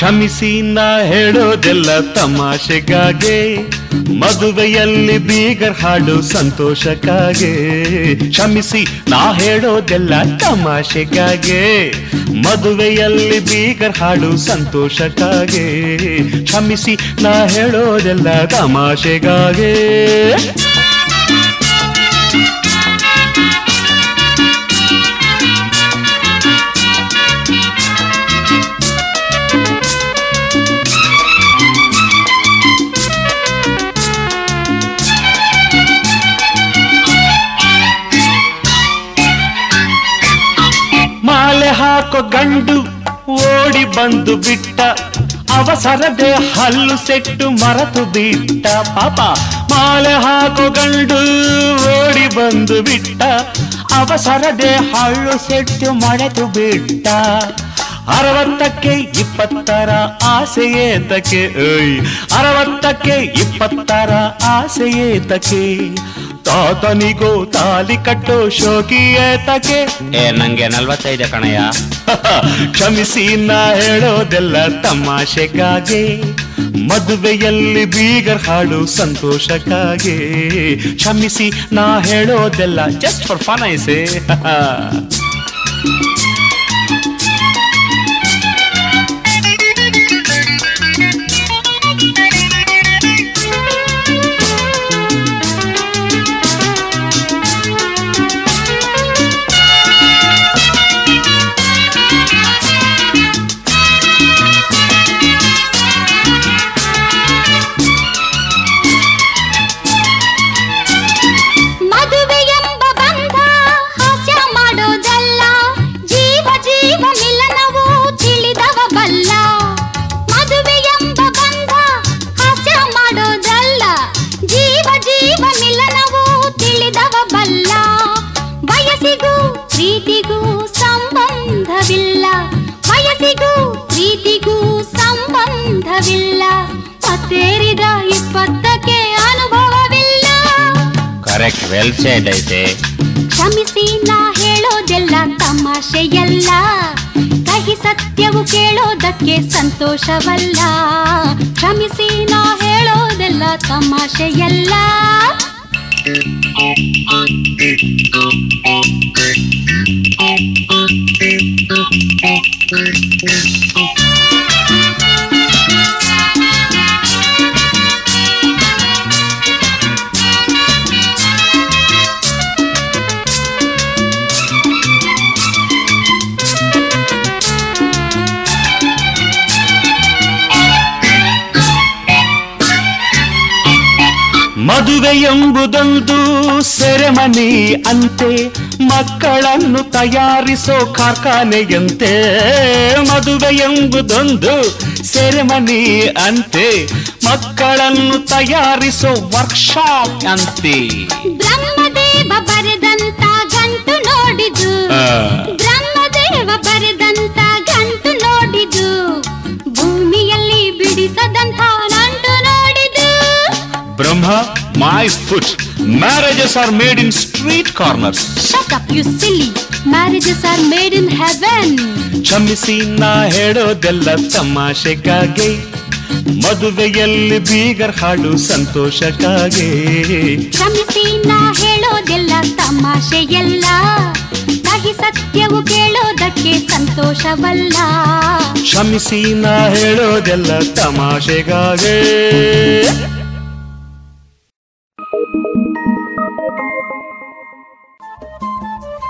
Speaker 2: ಕ್ಷಮಿಸಿ ನಾ ಹೇಳೋದೆಲ್ಲ ತಮಾಷೆಗಾಗೆ. ಮದುವೆಯಲ್ಲಿ ಬೀಗರ್ ಹಾಡು ಸಂತೋಷಕ್ಕಾಗೆ. ಕ್ಷಮಿಸಿ ನಾ ಹೇಳೋದೆಲ್ಲ ತಮಾಷೆಗಾಗೆ. ಮದುವೆಯಲ್ಲಿ ಬೀಗರ್ ಹಾಡು ಸಂತೋಷಕ್ಕಾಗೆ. ಕ್ಷಮಿಸಿ ನಾ ಹೇಳೋದೆಲ್ಲ ತಮಾಷೆಗಾಗೆ. ಗಂಡು ಓಡಿ ಬಂದು ಬಿಟ್ಟ, ಅವಸರದೆ ಹಲ್ಲು ಸೆಟ್ಟು ಮರೆತು ಬಿಟ್ಟ ಪಾಪ. ಮಾಲೆ ಹಾಕು ಗಂಡು ಓಡಿ ಬಂದು ಬಿಟ್ಟ, ಅವಸರದೆ ಹಲ್ಲು ಸೆಟ್ಟು ಮರೆತು ಬಿಟ್ಟ. ಅರವತ್ತಕ್ಕೆ ಇಪ್ಪತ್ತರ ಆಸೆಯೇ ತಕೆ ಏಯ್. ಅರವತ್ತಕ್ಕೆ ಇಪ್ಪತ್ತರ ಆಸೆಯೇ ತಕೆ ತಾತನಿಗೋ ತಾಲಿ ಕಟ್ಟೋ ಶೋಕಿಯೇ ತಕೆ
Speaker 14: ಏ ನಂಗೆ ನಲ್ವತ್ತೈದು ಕಣಯ್ಯ.
Speaker 2: ಕ್ಷಮಿಸಿ ನಾ ಹೇಳೋದೆಲ್ಲ ತಮಾಷೆಗಾಗೆ. ಮದುವೆಯಲ್ಲಿ ಬೀಗರ್ ಹಾಡು ಸಂತೋಷಕ್ಕಾಗಿ. ಕ್ಷಮಿಸಿ ನಾ ಹೇಳೋದೆಲ್ಲ ಜಸ್ಟ್ ಫಾರ್ ಫನ್ ಐಸೆ
Speaker 14: ಕರೆಕ್ಟ್ ವೆಲ್ ಸೆಡ್ ಐತೆ
Speaker 15: ಕ್ಷಮಿಸಿ ನಾ ಹೇಳೋದೆಲ್ಲ ತಮಾಷೆಯಲ್ಲ. ಕಹಿ ಸತ್ಯವು ಕೇಳೋದಕ್ಕೆ ಸಂತೋಷವಲ್ಲ. ಕ್ಷಮಿಸಿ ನಾ ಹೇಳೋದೆಲ್ಲ ತಮಾಷೆಯಲ್ಲ.
Speaker 2: ಮದುವೆ ಎಂಬುದೊಂದು ಸೆರೆಮನಿ ಅಂತೆ ಮಕ್ಕಳನ್ನು ತಯಾರಿಸೋ ಕಾರ್ಖಾನೆಯಂತೆ. ಮದುವೆ ಎಂಬುದೊಂದು ಸೆರೆಮನಿ ಅಂತೆ ಮಕ್ಕಳನ್ನು ತಯಾರಿಸೋ ವರ್ಕ್ಶಾಪ್ ಅಂತೆ.
Speaker 15: ಬ್ರಹ್ಮದೇವ ಬರೆದಂತ ಗಂಟು ನೋಡಿದು. ಬ್ರಹ್ಮದೇವ ಬರೆದಂತ ಗಂಟು ನೋಡಿದು. ಭೂಮಿಯಲ್ಲಿ ಬಿಡಿಸದಂತ ನಂಟು ನೋಡಿದು.
Speaker 2: Brahma my foot Marriages are made in street corners.
Speaker 15: Shut up, you silly. Marriages are made in heaven.
Speaker 2: ಕ್ಷಮಿಸಿ ನಾ ಹೇಳೋದೆಲ್ಲ ತಮಾಷೆಗಾಗಿ ಮದುವೆಯಲ್ಲಿ ಬೀಗರ್ ಹಾಡು ಸಂತೋಷಕ್ಕಾಗಿ
Speaker 15: ಕ್ಷಮಿಸಿ ನಾ ಹೇಳೋದೆಲ್ಲ ತಮಾಷೆಯಲ್ಲ ಕಹಿ ಸತ್ಯವು ಕೇಳೋದಕ್ಕೆ ಸಂತೋಷವಲ್ಲ
Speaker 2: ಕ್ಷಮಿಸಿ ನಾ ಹೇಳೋದೆಲ್ಲ ತಮಾಷೆಗಾಗಿ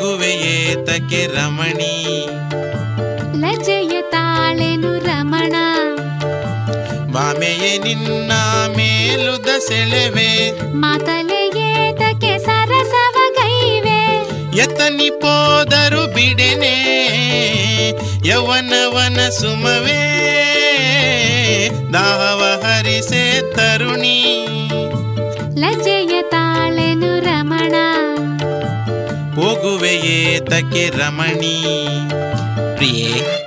Speaker 16: ಹೋಗುವೆಯೇತಕ್ಕೆ ರಮಣಿ.
Speaker 15: ಲಜೆಯ ತಾಳೆನು ರಮಣ.
Speaker 16: ಬಾಮೆಯೇ ನಿನ್ನ ಮೇಲುದ ಸೆಳೆವೆ.
Speaker 15: ಮಾತಲೆಯೇತಕ್ಕೆ ಸರಸವ ಗೈವೆ.
Speaker 16: ಎತ್ತನಿ ಪೋದರು ಬಿಡೆನೆ ಯವನವನ ಸುಮವೇ. ದಾಹವ ಹರಿಸೆ ತರುಣಿ. ತಕ್ಕೆ ರಮಣಿ. ಪ್ರಿಯೇ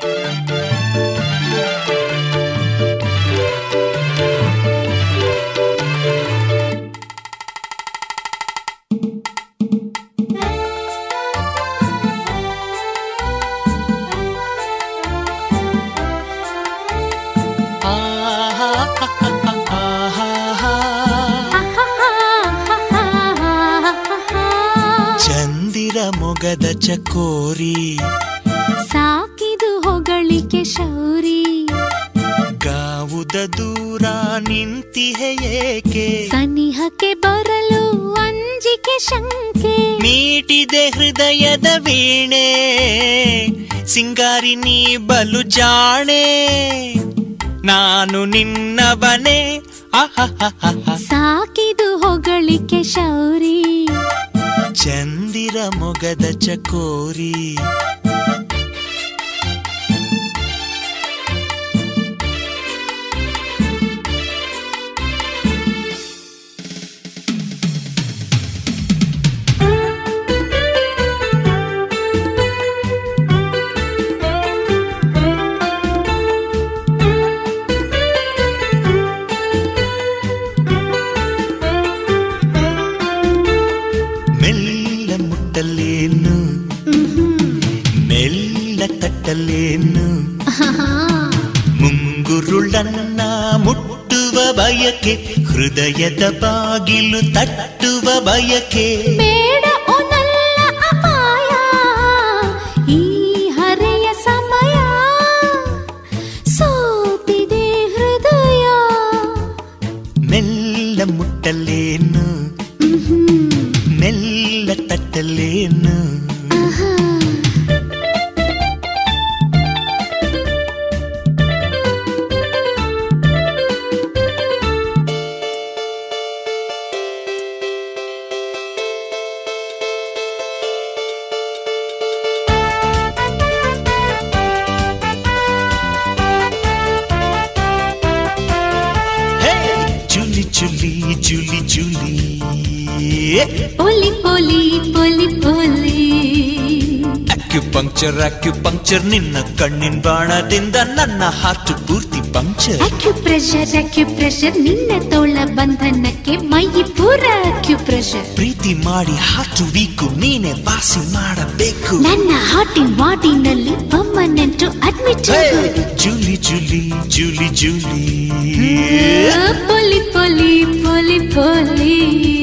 Speaker 17: ಮೊಗದ ಚಕೋರಿ.
Speaker 13: ಸಾಕಿದು ಹೊಗಳಿಕೆ ಶೌರಿ.
Speaker 17: ಗಾವುದ ದೂರ ನಿಂತಿಹೆ ಏಕೆ?
Speaker 13: ಸನಿಹಕ್ಕೆ ಬರಲು ಅಂಜಿಕೆ ಶಂಕೆ.
Speaker 17: ಮೀಟಿದೆ ಹೃದಯದ ವೀಣೆ. ಸಿಂಗಾರಿ ನೀ ಬಲು ಜಾಣೆ. ನಾನು ನಿನ್ನವನೇ.
Speaker 13: ಸಾಕಿದು ಹೊಗಳಿಕೆ ಶೌರಿ.
Speaker 17: ಚಂದಿರ ಮೊಗದ ಚಕೋರಿ. ತಟ್ಟಲೇನು ಮುಂಗುರುಳನ್ನ ಮುಟ್ಟುವ ಬಯಕೆ ಹೃದಯದ ಬಾಗಿಲು ತಟ್ಟುವ ಬಯಕೆ.
Speaker 13: ಬೇಡ ಅಪಾಯ ಈ ಹರೆಯ ಸಮಯ. ಸೋತಿದೆ ಹೃದಯ.
Speaker 17: ಮೆಲ್ಲ ಮುಟ್ಟಲೇನು? ಮೆಲ್ಲ ತಟ್ಟಲೇನು? ಅಕ್ಯುಪಂಕ್ಚರ್ ಅಕ್ಯುಪಂಕ್ಚರ್ ನಿನ್ನ ಕಣ್ಣಿನ ಬಾಣದಿಂದ ನನ್ನ ಹಾರ್ಟ್ ಪೂರ್ತಿ ಪಂಕ್ಚರ್
Speaker 13: ಆಕ್ಯು ಪ್ರೆಶರ್ ನಿನ್ನ ತೋಳ ಬಂಧನಕ್ಕೆ ಮೈ ಪೂರ ಅಕ್ಯುಪ್ರೆಷರ್
Speaker 17: ಪ್ರೀತಿ ಮಾಡಿ ಹಾರ್ಟ್ ವೀಕು ನೀನೆ ವಾಸಿ ಮಾಡಬೇಕು.
Speaker 13: ನನ್ನ ಹಾಟಿನ ಬಾಡಿನಲ್ಲಿ ಪರ್ಮನೆಂಟ್ ಅಡ್ಮಿಟ್
Speaker 17: ಜುಲಿ ಜುಲಿ ಜುಲಿ ಜುಲಿ.
Speaker 13: ಪೊಲಿ ಪೊಲಿ ಪೊಲಿ ಪೊಲಿ.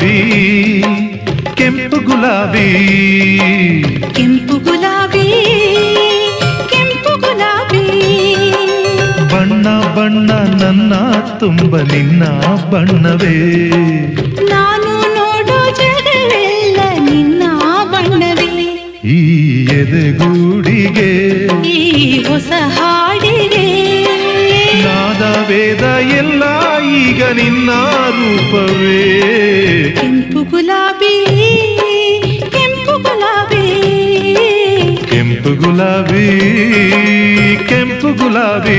Speaker 2: ಗುಲಾಬಿ ಕೆಂಪು ಗುಲಾಬಿ.
Speaker 18: ಕೆಂಪು ಗುಲಾಬಿ ಕೆಂಪು ಗುಲಾಬಿ.
Speaker 2: ಬಣ್ಣ ಬಣ್ಣ ನನ್ನ ತುಂಬ ನಿನ್ನ ಬಣ್ಣವೇ.
Speaker 18: ನಾನು ನೋಡೋ ಜಗವೆಲ್ಲ ನಿನ್ನ ಬಣ್ಣವೇ.
Speaker 2: ಈ ಎದೆಗೂಡಿಗೆ
Speaker 18: ಈ ಹೊಸ ಹಾಡಿಗೆ
Speaker 2: ಈಗ ನಿನ್ನ ರೂಪವೇ
Speaker 18: ಕೆಂಪು ಗುಲಾಬಿ ಕೆಂಪು ಗುಲಾಬಿ
Speaker 2: ಕೆಂಪು ಗುಲಾಬಿ ಕೆಂಪು ಗುಲಾಬಿ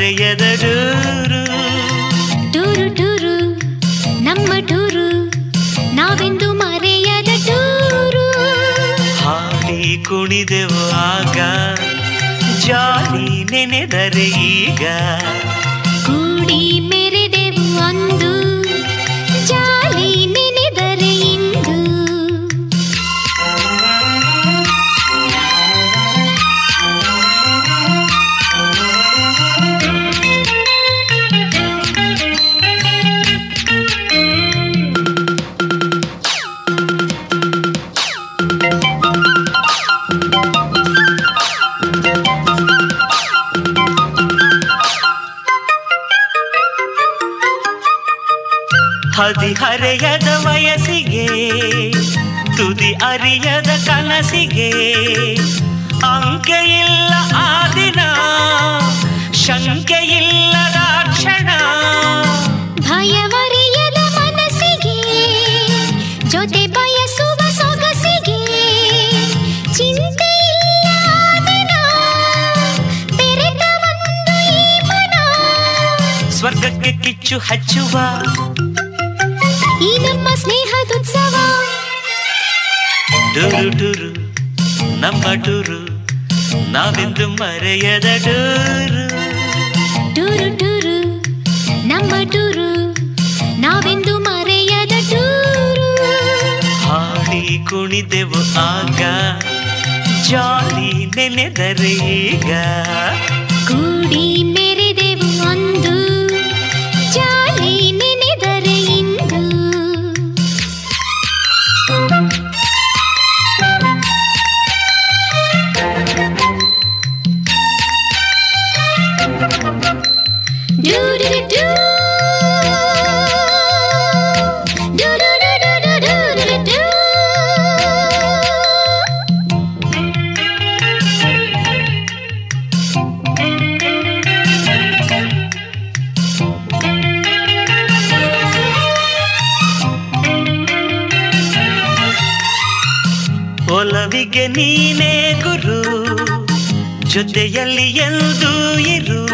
Speaker 17: ಹೃದಯದ ಡೂರು ಟೂರು ಟೂರು
Speaker 13: ನಮ್ಮ ಟೂರು ನಾವೆಂದು ಮರೆಯದ ಟೂರು.
Speaker 17: ಹಾಡಿ ಕುಣಿದೆವು ಆಗ ಜಾಲಿ ನೆನೆದರೆ ಈಗ. ಹಚ್ಚುವ.
Speaker 13: ಈ ನಮ್ಮ ಸ್ನೇಹದುತ್ಸವ
Speaker 17: ಟುರು ಟುರು ನಮ್ಮ ಟುರು ನಾವೆಂದು ಮರೆಯದ ಡೂರು.
Speaker 13: ಟೂರು ಟೂರು ನಮ್ಮ ಟೂರು ನಾವೆಂದು ಮರೆಯದ ಟೂರು
Speaker 17: ಹಾಡಿ ಕುಣಿದೆವು ಆಗ ಜಾಲಿ ನೆನೆದರೀಗ
Speaker 13: ಕೂಡಿ ಮೆರೆದೆವು
Speaker 17: ಜೊತೆಯಲ್ಲಿ ಎಂದು ಇರು.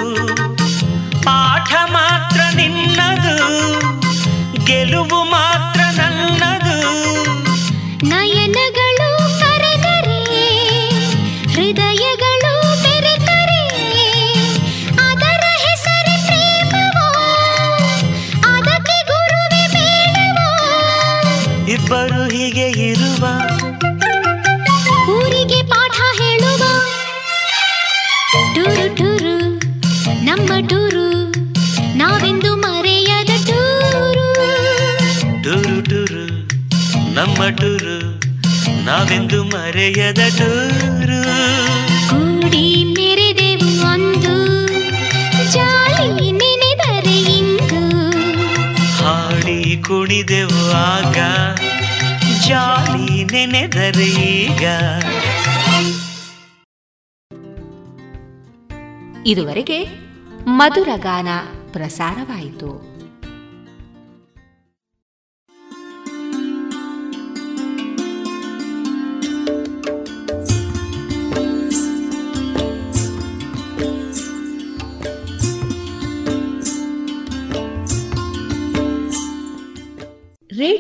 Speaker 13: ನಾವೆಂದು ಮರೆಯದ ಟೂರು ಕೂಡಿ ಮೆರೆದೆವು ಒಂದು ಜಾಲಿ ನೆನೆದರೆ ಇಂದು.
Speaker 17: ಹಾಡಿ ಕುಣಿದೆವು ಆಗ ಜಾಲಿ ನೆನೆದರೆ ಈಗ.
Speaker 1: ಇದುವರೆಗೆ ಮಧುರ ಗಾನ ಪ್ರಸಾರವಾಯಿತು.